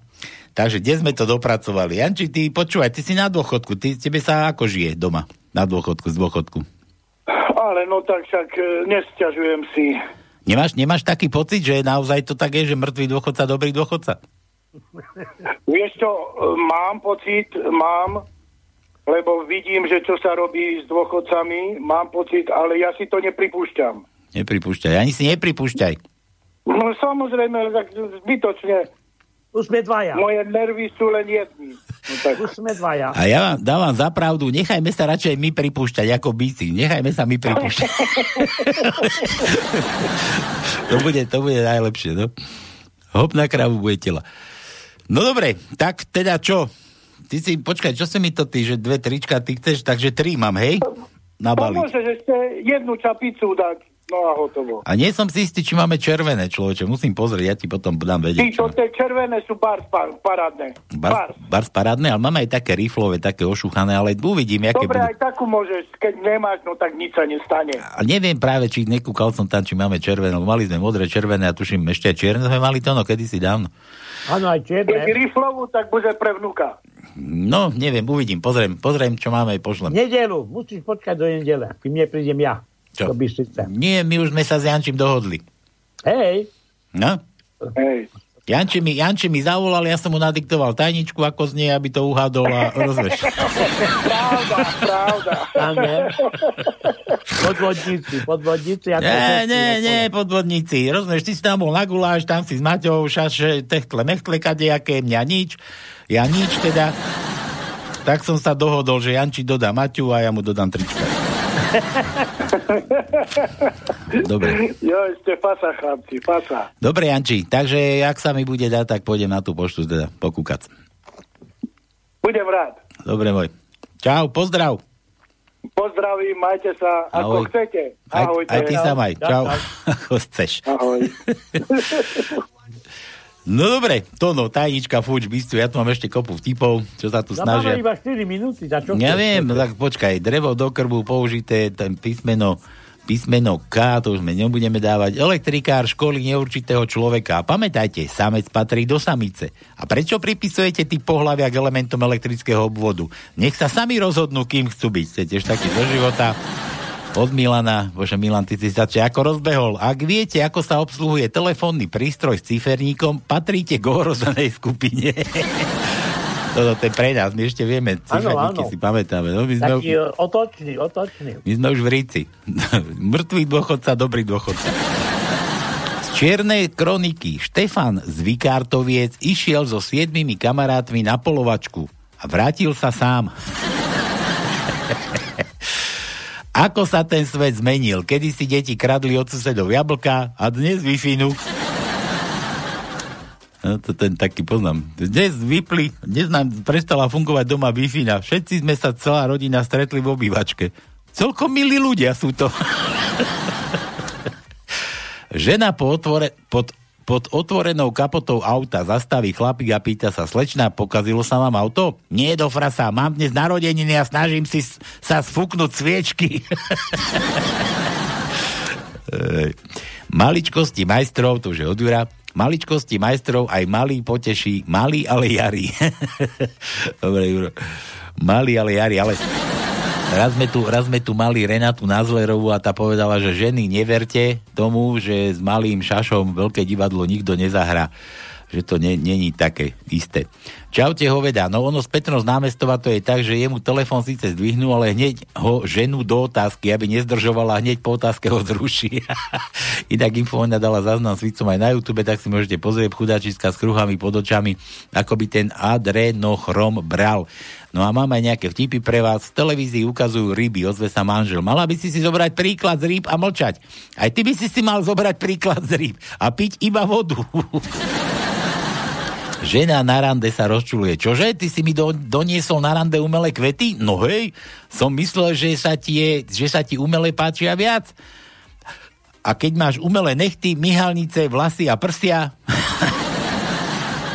takže kde sme to dopracovali? Janči, ty počúvaj, ty si na dôchodku, ty, tebe sa ako žije doma? Na dôchodku, z dôchodku. Ale no tak však e, nesťažujem si. Nemáš, nemáš taký pocit, že naozaj to tak je, že mŕtvý dôchodca, dobrý dôchodca? Vieš čo, mám pocit, mám, lebo vidím, že čo sa robí s dôchodcami, mám pocit, ale ja si to nepripúšťam. Nepripúšťaj, ani si nepripúšťaj. No samozrejme, tak zbytočne. Už sme dvaja. Moje nervy sú len jedni. No, tak. Už sme dvaja. A ja vám dávam za pravdu, nechajme sa radšej my pripúšťať ako bíci. Nechajme sa my pripúšťať. [LAUGHS] to, bude, to bude najlepšie, no. Hop na kravu bude tela. No dobre, tak teda čo? Ty si, počkaj, čo si mi to ty, že dve trička ty chceš, takže tri mám, hej? Na bali. Pomôžeš ešte jednu čapicu dať, no a hotovo. A nie som si istý, či máme červené, človeče. Musím pozrieť, ja ti potom dám vedieť. čo tie červené sú bar, par, parádne. Bars, bars parádne, ale máme aj také riflové, také ošuchané, ale uvidím, aké Dobre, budú. aj takú môžeš, keď nemáš, no tak nič sa nestane. A neviem práve, či nekúkal som tam, či máme červené. Mali sme modré, červené a tuším ešte aj čierne sme mali to, no kedysi dávno. Áno, aj Keď čierne. riflovú, tak bude pre vnuka. No, neviem, uvidím, pozriem, pozriem, čo máme, pošlem. Nedelu, musíš počkať do nedele, kým neprídem ja. Čo? Do Bystrice. Nie, my už sme sa s Jančím dohodli. Hej. No? Hej. Janči mi, Janči mi zavolal, ja som mu nadiktoval tajničku, ako znie, aby to uhádol a rozveš. Pravda, pravda. Podvodníci, podvodníci. ako Nie, nie, nie, podvodníci. Rozumieš, ty si tam bol na guláš, tam si s Maťou, šaše, techtle, mechtle, kadejaké, mňa nič. Ja nič teda. Tak som sa dohodol, že Janči dodá Maťu a ja mu dodám trička. [LAUGHS] Dobre. Jo, ešte pasa, chlapci, pasa. Dobre, Janči, takže ak sa mi bude dať, tak pôjdem na tú poštu teda pokúkať. Budem rád. Dobre, môj. Čau, pozdrav. Pozdravím, majte sa, ako Ahoj. chcete. Aj, Ahojte. aj ty sa maj. Čau. [LAUGHS] Ako chceš. Ahoj. [LAUGHS] No dobre, Tono, tajnička fuč, bystru, ja tu mám ešte kopu vtipov, čo sa tu máme snažia. iba 4 minúty, za čo Ja viem, no tak počkaj, drevo do krbu použité, ten písmeno, písmeno K, to už sme nebudeme dávať, elektrikár školy neurčitého človeka. A pamätajte, samec patrí do samice. A prečo pripisujete ty pohľavia k elementom elektrického obvodu? Nech sa sami rozhodnú, kým chcú byť. Ste tiež taký do života. Od Milana, bože Milan, ty si sa ako rozbehol. Ak viete, ako sa obsluhuje telefónny prístroj s ciferníkom, patríte k ohrozenej skupine. [LAUGHS] Toto to je pre nás, my ešte vieme, áno. si pamätáme. No, my, sme, Taký otočný, otočný. my sme už v ríci. [LAUGHS] Mŕtvý dôchodca, dobrý dôchodca. Z čiernej kroniky Štefan z Vikártoviec išiel so siedmými kamarátmi na polovačku a vrátil sa sám. Ako sa ten svet zmenil? Kedy si deti kradli od susedov jablka a dnes wi No, to ten taký poznám. Dnes vypli, dnes nám prestala fungovať doma wi Všetci sme sa, celá rodina, stretli v obývačke. Celkom milí ľudia sú to. [LAUGHS] Žena po otvore, pod, pod otvorenou kapotou auta zastaví chlapík a pýta sa, slečna, pokazilo sa vám auto? Nie, do frasa, mám dnes narodeniny a snažím si s- sa sfúknuť sviečky. Maličkosti majstrov, to už je od Jura, maličkosti majstrov aj malý poteší, malý ale jari. [LAUGHS] Dobre, Juro. Malý ale jari, ale raz sme, tu, raz sme tu mali Renatu Nazlerovú a tá povedala, že ženy neverte tomu, že s malým šašom veľké divadlo nikto nezahrá že to není také isté. Čaute hoveda, no ono s Petrom z námestova to je tak, že jemu telefon síce zdvihnú, ale hneď ho ženú do otázky, aby nezdržovala, hneď po otázke ho zruší. [LAUGHS] Inak Infovojna dala záznam s Vicom aj na YouTube, tak si môžete pozrieť chudáčiska s kruhami pod očami, ako by ten adrenochrom bral. No a mám aj nejaké vtipy pre vás. V televízii ukazujú ryby, ozve sa manžel. Mala by si si zobrať príklad z rýb a mlčať. Aj ty by si si mal zobrať príklad z rýb a piť iba vodu. [LAUGHS] Žena na rande sa rozčuluje. Čože? Ty si mi do, doniesol na rande umelé kvety? No hej, som myslel, že sa ti, je, že sa ti umelé páčia viac. A keď máš umelé nechty, myhalnice, vlasy a prsia...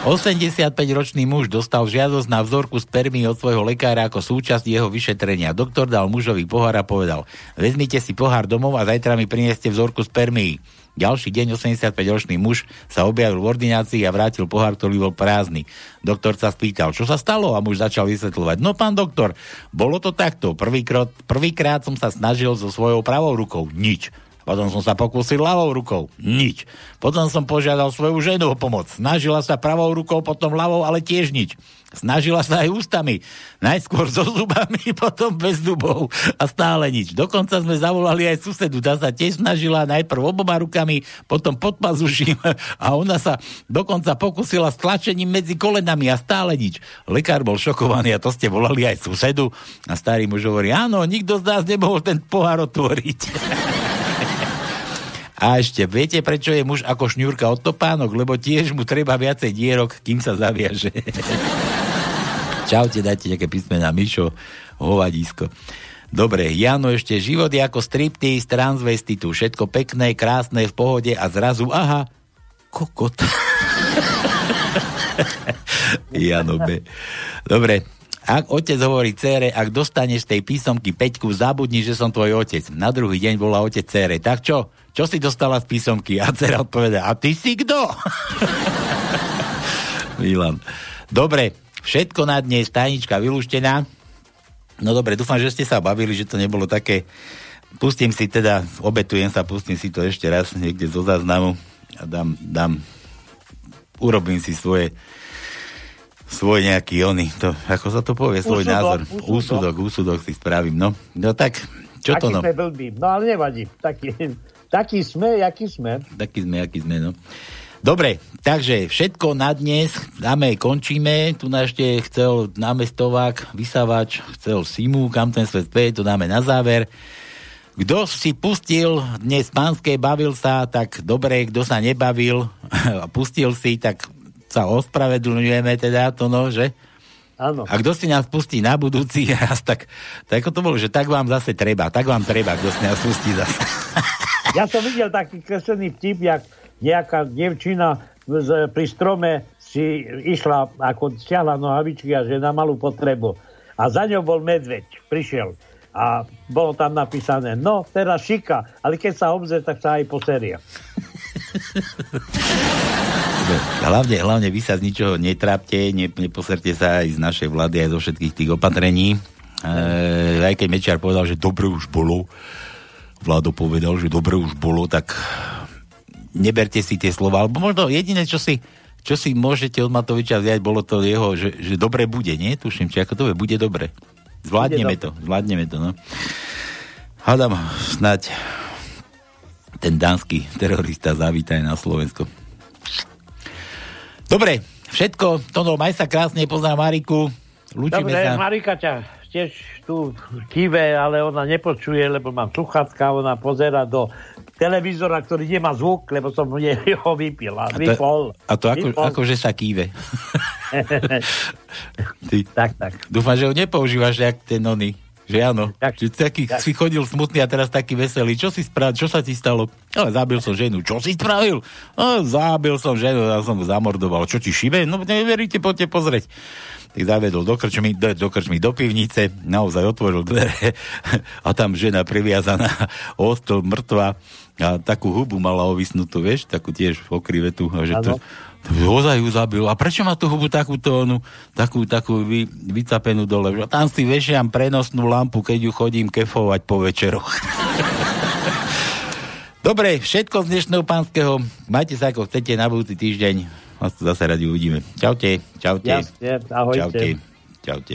85-ročný muž dostal žiadosť na vzorku spermy od svojho lekára ako súčasť jeho vyšetrenia. Doktor dal mužovi pohár a povedal, vezmite si pohár domov a zajtra mi prinieste vzorku spermii. Ďalší deň 85-ročný muž sa objavil v ordinácii a vrátil pohár, ktorý bol prázdny. Doktor sa spýtal, čo sa stalo a muž začal vysvetľovať. No pán doktor, bolo to takto. Prvýkrát, prvýkrát som sa snažil so svojou pravou rukou. Nič. Potom som sa pokúsil ľavou rukou. Nič. Potom som požiadal svoju ženu o pomoc. Snažila sa pravou rukou, potom ľavou, ale tiež nič. Snažila sa aj ústami. Najskôr so zubami, [LAUGHS] potom bez zubov. A stále nič. Dokonca sme zavolali aj susedu. Tá sa tiež snažila najprv oboma rukami, potom pod pazuším [LAUGHS] a ona sa dokonca pokusila s tlačením medzi kolenami a stále nič. Lekár bol šokovaný a to ste volali aj susedu. A starý muž hovorí, áno, nikto z nás nemohol ten pohár otvoriť. [LAUGHS] A ešte, viete, prečo je muž ako šňúrka od topánok? Lebo tiež mu treba viacej dierok, kým sa zaviaže. [LAUGHS] Čaute, dajte nejaké písmená Mišo, hovadisko. Dobre, Jano, ešte život je ako striptease, transvestitu. Všetko pekné, krásne, v pohode a zrazu, aha, kokot. [LAUGHS] Jano B. Dobre, ak otec hovorí cére, ak dostaneš tej písomky peťku, zabudni, že som tvoj otec. Na druhý deň volá otec cére. Tak čo? Čo si dostala z písomky? A dcera odpoveda, a ty si kto? [LAUGHS] Milan. Dobre, všetko na dnes, tajnička vylúštená. No dobre, dúfam, že ste sa bavili, že to nebolo také... Pustím si teda, obetujem sa, pustím si to ešte raz niekde zo záznamu a dám, dám urobím si svoje svoj nejaký ony, to, ako sa to povie, svoj Úsudok, názor. úsudok. Úsudok, úsudok si spravím, no. No tak, čo to Taký no? sme blbí. No ale nevadí. Taký, taký sme, jaký sme. Taký sme, aký sme, no. Dobre, takže všetko na dnes, dáme, končíme. Tu nás ešte chcel námestovák, vysávač, chcel Simu, kam ten svet speje, to dáme na záver. Kto si pustil dnes pánske, bavil sa, tak dobre, kto sa nebavil [LAUGHS] a pustil si, tak sa ospravedlňujeme teda to no, že? Áno. A kto si nás pustí na budúci [LAUGHS] raz, tak, tak ako to bolo, že tak vám zase treba, tak vám treba, kto si nás pustí zase. [LAUGHS] Ja som videl taký kreslený vtip, jak nejaká devčina pri strome si išla, ako stiahla nohavičky a že na malú potrebu. A za ňou bol medveď, prišiel. A bolo tam napísané, no teraz šika, ale keď sa obzrie, tak sa aj poseria. [LAUGHS] Hlavne, hlavne vy sa z ničoho netrápte, ne, neposerte sa aj z našej vlády, aj zo všetkých tých opatrení. E, aj keď Mečiar povedal, že dobre už bolo, Vlado povedal, že dobre už bolo, tak neberte si tie slova, alebo možno jediné, čo si, čo si môžete od Matoviča vziať, bolo to jeho, že, že dobre bude, nie? Tuším, či ako to je, bude dobre. Zvládneme Bude to, zvládneme to, no. Hádam, snať ten dánsky terorista zavíta aj na Slovensko. Dobre, všetko. Tono, maj sa krásne, poznám Mariku. Lúčime Dobre, sa. Marika ťa tiež tu kýve, ale ona nepočuje, lebo mám sluchatka, ona pozera do televízora, ktorý nemá zvuk, lebo som [LAUGHS] ho vypil a A to, vypol. a to ako, Vypol. akože sa kýve. [LAUGHS] Ty. Tak, tak. Dúfam, že ho nepoužívaš jak ten oný. Že áno. Tak. Že taký Tak. si chodil smutný a teraz taký veselý. Čo si spravil? Čo sa ti stalo? Ale zabil som ženu. Čo si spravil? No, zabil som ženu, ja som zamordoval. Čo ti šibe? No neveríte, poďte pozrieť. Tak zavedol do krčmy, do, do krčmy, do pivnice, naozaj otvoril dvere [LAUGHS] a tam žena priviazaná [LAUGHS] o stôl mŕtva a takú hubu mala ovisnutú, vieš, takú tiež okrivetu. A že to, Ozaj ju zabil. A prečo má tú hubu takúto, onu, takú, takú vy, vycapenú dole? Tam si vešiam prenosnú lampu, keď ju chodím kefovať po večeroch. [LAUGHS] Dobre, všetko z dnešného pánskeho. Majte sa ako chcete na budúci týždeň. Vás tu zase radi uvidíme. Čaute, čaute. Jasne, ahojte. Čaute, čaute.